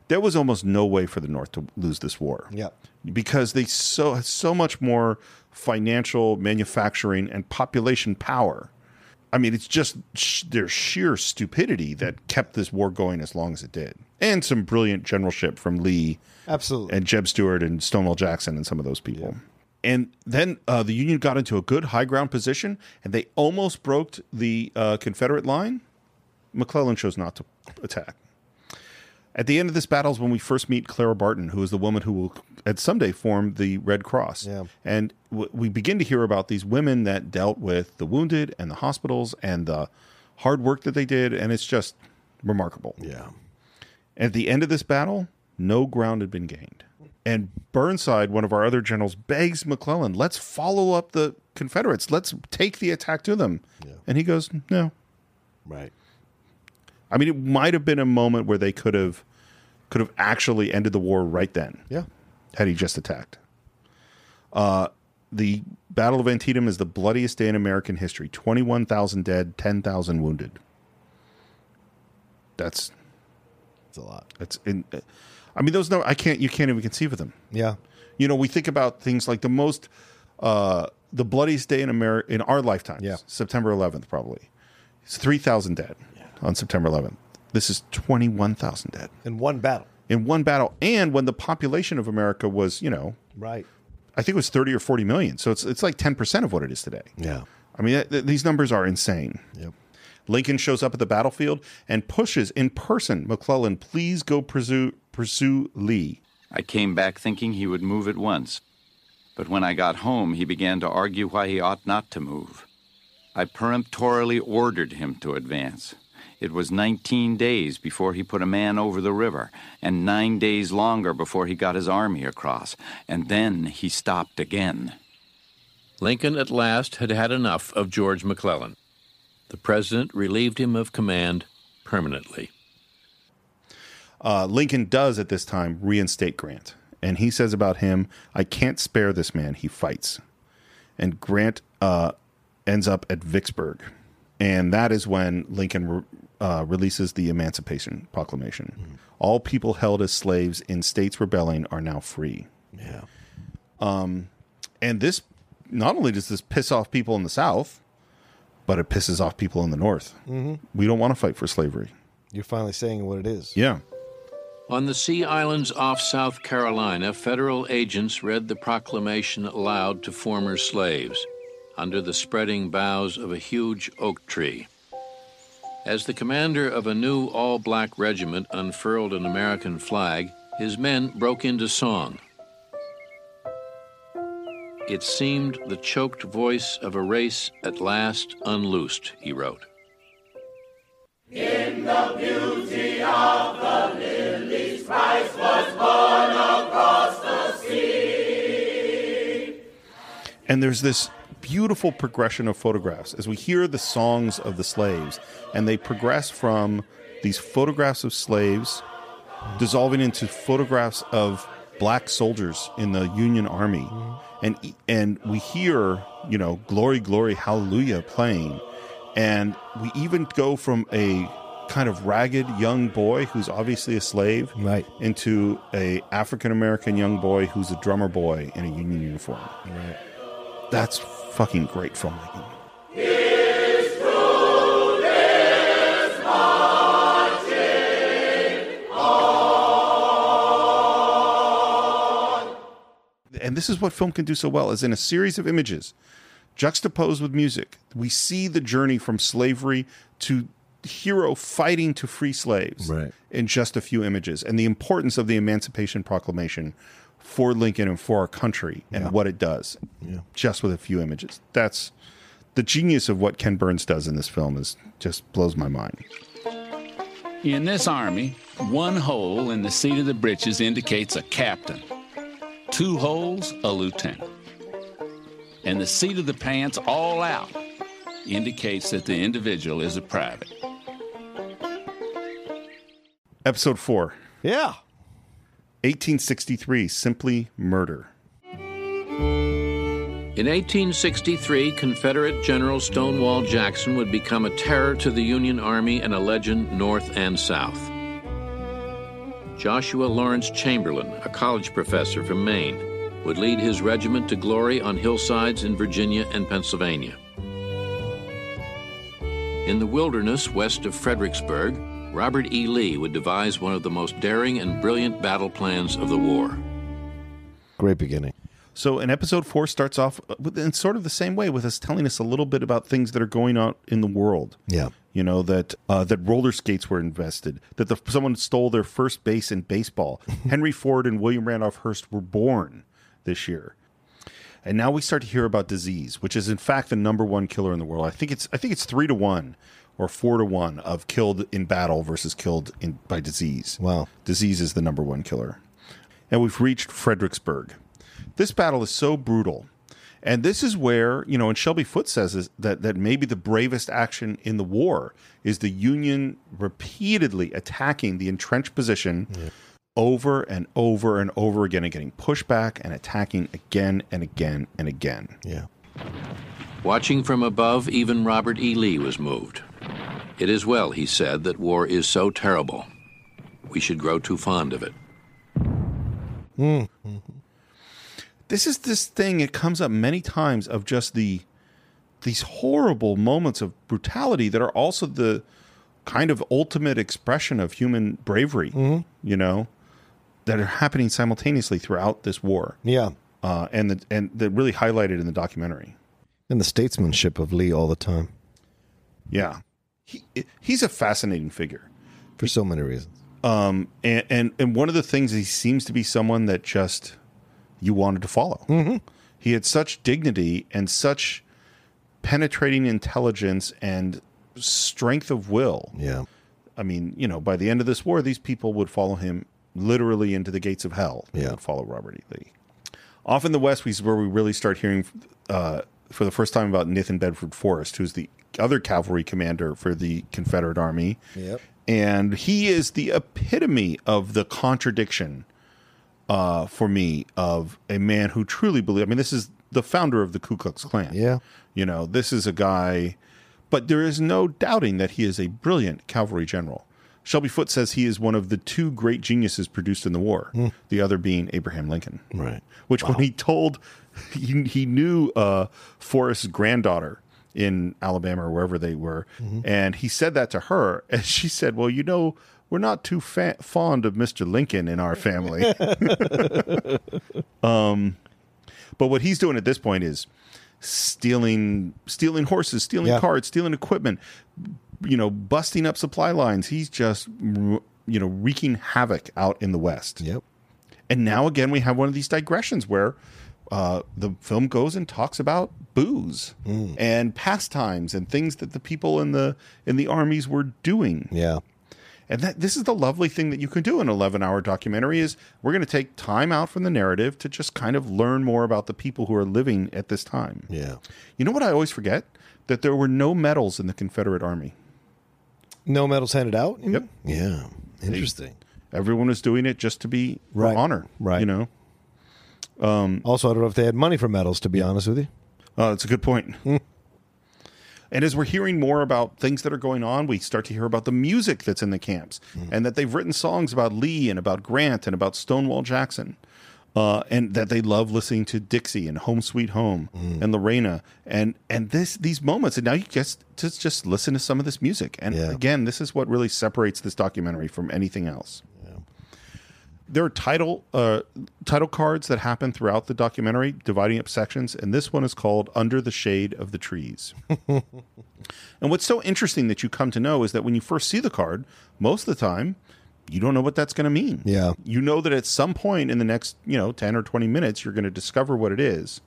Speaker 1: There was almost no way for the North to lose this war.
Speaker 2: Yeah.
Speaker 1: Because they so so much more financial, manufacturing, and population power I mean, it's just sh- their sheer stupidity that kept this war going as long as it did, and some brilliant generalship from Lee,
Speaker 2: absolutely,
Speaker 1: and Jeb Stuart and Stonewall Jackson and some of those people. Yeah. And then uh, the Union got into a good high ground position, and they almost broke the uh, Confederate line. McClellan chose not to attack. At the end of this battle is when we first meet Clara Barton, who is the woman who will at someday form the Red Cross.
Speaker 2: Yeah.
Speaker 1: And w- we begin to hear about these women that dealt with the wounded and the hospitals and the hard work that they did, and it's just remarkable.
Speaker 2: Yeah.
Speaker 1: At the end of this battle, no ground had been gained. And Burnside, one of our other generals, begs McClellan, let's follow up the Confederates. Let's take the attack to them. Yeah. And he goes, no.
Speaker 2: Right.
Speaker 1: I mean, it might have been a moment where they could have could have actually ended the war right then.
Speaker 2: Yeah,
Speaker 1: had he just attacked. Uh, the Battle of Antietam is the bloodiest day in American history. Twenty-one thousand dead, ten thousand wounded. That's that's
Speaker 2: a lot.
Speaker 1: That's in. I mean, those no, I can't. You can't even conceive of them.
Speaker 2: Yeah.
Speaker 1: You know, we think about things like the most, uh, the bloodiest day in America in our lifetimes.
Speaker 2: Yeah.
Speaker 1: September 11th, probably. It's three thousand dead on September 11th. This is 21,000 dead
Speaker 2: in one battle.
Speaker 1: In one battle, and when the population of America was, you know,
Speaker 2: right,
Speaker 1: I think it was 30 or 40 million. So it's it's like 10 percent of what it is today.
Speaker 2: Yeah,
Speaker 1: I mean th- th- these numbers are insane.
Speaker 2: Yep.
Speaker 1: Lincoln shows up at the battlefield and pushes in person McClellan, please go pursue, pursue Lee.
Speaker 10: I came back thinking he would move at once, but when I got home, he began to argue why he ought not to move. I peremptorily ordered him to advance. It was 19 days before he put a man over the river, and nine days longer before he got his army across, and then he stopped again.
Speaker 3: Lincoln at last had had enough of George McClellan. The president relieved him of command permanently.
Speaker 1: Uh, Lincoln does at this time reinstate Grant, and he says about him, I can't spare this man, he fights. And Grant uh, ends up at Vicksburg. And that is when Lincoln uh, releases the Emancipation Proclamation. Mm-hmm. All people held as slaves in states rebelling are now free.
Speaker 2: Yeah.
Speaker 1: Um, and this, not only does this piss off people in the South, but it pisses off people in the North. Mm-hmm. We don't want to fight for slavery.
Speaker 2: You're finally saying what it is.
Speaker 1: Yeah.
Speaker 3: On the Sea Islands off South Carolina, federal agents read the proclamation aloud to former slaves under the spreading boughs of a huge oak tree. As the commander of a new all black regiment unfurled an American flag, his men broke into song. It seemed the choked voice of a race at last unloosed, he wrote. In the beauty of the lilies,
Speaker 1: Christ was born across the sea. And there's this beautiful progression of photographs as we hear the songs of the slaves, and they progress from these photographs of slaves dissolving into photographs of black soldiers in the Union Army, mm-hmm. and and we hear you know glory, glory, hallelujah playing, and we even go from a kind of ragged young boy who's obviously a slave
Speaker 2: right.
Speaker 1: into a African American young boy who's a drummer boy in a union uniform.
Speaker 2: Right.
Speaker 1: That's fucking great filmmaking. And this is what film can do so well is in a series of images juxtaposed with music, we see the journey from slavery to hero fighting to free slaves
Speaker 2: right.
Speaker 1: in just a few images and the importance of the Emancipation Proclamation for Lincoln and for our country and yeah. what it does yeah. just with a few images. That's the genius of what Ken Burns does in this film is just blows my mind.
Speaker 9: In this army, one hole in the seat of the breeches indicates a captain, two holes, a lieutenant. And the seat of the pants all out indicates that the individual is a private.
Speaker 1: Episode four.
Speaker 2: Yeah.
Speaker 1: 1863, simply murder.
Speaker 3: In 1863, Confederate General Stonewall Jackson would become a terror to the Union Army and a legend north and south. Joshua Lawrence Chamberlain, a college professor from Maine, would lead his regiment to glory on hillsides in Virginia and Pennsylvania. In the wilderness west of Fredericksburg, Robert E. Lee would devise one of the most daring and brilliant battle plans of the war.
Speaker 2: Great beginning.
Speaker 1: So, in episode four starts off uh, with, in sort of the same way, with us telling us a little bit about things that are going on in the world.
Speaker 2: Yeah,
Speaker 1: you know that uh, that roller skates were invested, that the, someone stole their first base in baseball. <laughs> Henry Ford and William Randolph Hearst were born this year, and now we start to hear about disease, which is in fact the number one killer in the world. I think it's I think it's three to one or four to one of killed in battle versus killed in, by disease.
Speaker 2: Wow.
Speaker 1: Disease is the number one killer. And we've reached Fredericksburg. This battle is so brutal. And this is where, you know, and Shelby Foote says is that, that maybe the bravest action in the war is the Union repeatedly attacking the entrenched position yeah. over and over and over again and getting pushback and attacking again and again and again.
Speaker 2: Yeah.
Speaker 3: Watching from above, even Robert E. Lee was moved. It is well, he said, that war is so terrible. We should grow too fond of it. Mm-hmm.
Speaker 1: This is this thing, it comes up many times of just the these horrible moments of brutality that are also the kind of ultimate expression of human bravery,
Speaker 2: mm-hmm.
Speaker 1: you know, that are happening simultaneously throughout this war.
Speaker 2: Yeah. Uh,
Speaker 1: and the, and that really highlighted in the documentary.
Speaker 2: And the statesmanship of Lee all the time.
Speaker 1: Yeah he he's a fascinating figure
Speaker 2: for so many reasons.
Speaker 1: Um, and, and and one of the things he seems to be someone that just you wanted to follow.
Speaker 2: Mm-hmm.
Speaker 1: He had such dignity and such penetrating intelligence and strength of will.
Speaker 2: Yeah.
Speaker 1: I mean, you know, by the end of this war, these people would follow him literally into the gates of hell.
Speaker 2: yeah.
Speaker 1: follow Robert E. Lee. Off in the West is where we really start hearing uh, for the first time about Nathan Bedford Forrest, who's the other cavalry commander for the Confederate Army. Yep. And he is the epitome of the contradiction uh, for me of a man who truly believed. I mean, this is the founder of the Ku Klux Klan.
Speaker 2: Yeah.
Speaker 1: You know, this is a guy, but there is no doubting that he is a brilliant cavalry general. Shelby Foote says he is one of the two great geniuses produced in the war, mm. the other being Abraham Lincoln.
Speaker 2: Right.
Speaker 1: Which, wow. when he told he, he knew uh, Forrest's granddaughter in Alabama or wherever they were, mm-hmm. and he said that to her, <laughs> and she said, "Well, you know." We're not too fa- fond of Mr. Lincoln in our family. <laughs> um, but what he's doing at this point is stealing stealing horses, stealing yeah. stealing equipment, you know, busting up supply lines. He's just you know wreaking havoc out in the West.
Speaker 2: Yep.
Speaker 1: And now again we have one of these digressions where uh, the film goes and talks about booze mm. and pastimes and things that the people in the in the armies were doing.
Speaker 2: Yeah.
Speaker 1: And that this is the lovely thing that you can do in an 11-hour documentary is we're going to take time out from the narrative to just kind of learn more about the people who are living at this time.
Speaker 2: Yeah.
Speaker 1: You know what I always forget that there were no medals in the Confederate Army.
Speaker 2: No medals handed out?
Speaker 1: Yep.
Speaker 2: Yeah. Interesting.
Speaker 1: They, everyone was doing it just to be
Speaker 2: right.
Speaker 1: honor,
Speaker 2: right?
Speaker 1: You know.
Speaker 2: Um, also, I don't know if they had money for medals. To be honest with you,
Speaker 1: uh, that's a good point. Hmm. And as we're hearing more about things that are going on, we start to hear about the music that's in the camps mm-hmm. and that they've written songs about Lee and about Grant and about Stonewall Jackson. Uh, and that they love listening to Dixie and Home Sweet Home mm. and Lorena and and this these moments and now you just just just listen to some of this music and yeah. again this is what really separates this documentary from anything else there are title uh, title cards that happen throughout the documentary, dividing up sections, and this one is called "Under the Shade of the Trees." <laughs> and what's so interesting that you come to know is that when you first see the card, most of the time, you don't know what that's going to mean.
Speaker 2: Yeah,
Speaker 1: you know that at some point in the next you know ten or twenty minutes, you're going to discover what it is.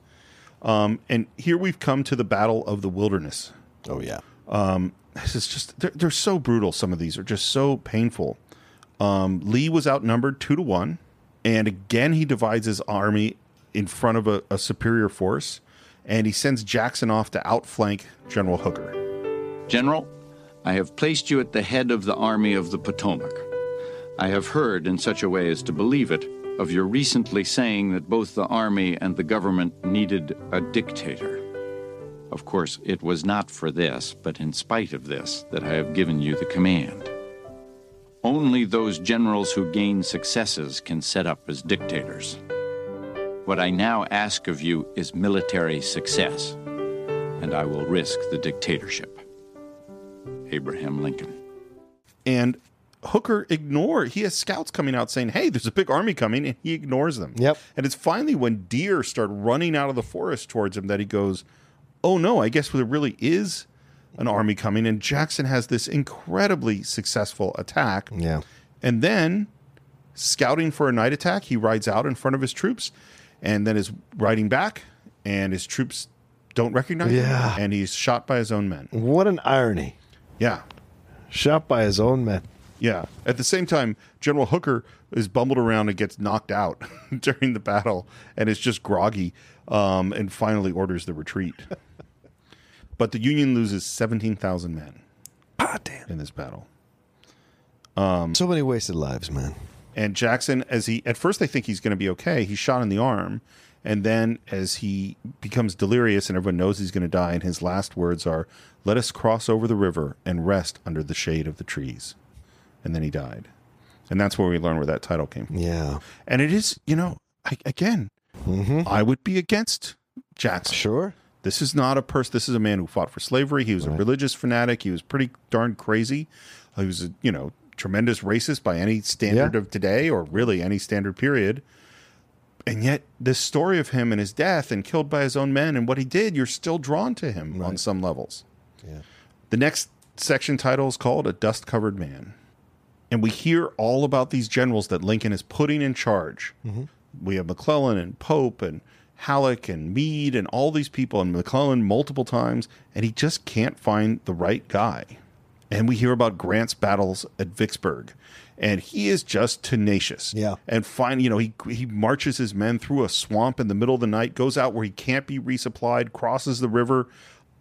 Speaker 1: Um, and here we've come to the battle of the wilderness.
Speaker 2: Oh yeah,
Speaker 1: um, this is just they're, they're so brutal. Some of these are just so painful. Um, Lee was outnumbered two to one, and again he divides his army in front of a, a superior force, and he sends Jackson off to outflank General Hooker.
Speaker 13: General, I have placed you at the head of the Army of the Potomac. I have heard, in such a way as to believe it, of your recently saying that both the Army and the government needed a dictator. Of course, it was not for this, but in spite of this, that I have given you the command. Only those generals who gain successes can set up as dictators. What I now ask of you is military success, and I will risk the dictatorship. Abraham Lincoln.
Speaker 1: And Hooker ignore he has scouts coming out saying, "Hey, there's a big army coming," and he ignores them. Yep. And it's finally when deer start running out of the forest towards him that he goes, "Oh no, I guess there really is an army coming, and Jackson has this incredibly successful attack.
Speaker 2: Yeah.
Speaker 1: And then, scouting for a night attack, he rides out in front of his troops and then is riding back, and his troops don't recognize
Speaker 2: yeah.
Speaker 1: him, and he's shot by his own men.
Speaker 2: What an irony.
Speaker 1: Yeah.
Speaker 2: Shot by his own men.
Speaker 1: Yeah. At the same time, General Hooker is bumbled around and gets knocked out <laughs> during the battle and is just groggy um, and finally orders the retreat. But the Union loses 17,000 men
Speaker 2: ah, damn.
Speaker 1: in this battle.
Speaker 2: Um, so many wasted lives, man.
Speaker 1: And Jackson, as he at first they think he's going to be okay, he's shot in the arm, and then as he becomes delirious and everyone knows he's going to die, and his last words are, "Let us cross over the river and rest under the shade of the trees," and then he died, and that's where we learn where that title came
Speaker 2: from. Yeah,
Speaker 1: and it is, you know, I, again, mm-hmm. I would be against Jackson.
Speaker 2: Sure,
Speaker 1: this is not a person. This is a man who fought for slavery. He was right. a religious fanatic. He was pretty darn crazy. He was, a, you know, tremendous racist by any standard yeah. of today, or really any standard period. And yet, this story of him and his death and killed by his own men and what he did, you're still drawn to him right. on some levels.
Speaker 2: Yeah.
Speaker 1: The next section title is called "A Dust Covered Man," and we hear all about these generals that Lincoln is putting in charge. Mm-hmm. We have McClellan and Pope and Halleck and Meade and all these people and McClellan multiple times, and he just can't find the right guy. And we hear about Grant's battles at Vicksburg, and he is just tenacious.
Speaker 2: Yeah.
Speaker 1: And finally, you know, he he marches his men through a swamp in the middle of the night, goes out where he can't be resupplied, crosses the river.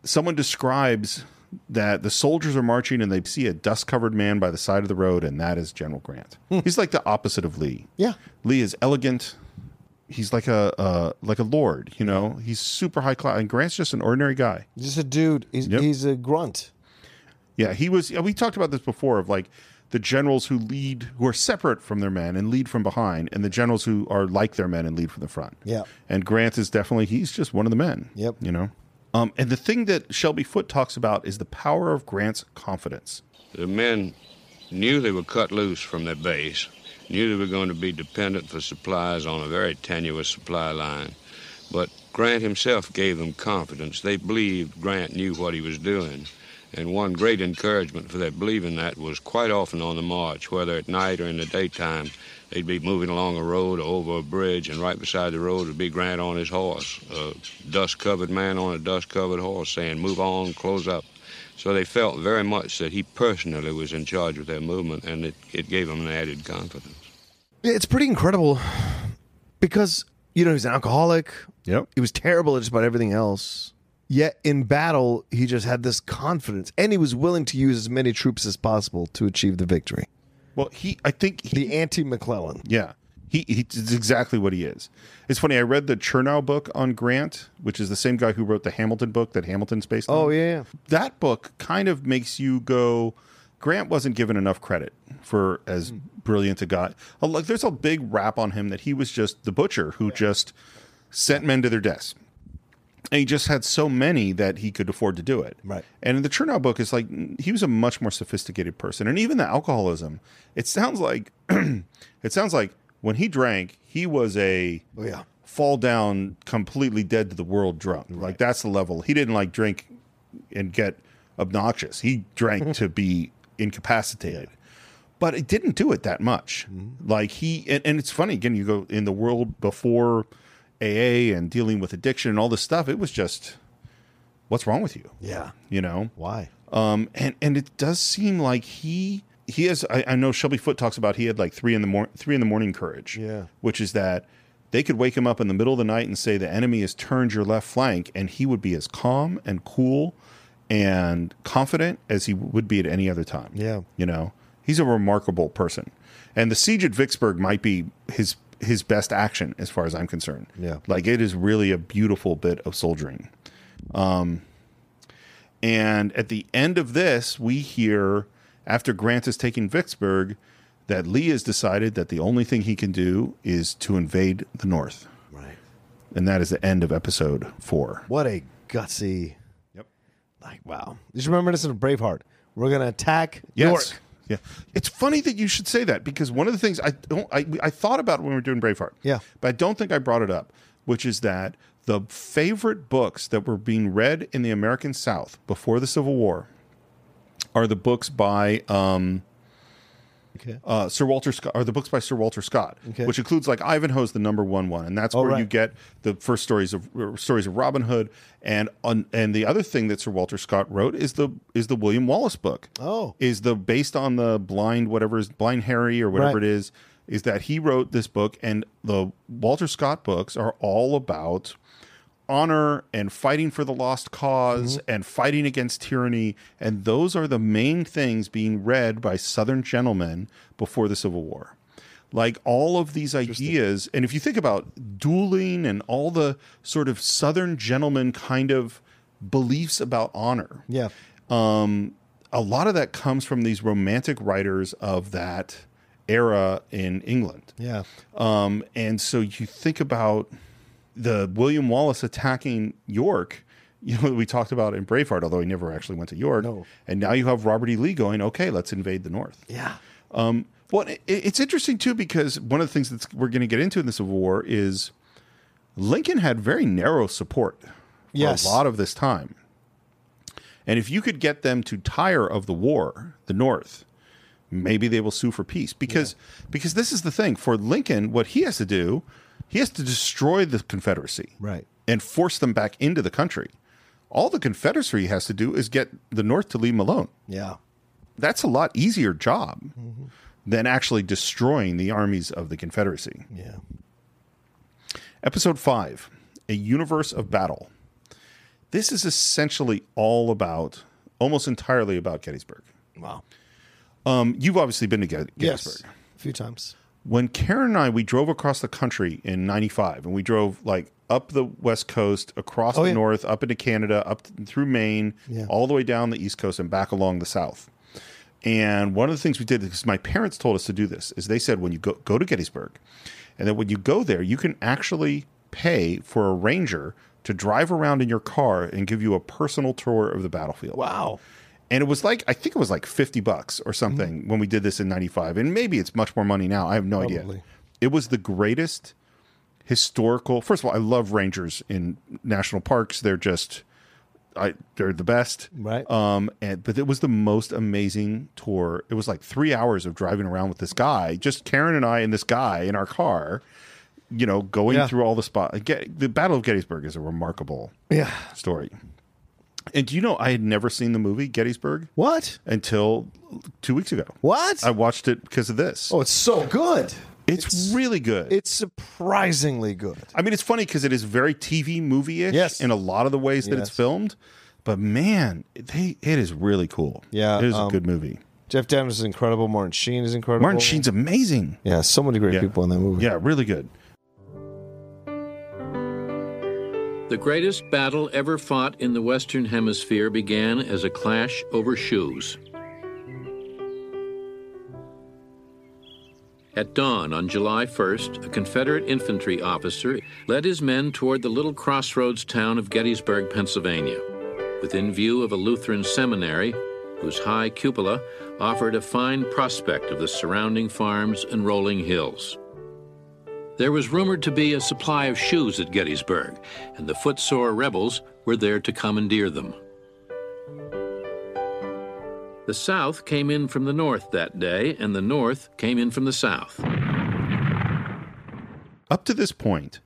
Speaker 1: Someone describes that the soldiers are marching and they see a dust covered man by the side of the road, and that is General Grant. Hmm. He's like the opposite of Lee.
Speaker 2: Yeah.
Speaker 1: Lee is elegant, he's like a uh, like a lord, you know. He's super high class, and Grant's just an ordinary guy. Just
Speaker 2: a dude. He's, yep. he's a grunt.
Speaker 1: Yeah, he was. We talked about this before of like the generals who lead, who are separate from their men and lead from behind, and the generals who are like their men and lead from the front.
Speaker 2: Yeah.
Speaker 1: And Grant is definitely he's just one of the men.
Speaker 2: Yep.
Speaker 1: You know. Um, and the thing that Shelby Foote talks about is the power of Grant's confidence.
Speaker 14: The men knew they were cut loose from their base knew they were going to be dependent for supplies on a very tenuous supply line. But Grant himself gave them confidence. They believed Grant knew what he was doing. And one great encouragement for their believing that was quite often on the march, whether at night or in the daytime, they'd be moving along a road or over a bridge, and right beside the road would be Grant on his horse, a dust covered man on a dust covered horse, saying, Move on, close up. So they felt very much that he personally was in charge of their movement, and it, it gave them an added confidence.
Speaker 2: It's pretty incredible because, you know, he's an alcoholic.
Speaker 1: Yep.
Speaker 2: He was terrible at just about everything else. Yet in battle, he just had this confidence and he was willing to use as many troops as possible to achieve the victory.
Speaker 1: Well, he, I think he,
Speaker 2: the anti McClellan.
Speaker 1: Yeah. He, he, it's exactly what he is. It's funny. I read the Chernow book on Grant, which is the same guy who wrote the Hamilton book that Hamilton's based on. Oh
Speaker 2: yeah.
Speaker 1: that book kind of makes you go, Grant wasn't given enough credit for as hmm. brilliant a guy. Like, there's a big rap on him that he was just the butcher who just sent men to their deaths. And he just had so many that he could afford to do it.
Speaker 2: Right.
Speaker 1: And in the Chernow book, it's like mm, he was a much more sophisticated person. And even the alcoholism, it sounds like <clears throat> it sounds like when he drank, he was a oh, yeah. fall down completely dead to the world drunk. Right. Like that's the level. He didn't like drink and get obnoxious. He drank <laughs> to be incapacitated. But it didn't do it that much. Mm-hmm. Like he, and, and it's funny again. You go in the world before AA and dealing with addiction and all this stuff. It was just, what's wrong with you?
Speaker 2: Yeah,
Speaker 1: you know
Speaker 2: why?
Speaker 1: Um, and and it does seem like he he has. I, I, know Shelby Foote talks about he had like three in the morning three in the morning courage.
Speaker 2: Yeah,
Speaker 1: which is that they could wake him up in the middle of the night and say the enemy has turned your left flank, and he would be as calm and cool and confident as he would be at any other time.
Speaker 2: Yeah.
Speaker 1: You know, he's a remarkable person. And the siege at Vicksburg might be his his best action as far as I'm concerned.
Speaker 2: Yeah.
Speaker 1: Like it is really a beautiful bit of soldiering. Um and at the end of this, we hear after Grant is taking Vicksburg that Lee has decided that the only thing he can do is to invade the North.
Speaker 2: Right.
Speaker 1: And that is the end of episode 4.
Speaker 2: What a gutsy like, wow. Just remember this in Braveheart. We're gonna attack Yes. York.
Speaker 1: Yeah, it's funny that you should say that because one of the things I don't I, I thought about when we were doing Braveheart.
Speaker 2: Yeah.
Speaker 1: but I don't think I brought it up, which is that the favorite books that were being read in the American South before the Civil War are the books by um, Okay. Uh, Sir Walter Scott are the books by Sir Walter Scott, okay. which includes like Ivanhoe's the number one one, and that's oh, where right. you get the first stories of uh, stories of Robin Hood. And on, and the other thing that Sir Walter Scott wrote is the is the William Wallace book.
Speaker 2: Oh,
Speaker 1: is the based on the blind whatever is blind Harry or whatever right. it is. Is that he wrote this book, and the Walter Scott books are all about honor and fighting for the lost because mm-hmm. and fighting against tyranny. And those are the main things being read by Southern gentlemen before the Civil War. Like all of these ideas. And if you think about dueling and all the sort of Southern gentleman kind of beliefs about honor.
Speaker 2: Yeah.
Speaker 1: Um, a lot of that comes from these romantic writers of that era in England.
Speaker 2: Yeah.
Speaker 1: Um, and so you think about the William Wallace attacking York, you know, we talked about in Braveheart, although he never actually went to York.
Speaker 2: No.
Speaker 1: And now you have Robert E. Lee going, okay, let's invade the North.
Speaker 2: Yeah.
Speaker 1: Um, well, it, it's interesting too because one of the things that we're going to get into in the Civil War is Lincoln had very narrow support for
Speaker 2: yes.
Speaker 1: a lot of this time. And if you could get them to tire of the war, the North, maybe they will sue for peace because yeah. because this is the thing for Lincoln what he has to do he has to destroy the Confederacy.
Speaker 2: Right.
Speaker 1: And force them back into the country. All the Confederacy has to do is get the North to leave him alone.
Speaker 2: Yeah.
Speaker 1: That's a lot easier job mm-hmm. than actually destroying the armies of the Confederacy.
Speaker 2: Yeah.
Speaker 1: Episode 5 A Universe of Battle. This is essentially all about, almost entirely about Gettysburg.
Speaker 2: Wow.
Speaker 1: Um, you've obviously been to Gettysburg. Yes, a
Speaker 2: few times
Speaker 1: when Karen and I we drove across the country in '95, and we drove like up the west coast, across oh, the yeah. north, up into Canada, up through Maine, yeah. all the way down the east coast, and back along the south. And one of the things we did, because my parents told us to do this, is they said when you go go to Gettysburg, and then when you go there, you can actually pay for a ranger to drive around in your car and give you a personal tour of the battlefield.
Speaker 2: Wow
Speaker 1: and it was like I think it was like fifty bucks or mm-hmm. something mm-hmm. when we did this in '95, and maybe it's much more money now. I have no Probably. idea. It was the greatest historical. First of all, I love rangers in national parks. They're just, I they're the best.
Speaker 2: Right.
Speaker 1: Um. And but it was the most amazing tour. It was like three hours of driving around with this guy, just Karen and I and this guy in our car. You know, going yeah. through all the spot. Get the Battle of Gettysburg is a remarkable
Speaker 2: yeah.
Speaker 1: story. And do you know I had never seen the movie Gettysburg
Speaker 2: What?
Speaker 1: until two weeks ago?
Speaker 2: What?
Speaker 1: I watched it because of this.
Speaker 2: Oh, it's so good.
Speaker 1: it's, really good.
Speaker 2: It's surprisingly good.
Speaker 1: I mean, it's funny because it is very TV movie ish Yes. in a lot of the ways that it's filmed. But man, they it is really cool.
Speaker 2: Yeah,
Speaker 1: it is a um, good movie.
Speaker 2: Jeff Daniels is incredible. Martin Sheen is incredible.
Speaker 1: Martin Sheen's amazing.
Speaker 2: Yeah, so many great Yeah. people in that movie.
Speaker 1: Yeah, really good.
Speaker 3: The greatest battle ever fought in the Western Hemisphere began as a clash over shoes. At dawn on July 1st, a Confederate infantry officer led his men toward the little crossroads town of Gettysburg, Pennsylvania, within view of a Lutheran seminary whose high cupola offered a fine prospect of the surrounding farms and rolling hills. There was rumored to be a supply of shoes at Gettysburg, and the footsore rebels were there to commandeer them. The South came in from the North that day, and the North came in from the South.
Speaker 1: Up to this point,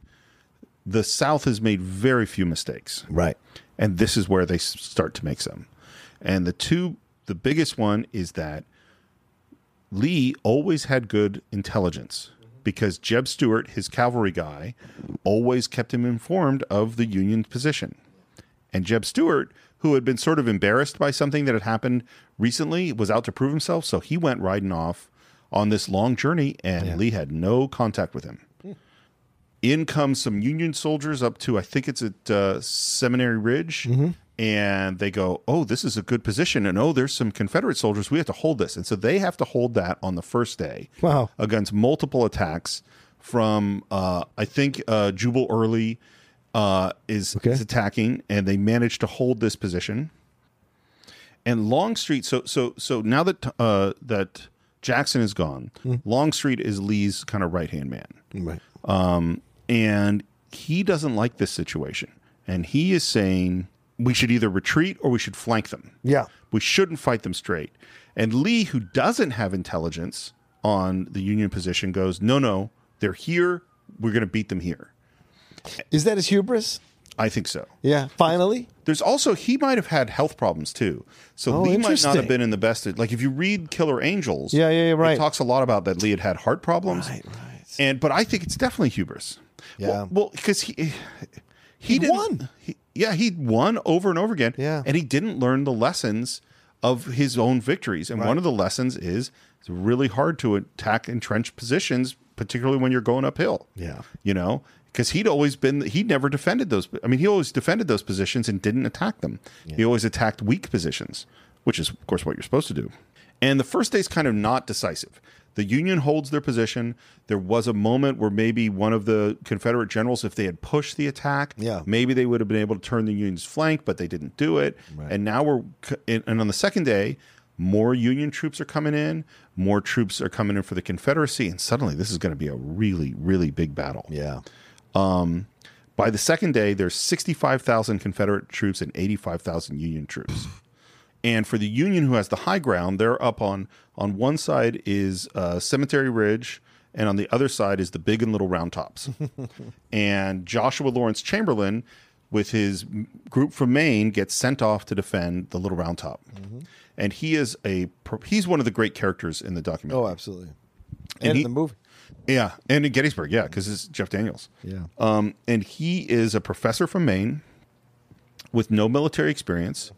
Speaker 1: the South has made very few mistakes.
Speaker 2: Right.
Speaker 1: And this is where they start to make some. And the two, the biggest one is that Lee always had good intelligence because Jeb Stuart, his cavalry guy, always kept him informed of the Union position. And Jeb Stuart, who had been sort of embarrassed by something that had happened recently, was out to prove himself. So he went riding off on this long journey, and yeah. Lee had no contact with him. In comes some Union soldiers up to, I think it's at uh, Seminary Ridge, mm-hmm and they go, "Oh, this is a good position," and "Oh, there's some Confederate soldiers. We have to hold this," and so they have to hold that on the first day.
Speaker 2: Wow!
Speaker 1: Against multiple attacks from, uh, I think uh, Jubal Early uh, is, okay. is attacking, and they manage to hold this position. And Longstreet, so so so now that uh, that Jackson is gone, mm. Longstreet is Lee's kind of right hand man,
Speaker 2: right?
Speaker 1: Um, and he doesn't like this situation, and he is saying we should either retreat or we should flank them.
Speaker 2: Yeah.
Speaker 1: We shouldn't fight them straight. And Lee, who doesn't have intelligence on the Union position, goes, no, no, they're here. We're going to beat them here.
Speaker 2: Is that his hubris?
Speaker 1: I think so.
Speaker 2: Yeah, finally.
Speaker 1: There's also, he might have had health problems too. So oh, Lee might not have been in the best. Like if you read Killer Angels,
Speaker 2: yeah, yeah, yeah right. It
Speaker 1: talks a lot about that Lee had had heart problems. Right,
Speaker 2: right.
Speaker 1: And, but I think it's definitely hubris.
Speaker 2: Yeah.
Speaker 1: Well, because well, he,
Speaker 2: he, he won.
Speaker 1: He, yeah, he won over and over again.
Speaker 2: Yeah.
Speaker 1: And he didn't learn the lessons of his own victories. And right. one of the lessons is it's really hard to attack entrenched positions, particularly when you're going uphill.
Speaker 2: Yeah.
Speaker 1: You know, because he'd always been, he would never defended those. I mean, he always defended those positions and didn't attack them. Yeah. He always attacked weak positions, which is, of course, what you're supposed to do. And the first day's kind of not decisive. The Union holds their position. There was a moment where maybe one of the Confederate generals, if they had pushed the attack,
Speaker 2: yeah.
Speaker 1: maybe they would have been able to turn the Union's flank, but they didn't do it. Right. And now we're, and on the second day, more Union troops are coming in, more troops are coming in for the Confederacy, and suddenly this is going to be a really, really big battle.
Speaker 2: Yeah.
Speaker 1: Um, by the second day, there's 65,000 Confederate troops and 85,000 Union troops. and for the Union, who has the high ground, they're up on on one side is uh, Cemetery Ridge, and on the other side is the Big and Little Round Tops. <laughs> and Joshua Lawrence Chamberlain, with his group from Maine, gets sent off to defend the Little Round Top. Mm-hmm. And he is a he's one of the great characters in the documentary.
Speaker 2: Oh, absolutely. And, and he, the movie.
Speaker 1: Yeah, and in Gettysburg, yeah, because it's Jeff Daniels.
Speaker 2: Yeah.
Speaker 1: Um, and he is a professor from Maine with no military experience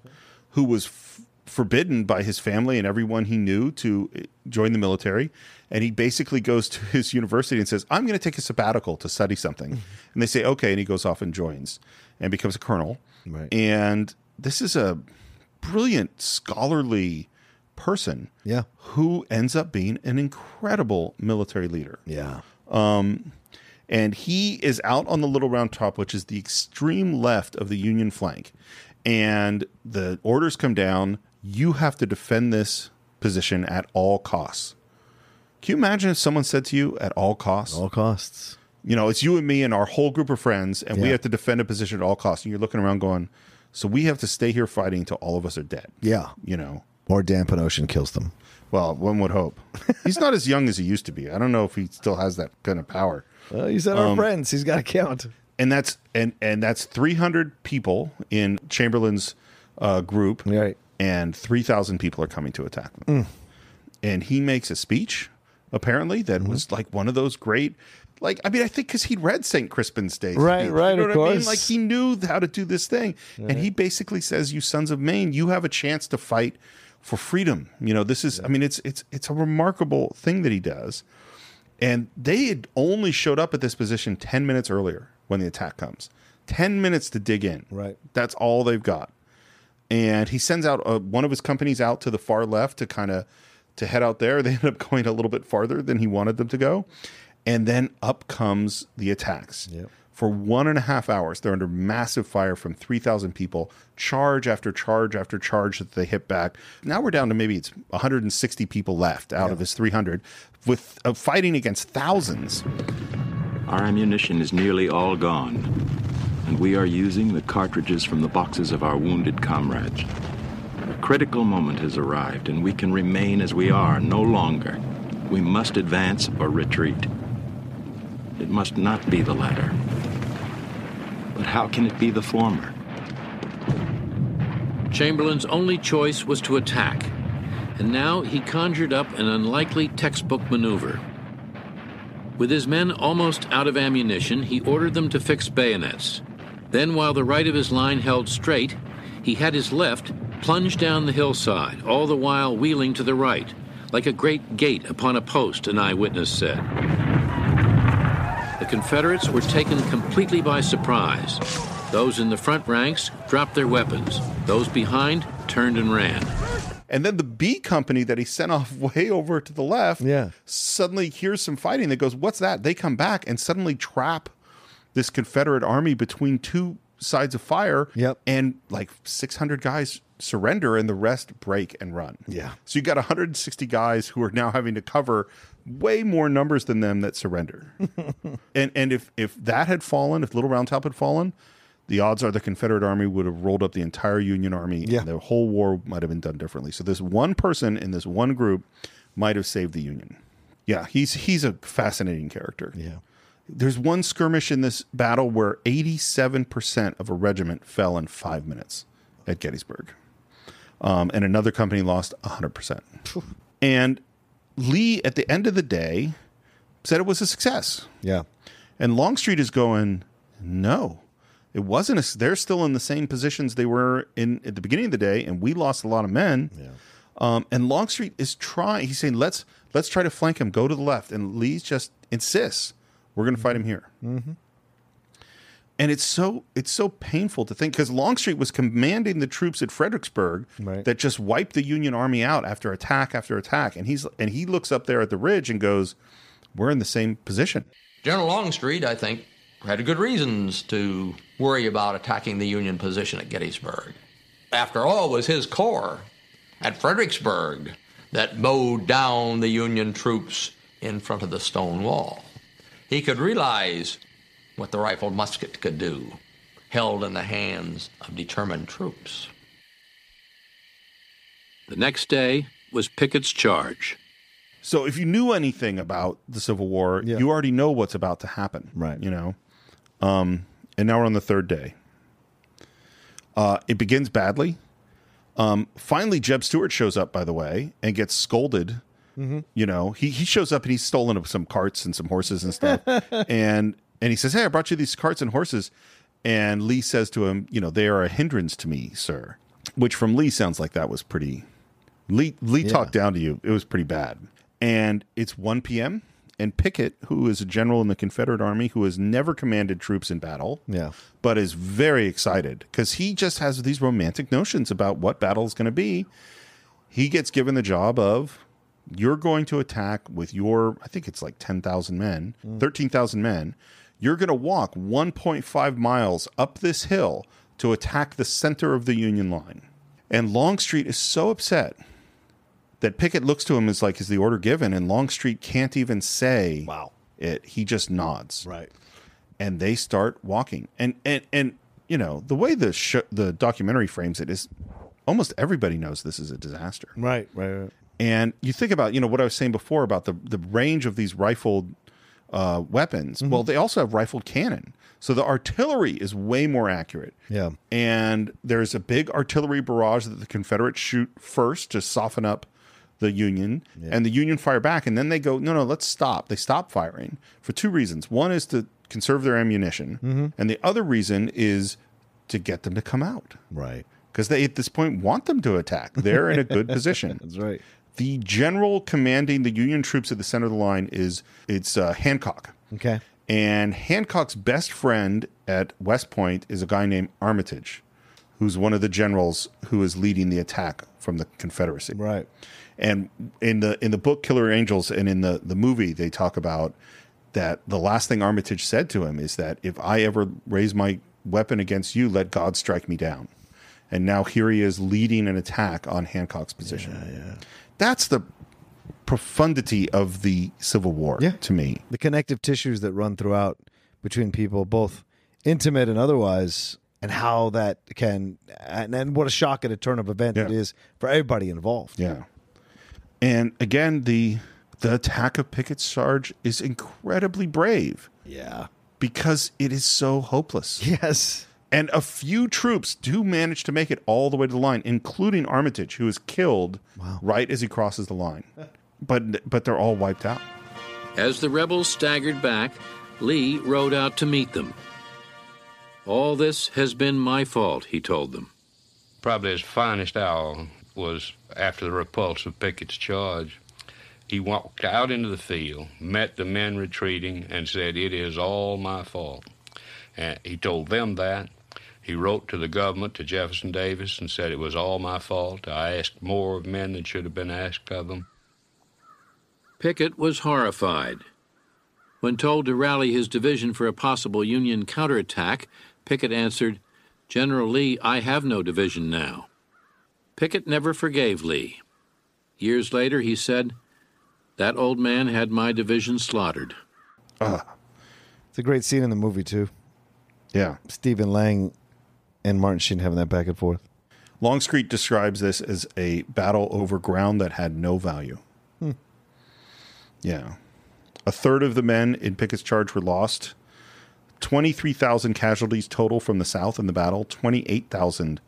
Speaker 1: who was forbidden by his family and everyone he knew to join the military. And he basically goes to his university and says, I'm going to take a sabbatical to study something. Mm-hmm. and they say, okay. And he goes off and joins and becomes a colonel. Right. And this is a brilliant, scholarly person yeah. who ends up being an incredible military leader.
Speaker 2: Yeah.
Speaker 1: Um, and he is out on the Little Round Top, which is the extreme left of the Union flank and the orders come down you have to defend this position at all costs. Can you imagine if someone said to you, at all costs?
Speaker 2: At all costs.
Speaker 1: You know, it's you and me and our whole group of friends, and yeah. we have to defend a position at all costs. And you're looking around going, so we have to stay here fighting until all of us are dead.
Speaker 2: Yeah.
Speaker 1: You know,
Speaker 2: or Dampen Ocean kills them.
Speaker 1: Well, one would hope. <laughs> he's not as young as he used to be. I don't know if he still has that kind of power.
Speaker 2: Well, he's at um, our friends. He's got to count.
Speaker 1: And that's and and that's 300 people in Chamberlain's uh, group.
Speaker 2: Right
Speaker 1: and 3,000 people are coming to attack them. Mm. And he makes a speech, apparently, that mm-hmm. was like one of those great. Like, I mean, I think because he read St. Crispin's Day,
Speaker 2: Right, right, you know of course. I mean?
Speaker 1: Like, he knew how to do this thing. And he basically says, You sons of Maine, you have a chance to fight for freedom. You know, this is, yeah. I mean, it's, it's, it's a remarkable thing that he does. And they had only showed up at this position 10 minutes earlier when the attack comes. 10 minutes to dig in.
Speaker 2: Right.
Speaker 1: That's all they've got and he sends out a, uh, one of his companies out to the far left to kind of to head out there. <laughs> They end up going a little bit farther than he wanted them to go, and then up comes the attacks.
Speaker 2: Yep.
Speaker 1: For one and a half hours, they're under massive fire from 3,000 people, charge after charge after charge that they hit back. Now we're down to maybe it's 160 people left out of his 300, with uh, fighting against thousands.
Speaker 3: Our ammunition is nearly all gone we are using the cartridges from the boxes of our wounded comrades. A critical moment has arrived, and we can remain as we are no longer. We must advance or retreat. It must not be the latter. But how can it be the former? Chamberlain's only choice was to attack, and now he conjured up an unlikely textbook maneuver. With his men almost out of ammunition, he ordered them to fix bayonets. Then, while the right of his line held straight, he had his left plunge down the hillside, all the while wheeling to the right, like a great gate upon a post, an eyewitness said. The Confederates were taken completely by surprise. Those in the front ranks dropped their weapons, those behind turned and ran.
Speaker 1: And then the B company that he sent off <laughs> way over to the left yeah. suddenly hears some fighting that goes, What's that? They come back and suddenly trap this Confederate army between two sides of fire.
Speaker 2: Yep.
Speaker 1: And like 600 guys surrender and the rest break and run.
Speaker 2: Yeah.
Speaker 1: So you got 160 guys who are now having to cover way more numbers than them that surrender. <laughs> and and if if that had fallen, if Little Round Top had fallen, the odds are the Confederate army would have rolled up the entire Union army
Speaker 2: yeah.
Speaker 1: and the whole war might have been done differently. So this one person in this one group might have saved the Union. Yeah, he's he's a fascinating character.
Speaker 2: Yeah.
Speaker 1: There's one skirmish in this battle where 87% of a regiment fell in five minutes at Gettysburg. Um, and another company lost 100%. and Lee, at the end of the day, said it was a success.
Speaker 2: Yeah.
Speaker 1: And Longstreet is going, no, it wasn't. A, they're still in the same positions they were in at the beginning of the day, and we lost a lot of men. Yeah. Um, and Longstreet is trying. He's saying, let's let's try to flank him. Go to the left. And Lee just insists. We're going to fight him here. Mm-hmm. And it's so it's so painful to think because Longstreet was commanding the troops at Fredericksburg
Speaker 2: right.
Speaker 1: that just wiped the Union army out after attack after attack, and he's and he looks up there at the ridge and goes, "We're in the same position."
Speaker 10: General Longstreet, I think, had good reasons to worry about attacking the Union position at Gettysburg. After all, it was his corps at Fredericksburg that mowed down the Union troops in front of the stone wall. He could realize what the rifled musket could do, held in the hands of determined troops.
Speaker 3: The next day was Pickett's charge.
Speaker 1: So if you knew anything about the Civil War, yeah. you already know what's about to happen.
Speaker 2: Right.
Speaker 1: You know? Um, and now we're on the third day. Uh, it begins badly. Um, finally, Jeb Stuart shows up, by the way, and gets scolded Mm-hmm. You know, he, he shows up and he's stolen some carts and some horses and stuff. <laughs> and and he says, Hey, I brought you these carts and horses. And Lee says to him, You know, they are a hindrance to me, sir. Which from Lee sounds like that was pretty. Lee, Lee yeah. talked down to you. It was pretty bad. And it's 1 p.m. And Pickett, who is a general in the Confederate Army who has never commanded troops in battle,
Speaker 2: yeah.
Speaker 1: but is very excited because he just has these romantic notions about what battle is going to be. He gets given the job of you're going to attack with your i think it's like 10,000 men, mm. 13,000 men. You're going to walk 1.5 miles up this hill to attack the center of the Union line. And Longstreet is so upset that Pickett looks to him as like, is the order given? And Longstreet can't even say
Speaker 2: wow.
Speaker 1: it. He just nods.
Speaker 2: Right.
Speaker 1: And they start walking. And and and you know, the way the sh- the documentary frames it is almost everybody knows this is a disaster.
Speaker 2: Right, right, right.
Speaker 1: And you think about, you know, what I was saying before about the, the range of these rifled uh, weapons. Mm-hmm. Well, they also have rifled cannon. So the artillery is way more accurate.
Speaker 2: Yeah.
Speaker 1: And there's a big artillery barrage that the Confederates shoot first to soften up the Union. Yeah. And the Union fire back. And then they go, no, no, let's stop. They stop firing for two reasons. One is to conserve their ammunition. Mm-hmm. And the other reason is to get them to come out.
Speaker 2: Right.
Speaker 1: Because they, at this point, want them to attack. They're in a good <laughs> position.
Speaker 2: That's right.
Speaker 1: The general commanding the Union troops at the center of the line is it's uh, Hancock.
Speaker 2: Okay.
Speaker 1: And Hancock's best friend at West Point is a guy named Armistead, who's one of the generals who is leading the attack from the Confederacy.
Speaker 2: Right.
Speaker 1: And in the in the book Killer Angels and in the the movie they talk about that the last thing Armistead said to him is that if I ever raise my weapon against you, let God strike me down. And now here he is leading an attack on Hancock's position. Yeah, yeah. That's the profundity of the Civil War
Speaker 2: yeah. to me. The connective tissues that run throughout between people, both intimate and otherwise, and how that can, and, and what a shock and a turn of event yeah. it is for everybody involved.
Speaker 1: Yeah. And again, the the attack of Pickett's charge is incredibly brave.
Speaker 2: Yeah.
Speaker 1: Because it is so hopeless.
Speaker 2: Yes
Speaker 1: and a few troops do manage to make it all the way to the line, including Armistead, who is killed wow. right as he crosses the line. But but they're all wiped out.
Speaker 3: As the rebels staggered back, Lee rode out to meet them. All this has been my fault, he told them.
Speaker 15: Probably his finest hour was after the repulse of Pickett's charge. He walked out into the field, met the men retreating, and said, It is all my fault. And he told them that. He wrote to the government, to Jefferson Davis, and said it was all my fault. I asked more of men than should have been asked of them.
Speaker 3: Pickett was horrified. When told to rally his division for a possible Union counterattack, Pickett answered, General Lee, I have no division now. Pickett never forgave Lee. Years later, he said, That old man had my division slaughtered. Ah,
Speaker 2: it's a great scene in the movie, too.
Speaker 1: Yeah.
Speaker 2: Stephen Lang and Martin Sheen having that back and forth.
Speaker 1: Longstreet describes this as a battle over ground that had no value. Hmm. Yeah. A third of the men in Pickett's charge were lost. 23,000 casualties total from the South in the battle, 28,000,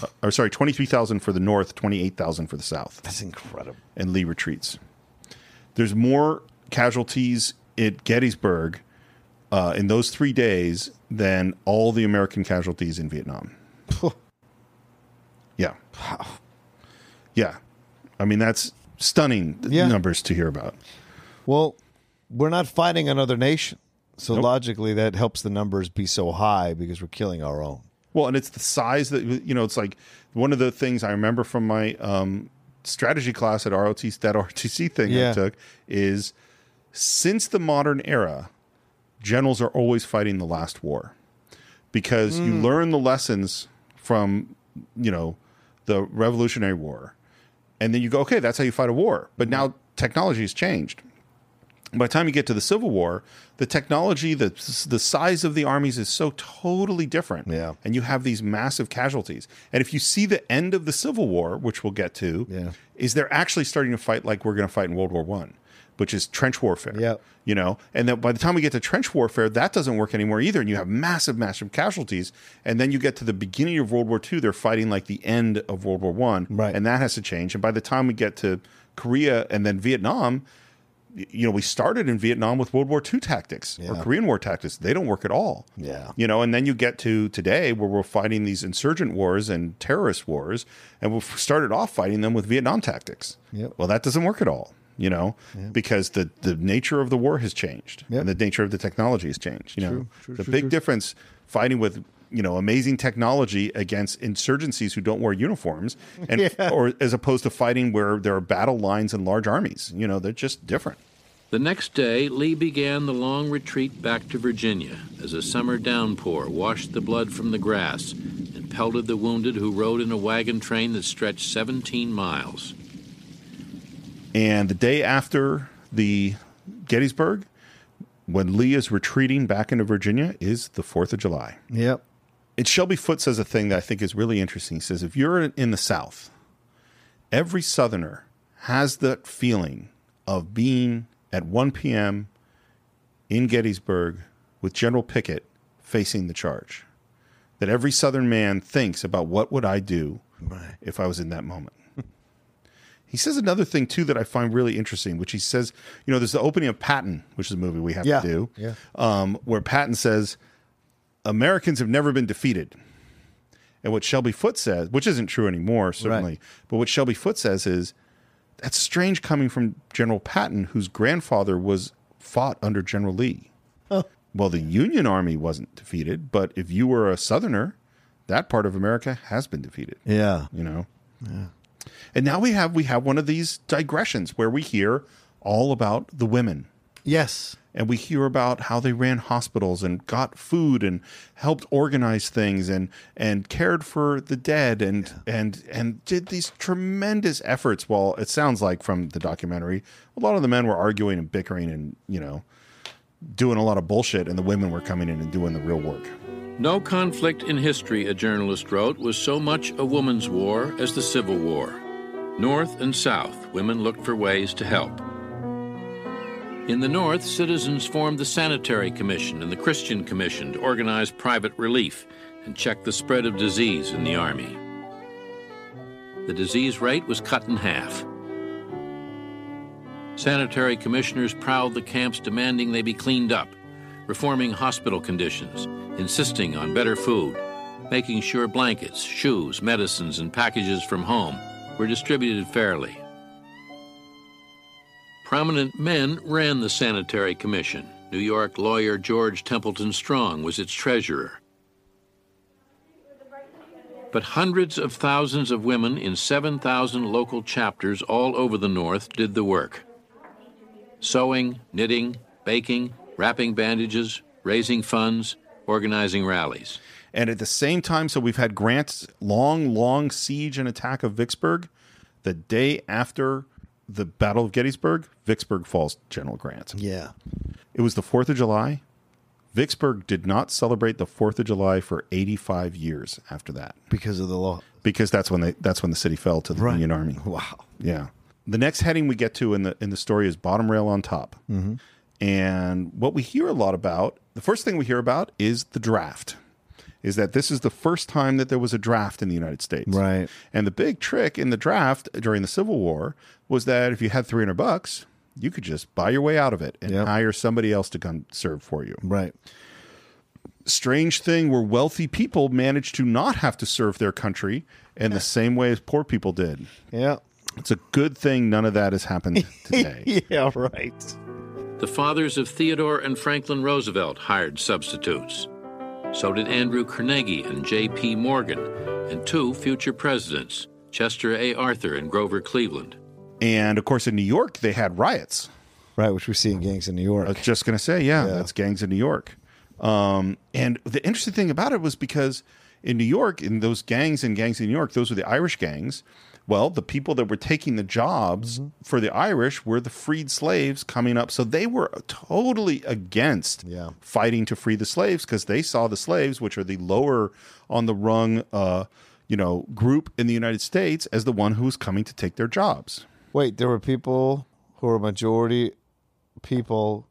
Speaker 1: uh, or sorry, 23,000 for the North, 28,000 for the South.
Speaker 2: That's incredible.
Speaker 1: And Lee retreats. There's more casualties at Gettysburg uh, in those three days than all the American casualties in Vietnam. yeah. Wow. Yeah. I mean, that's stunning yeah. numbers to hear about.
Speaker 2: Well, we're not fighting another nation. So nope. logically, that helps the numbers be so high because we're killing our own.
Speaker 1: Well, and it's the size that, you know, it's like one of the things I remember from my um, strategy class at ROTC, that ROTC thing yeah. I took is since the modern era, generals are always fighting the last war because mm. you hmm. learn the lessons from you know the Revolutionary War, and then you go, okay, that's how you fight a war. But now technology has changed. By the time you get to the Civil War, the technology, the the size of the armies is so totally different,
Speaker 2: yeah.
Speaker 1: and you have these massive casualties. And if you see the end of the Civil War, which we'll get to, yeah. is they're actually starting to fight like we're going to fight in World War One which is trench warfare.
Speaker 2: Yeah.
Speaker 1: You know, and then by the time we get to trench warfare, that doesn't work anymore either. And you have massive, massive casualties. And then you get to the beginning of World War II, they're fighting like the end of World War
Speaker 2: One. Right.
Speaker 1: And that has to change. And by the time we get to Korea and then Vietnam, you know, we started in Vietnam with World War II tactics yeah. or Korean War tactics. They don't work at all.
Speaker 2: Yeah.
Speaker 1: You know, and then you get to today where we're fighting these insurgent wars and terrorist wars, and we started off fighting them with Vietnam tactics. Yep. Well, that doesn't work at all you know, yeah. because the, the nature of the war has changed yeah. and the nature of the technology has changed. You know, true, the true, big difference fighting with you know amazing technology against insurgencies who don't wear uniforms and <laughs> yeah. or as opposed to fighting where there are battle lines and large armies you know they're just different
Speaker 3: the next day lee began the long retreat back to virginia as a summer downpour washed the blood from the grass and pelted the wounded who rode in a wagon train that stretched 17 miles
Speaker 1: and the day after the Gettysburg, when Lee is retreating back into Virginia, is the 4th of July.
Speaker 2: Yep. And
Speaker 1: Shelby Foote says a thing that I think is really interesting. He says, if you're in the South, every Southerner has the feeling of being at 1 p.m. in Gettysburg with General Pickett facing the charge. That every Southern man thinks about what would I do right. if I was in that moment. He says another thing too that I find really interesting, which he says, you know, there's the opening of Patton, which is a movie we have yeah. to do, yeah.
Speaker 2: um,
Speaker 1: where Patton says, "Americans have never been defeated." And what Shelby Foote says, which isn't true anymore, certainly, right. but what Shelby Foote says is, that's strange coming from General Patton, whose grandfather was fought under General Lee. Huh. Well, the Union Army wasn't defeated, but if you were a Southerner, that part of America has been defeated.
Speaker 2: Yeah.
Speaker 1: You know? Yeah. And now we have we have one of these digressions where we hear all about the women.
Speaker 2: Yes.
Speaker 1: And we hear about how they ran hospitals and got food and helped organize things and and cared for the dead and yeah. and and did these tremendous efforts. Well, it sounds like from the documentary, a lot of the men were arguing and bickering and, you know, doing a lot of bullshit and the women were coming in and doing the real work.
Speaker 3: No conflict in history, a journalist wrote, was so much a woman's war as the Civil War. North and South, women looked for ways to help. In the North, citizens formed the Sanitary Commission and the Christian Commission to organize private relief and check the spread of disease in the Army. The disease rate was cut in half. Sanitary commissioners prowled the camps demanding they be cleaned up, reforming hospital conditions, insisting on better food, making sure blankets, shoes, medicines, and packages from home were distributed fairly. Prominent men ran the Sanitary Commission. New York lawyer George Templeton Strong was its treasurer. But hundreds of thousands of women in 7,000 local chapters all over the North did the work sewing, knitting, baking, wrapping bandages, raising funds, organizing rallies.
Speaker 1: And at the same time, so we've had Grant's long, long siege and attack of Vicksburg. The day after the Battle of Gettysburg, Vicksburg falls General Grant.
Speaker 2: Yeah.
Speaker 1: It was the 4th of July. Vicksburg did not celebrate the 4th of July for 85 years after that.
Speaker 2: Because of the law.
Speaker 1: Because that's when they that's when the city fell to the right. Union Army.
Speaker 2: Wow.
Speaker 1: Yeah the next heading we get to in the in the story is bottom rail on top. Mm-hmm. And what we hear a lot about, the first thing we hear about is the draft. Is that this is the first time that there was a draft in the United States.
Speaker 2: Right.
Speaker 1: And the big trick in the draft during the Civil War was that if you had 300 bucks, you could just buy your way out of it and yep. hire somebody else to come serve for you.
Speaker 2: Right.
Speaker 1: Strange thing where wealthy people managed to not have to serve their country in the same way as poor people did.
Speaker 2: Yeah.
Speaker 1: It's a good thing none of that has happened <laughs> today.
Speaker 2: yeah, right.
Speaker 3: The fathers of Theodore and Franklin Roosevelt hired substitutes. So did Andrew Carnegie and J.P. Morgan, and two future presidents, Chester A. Arthur and Grover Cleveland.
Speaker 1: And of course, in New York, they had riots.
Speaker 2: Right, which we see in gangs in New York. I
Speaker 1: was just going to say, yeah, yeah, that's gangs in New York. Um, and the interesting thing about it was because in New York, in those gangs and gangs in New York, those were the Irish gangs. Well, the people that were taking the jobs mm-hmm. for the Irish were the freed slaves coming up. So they were totally against yeah. fighting to free the slaves because they saw the slaves, which are the lower on the rung, uh, you know, group in the United States, as the one who was coming to take their jobs.
Speaker 2: Wait, there were people who were majority people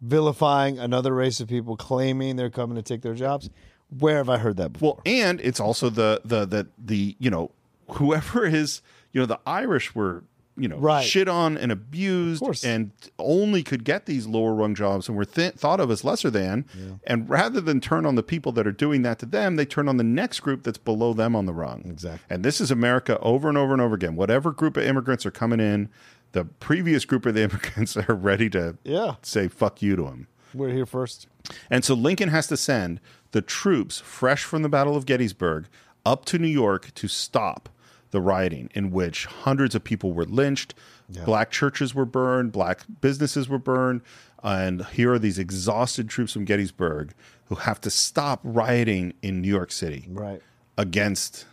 Speaker 2: vilifying another race of people, claiming they're coming to take their jobs. Where have I heard that before? Well,
Speaker 1: and it's also the the the the you know whoever <laughs> is, you know, the Irish were, you know, right. shit on and abused and only could get these lower rung jobs and were th- thought of as lesser than. Yeah. And rather than turn on the people that are doing that to them, they turn on the next group that's below them on the rung.
Speaker 2: Exactly.
Speaker 1: And this is America over and over and over again. Whatever group of immigrants are coming in, the previous group of the <laughs> immigrants are ready to yeah. say fuck you to them.
Speaker 2: We're here first.
Speaker 1: And so Lincoln has to send the troops fresh from the Battle of Gettysburg up to New York to stop the rioting in which hundreds of people were lynched, yeah. black churches were burned, black businesses were burned, and here are these exhausted troops from Gettysburg who have to stop rioting in New York City right. against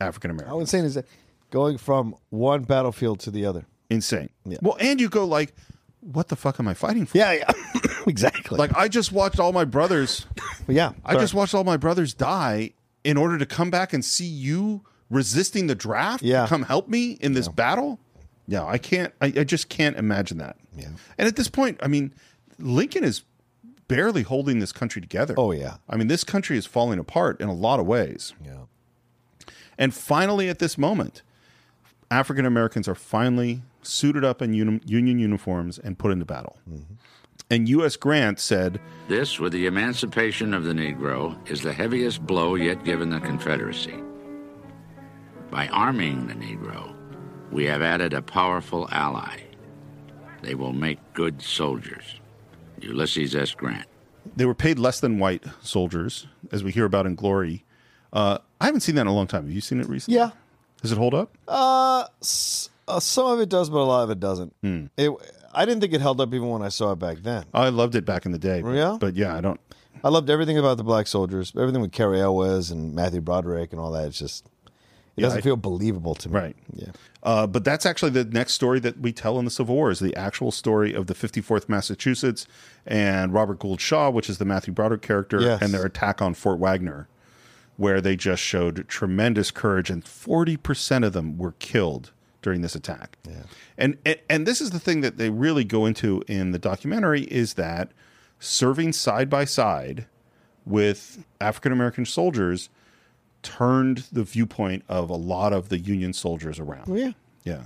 Speaker 1: African Americans. How
Speaker 2: insane is that? Going from one battlefield to the other.
Speaker 1: Insane. Yeah. Well, and you go like, what the fuck am I fighting for?
Speaker 2: Yeah, yeah. <laughs> exactly.
Speaker 1: Like I just watched all my brothers.
Speaker 2: <laughs> yeah,
Speaker 1: I sorry. just watched all my brothers die in order to come back and see you resisting the draft
Speaker 2: yeah.
Speaker 1: come help me in this yeah. battle? Yeah, I can't. I, I, just can't imagine that.
Speaker 2: Yeah.
Speaker 1: And at this point, I mean, Lincoln is barely holding this country together.
Speaker 2: Oh yeah.
Speaker 1: I mean, this country is falling apart in a lot of ways.
Speaker 2: Yeah.
Speaker 1: And finally, at this moment, African Americans are finally suited up in Union uniforms and put into battle. Mm-hmm and U.S. Grant said,
Speaker 15: This, with the emancipation of the Negro, is the heaviest blow yet given the Confederacy. By arming the Negro, we have added a powerful ally. They will make good soldiers. Ulysses S. Grant.
Speaker 1: They were paid less than white soldiers, as we hear about in Glory. Uh, I haven't seen that in a long time. Have you seen it recently?
Speaker 2: Yeah.
Speaker 1: Does it hold up?
Speaker 2: Uh, s- uh some of it does, but a lot of it doesn't. Hmm. It I didn't think it held up even when I saw it back then.
Speaker 1: I loved it back in the day.
Speaker 2: But, Yeah?
Speaker 1: But yeah, I don't.
Speaker 2: I loved everything about the Black Soldiers, everything with Cary Elwes and Matthew Broderick and all that. It's just, it doesn't I- feel believable to me.
Speaker 1: Right. Yeah. Uh, but that's actually the next story that we tell in the Civil War is the actual story of the 54th Massachusetts and Robert Gould Shaw, which is the Matthew Broderick character, Yes. and their attack on Fort Wagner, where they just showed tremendous courage, and 40% of them were killed during this attack. Yeah. And, and and this is the thing that they really go into in the documentary is that serving side by side with African American soldiers turned the viewpoint of a lot of the Union soldiers around. Oh,
Speaker 2: yeah.
Speaker 1: Yeah.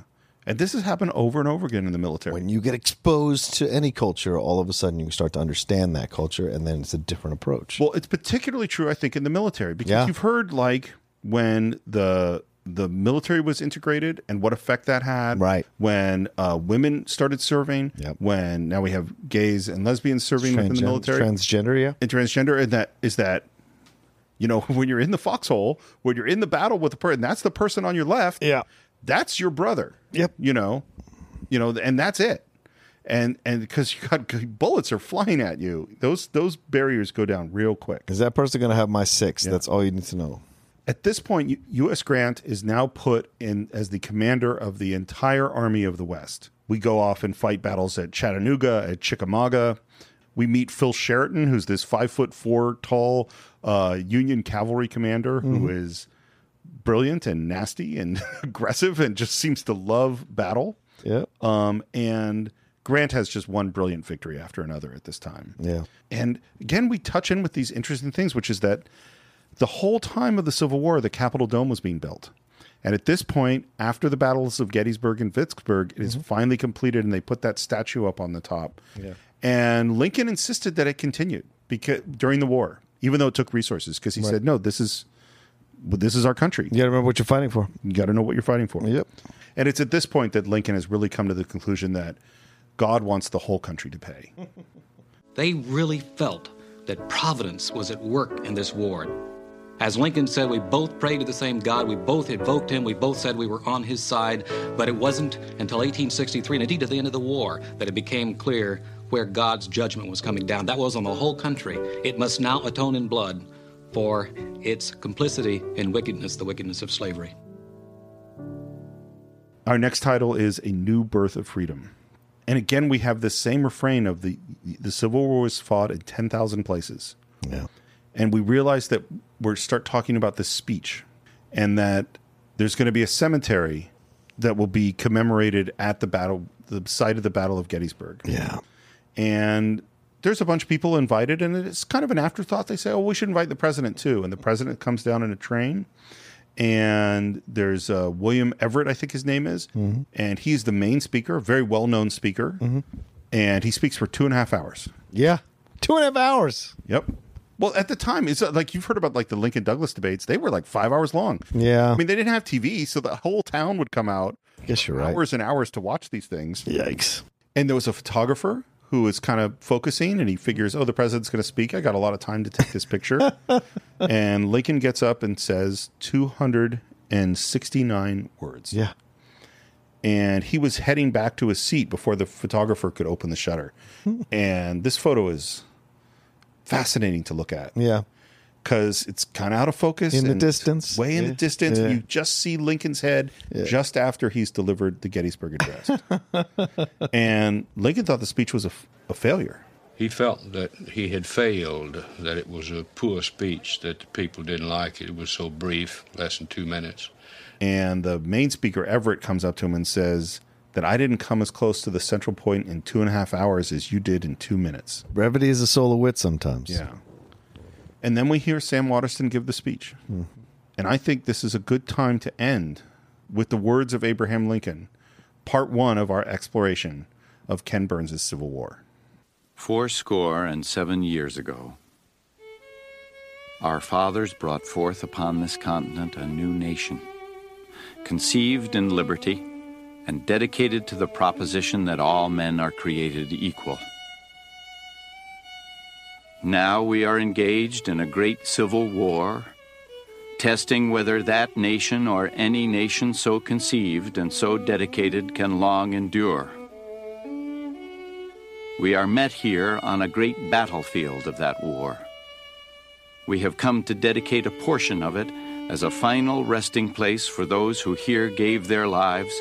Speaker 1: And this has happened over and over again in the military.
Speaker 2: When you get exposed to any culture, all of a sudden you start to understand that culture, and then it's a different approach.
Speaker 1: Well, it's particularly true, I think, in the military because yeah. you've heard like when the the military was integrated and what effect that had.
Speaker 2: Right.
Speaker 1: When uh, women started serving. Yep. When now we have gays and lesbians serving Transgen- within the military.
Speaker 2: Transgender, yeah.
Speaker 1: And transgender, and that is that. You know, <laughs> when you're in the foxhole, when you're in the battle with the person, that's the person on your left.
Speaker 2: Yeah.
Speaker 1: That's your brother.
Speaker 2: Yep.
Speaker 1: You know, you know, and that's it. And and because you got bullets are flying at you, those those barriers go down real quick.
Speaker 2: Is that person going to have my six? That's all you need to know.
Speaker 1: At this point, U.S. Grant is now put in as the commander of the entire Army of the West. We go off and fight battles at Chattanooga, at Chickamauga. We meet Phil Sheridan, who's this five foot four tall uh, Union cavalry commander mm-hmm. who is brilliant and nasty and <laughs> aggressive and just seems to love battle.
Speaker 2: Yeah. Um,
Speaker 1: and Grant has just one brilliant victory after another at this time.
Speaker 2: Yeah.
Speaker 1: And again, we touch in with these interesting things, which is that the whole time of the Civil War, the Capitol Dome was being built. And at this point, after the battles of Gettysburg and Vicksburg, it is mm-hmm. finally completed, and they put that statue up on the top. Yeah. And Lincoln insisted that it continued because during the war, even though it took resources, because he right. said, "No, this is this is our country."
Speaker 2: You got to remember what you're fighting for.
Speaker 1: You got to know what you're fighting for.
Speaker 2: Yep.
Speaker 1: And it's at this point that Lincoln has really come to the conclusion that God wants the whole country to pay.
Speaker 16: <laughs> they really felt that providence was at work in this war as Lincoln said, we both prayed to the same God. We both invoked him. We both said we were on his side. But it wasn't until 1863, and indeed to the end of the war, that it became clear where God's judgment was coming down. That was on the whole country. It must now atone in blood for its complicity in wickedness, the wickedness of slavery.
Speaker 1: Our next title is A New Birth of Freedom. And again, we have the same refrain of the the Civil War was fought in 10,000 places.
Speaker 2: Yeah.
Speaker 1: And we realize that we're start talking about this speech and that there's going to be a cemetery that will be commemorated at the battle the site of the battle of gettysburg
Speaker 2: yeah
Speaker 1: and there's a bunch of people invited and it's kind of an afterthought they say oh we should invite the president too and the president comes down in a train and there's uh, william everett i think his name is mm-hmm. and he's the main speaker very well-known speaker mm-hmm. and he speaks for two and a half hours
Speaker 2: yeah two and a half hours
Speaker 1: yep well, at the time, it's uh, like you've heard about like the Lincoln Douglas debates. They were like five hours long.
Speaker 2: Yeah.
Speaker 1: I mean, they didn't have TV, so the whole town would come out.
Speaker 2: guess you're right.
Speaker 1: Hours and hours to watch these things.
Speaker 2: Yikes.
Speaker 1: And there was a photographer who was kind of focusing and he figures, oh, the president's going to speak. I got a lot of time to take this picture. <laughs> and Lincoln gets up and says 269 words.
Speaker 2: Yeah.
Speaker 1: And he was heading back to his seat before the photographer could open the shutter. <laughs> and this photo is fascinating to look at.
Speaker 2: Yeah.
Speaker 1: Because it's kind of out of focus.
Speaker 2: In the distance.
Speaker 1: Way in yeah. the distance. Yeah. You just see Lincoln's head yeah. just after he's delivered the Gettysburg Address. <laughs> and Lincoln thought the speech was a, a failure.
Speaker 17: He felt that he had failed, that it was a poor speech, that the people didn't like it. It was so brief, less than two minutes.
Speaker 1: And the main speaker, Everett, comes up to him and says, that I didn't come as close to the central point in two and a half hours as you did in two minutes.
Speaker 2: Brevity is a soul of wit sometimes.
Speaker 1: Yeah. And then we hear Sam Waterston give the speech. Mm. And I think this is a good time to end with the words of Abraham Lincoln, part one of our exploration of Ken Burns' Civil War.
Speaker 18: Fourscore and seven years ago, our fathers brought forth upon this continent a new nation, conceived in liberty and dedicated to the proposition that all men are created equal. Now we are engaged in a great civil war, testing whether that nation or any nation so conceived and so dedicated can long endure. We are met here on a great battlefield of that war. We have come to dedicate a portion of it as a final resting place for those who here gave their lives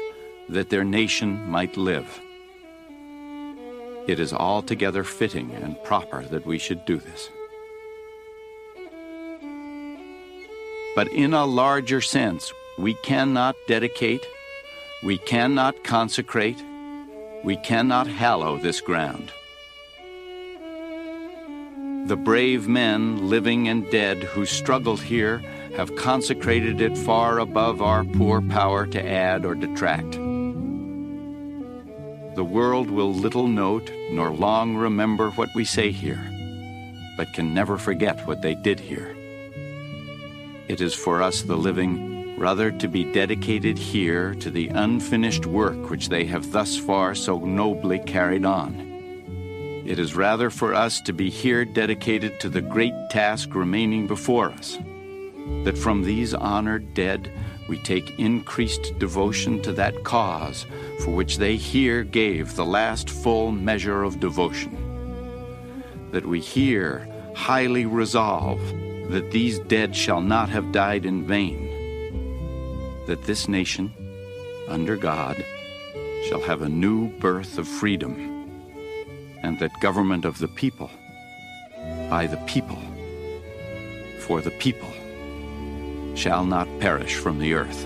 Speaker 18: that their nation might live. It is altogether fitting and proper that we should do this. But in a larger sense, we cannot dedicate, we cannot consecrate, we cannot hallow this ground. The brave men, living and dead, who struggled here have consecrated it far above our poor power to add or detract the world will little note nor long remember what we say here, but can never forget what they did here. It is for us, the living, rather to be dedicated here to the unfinished work which they have thus far so nobly carried on. It is rather for us to be here dedicated to the great task remaining before us, that from these honored dead we take increased devotion to that cause for which they here gave the last full measure of devotion. That we here highly resolve that these dead shall not have died in vain. That this nation, under God, shall have a new birth of freedom, and that government of the people, by the people, for the people shall not perish from the earth.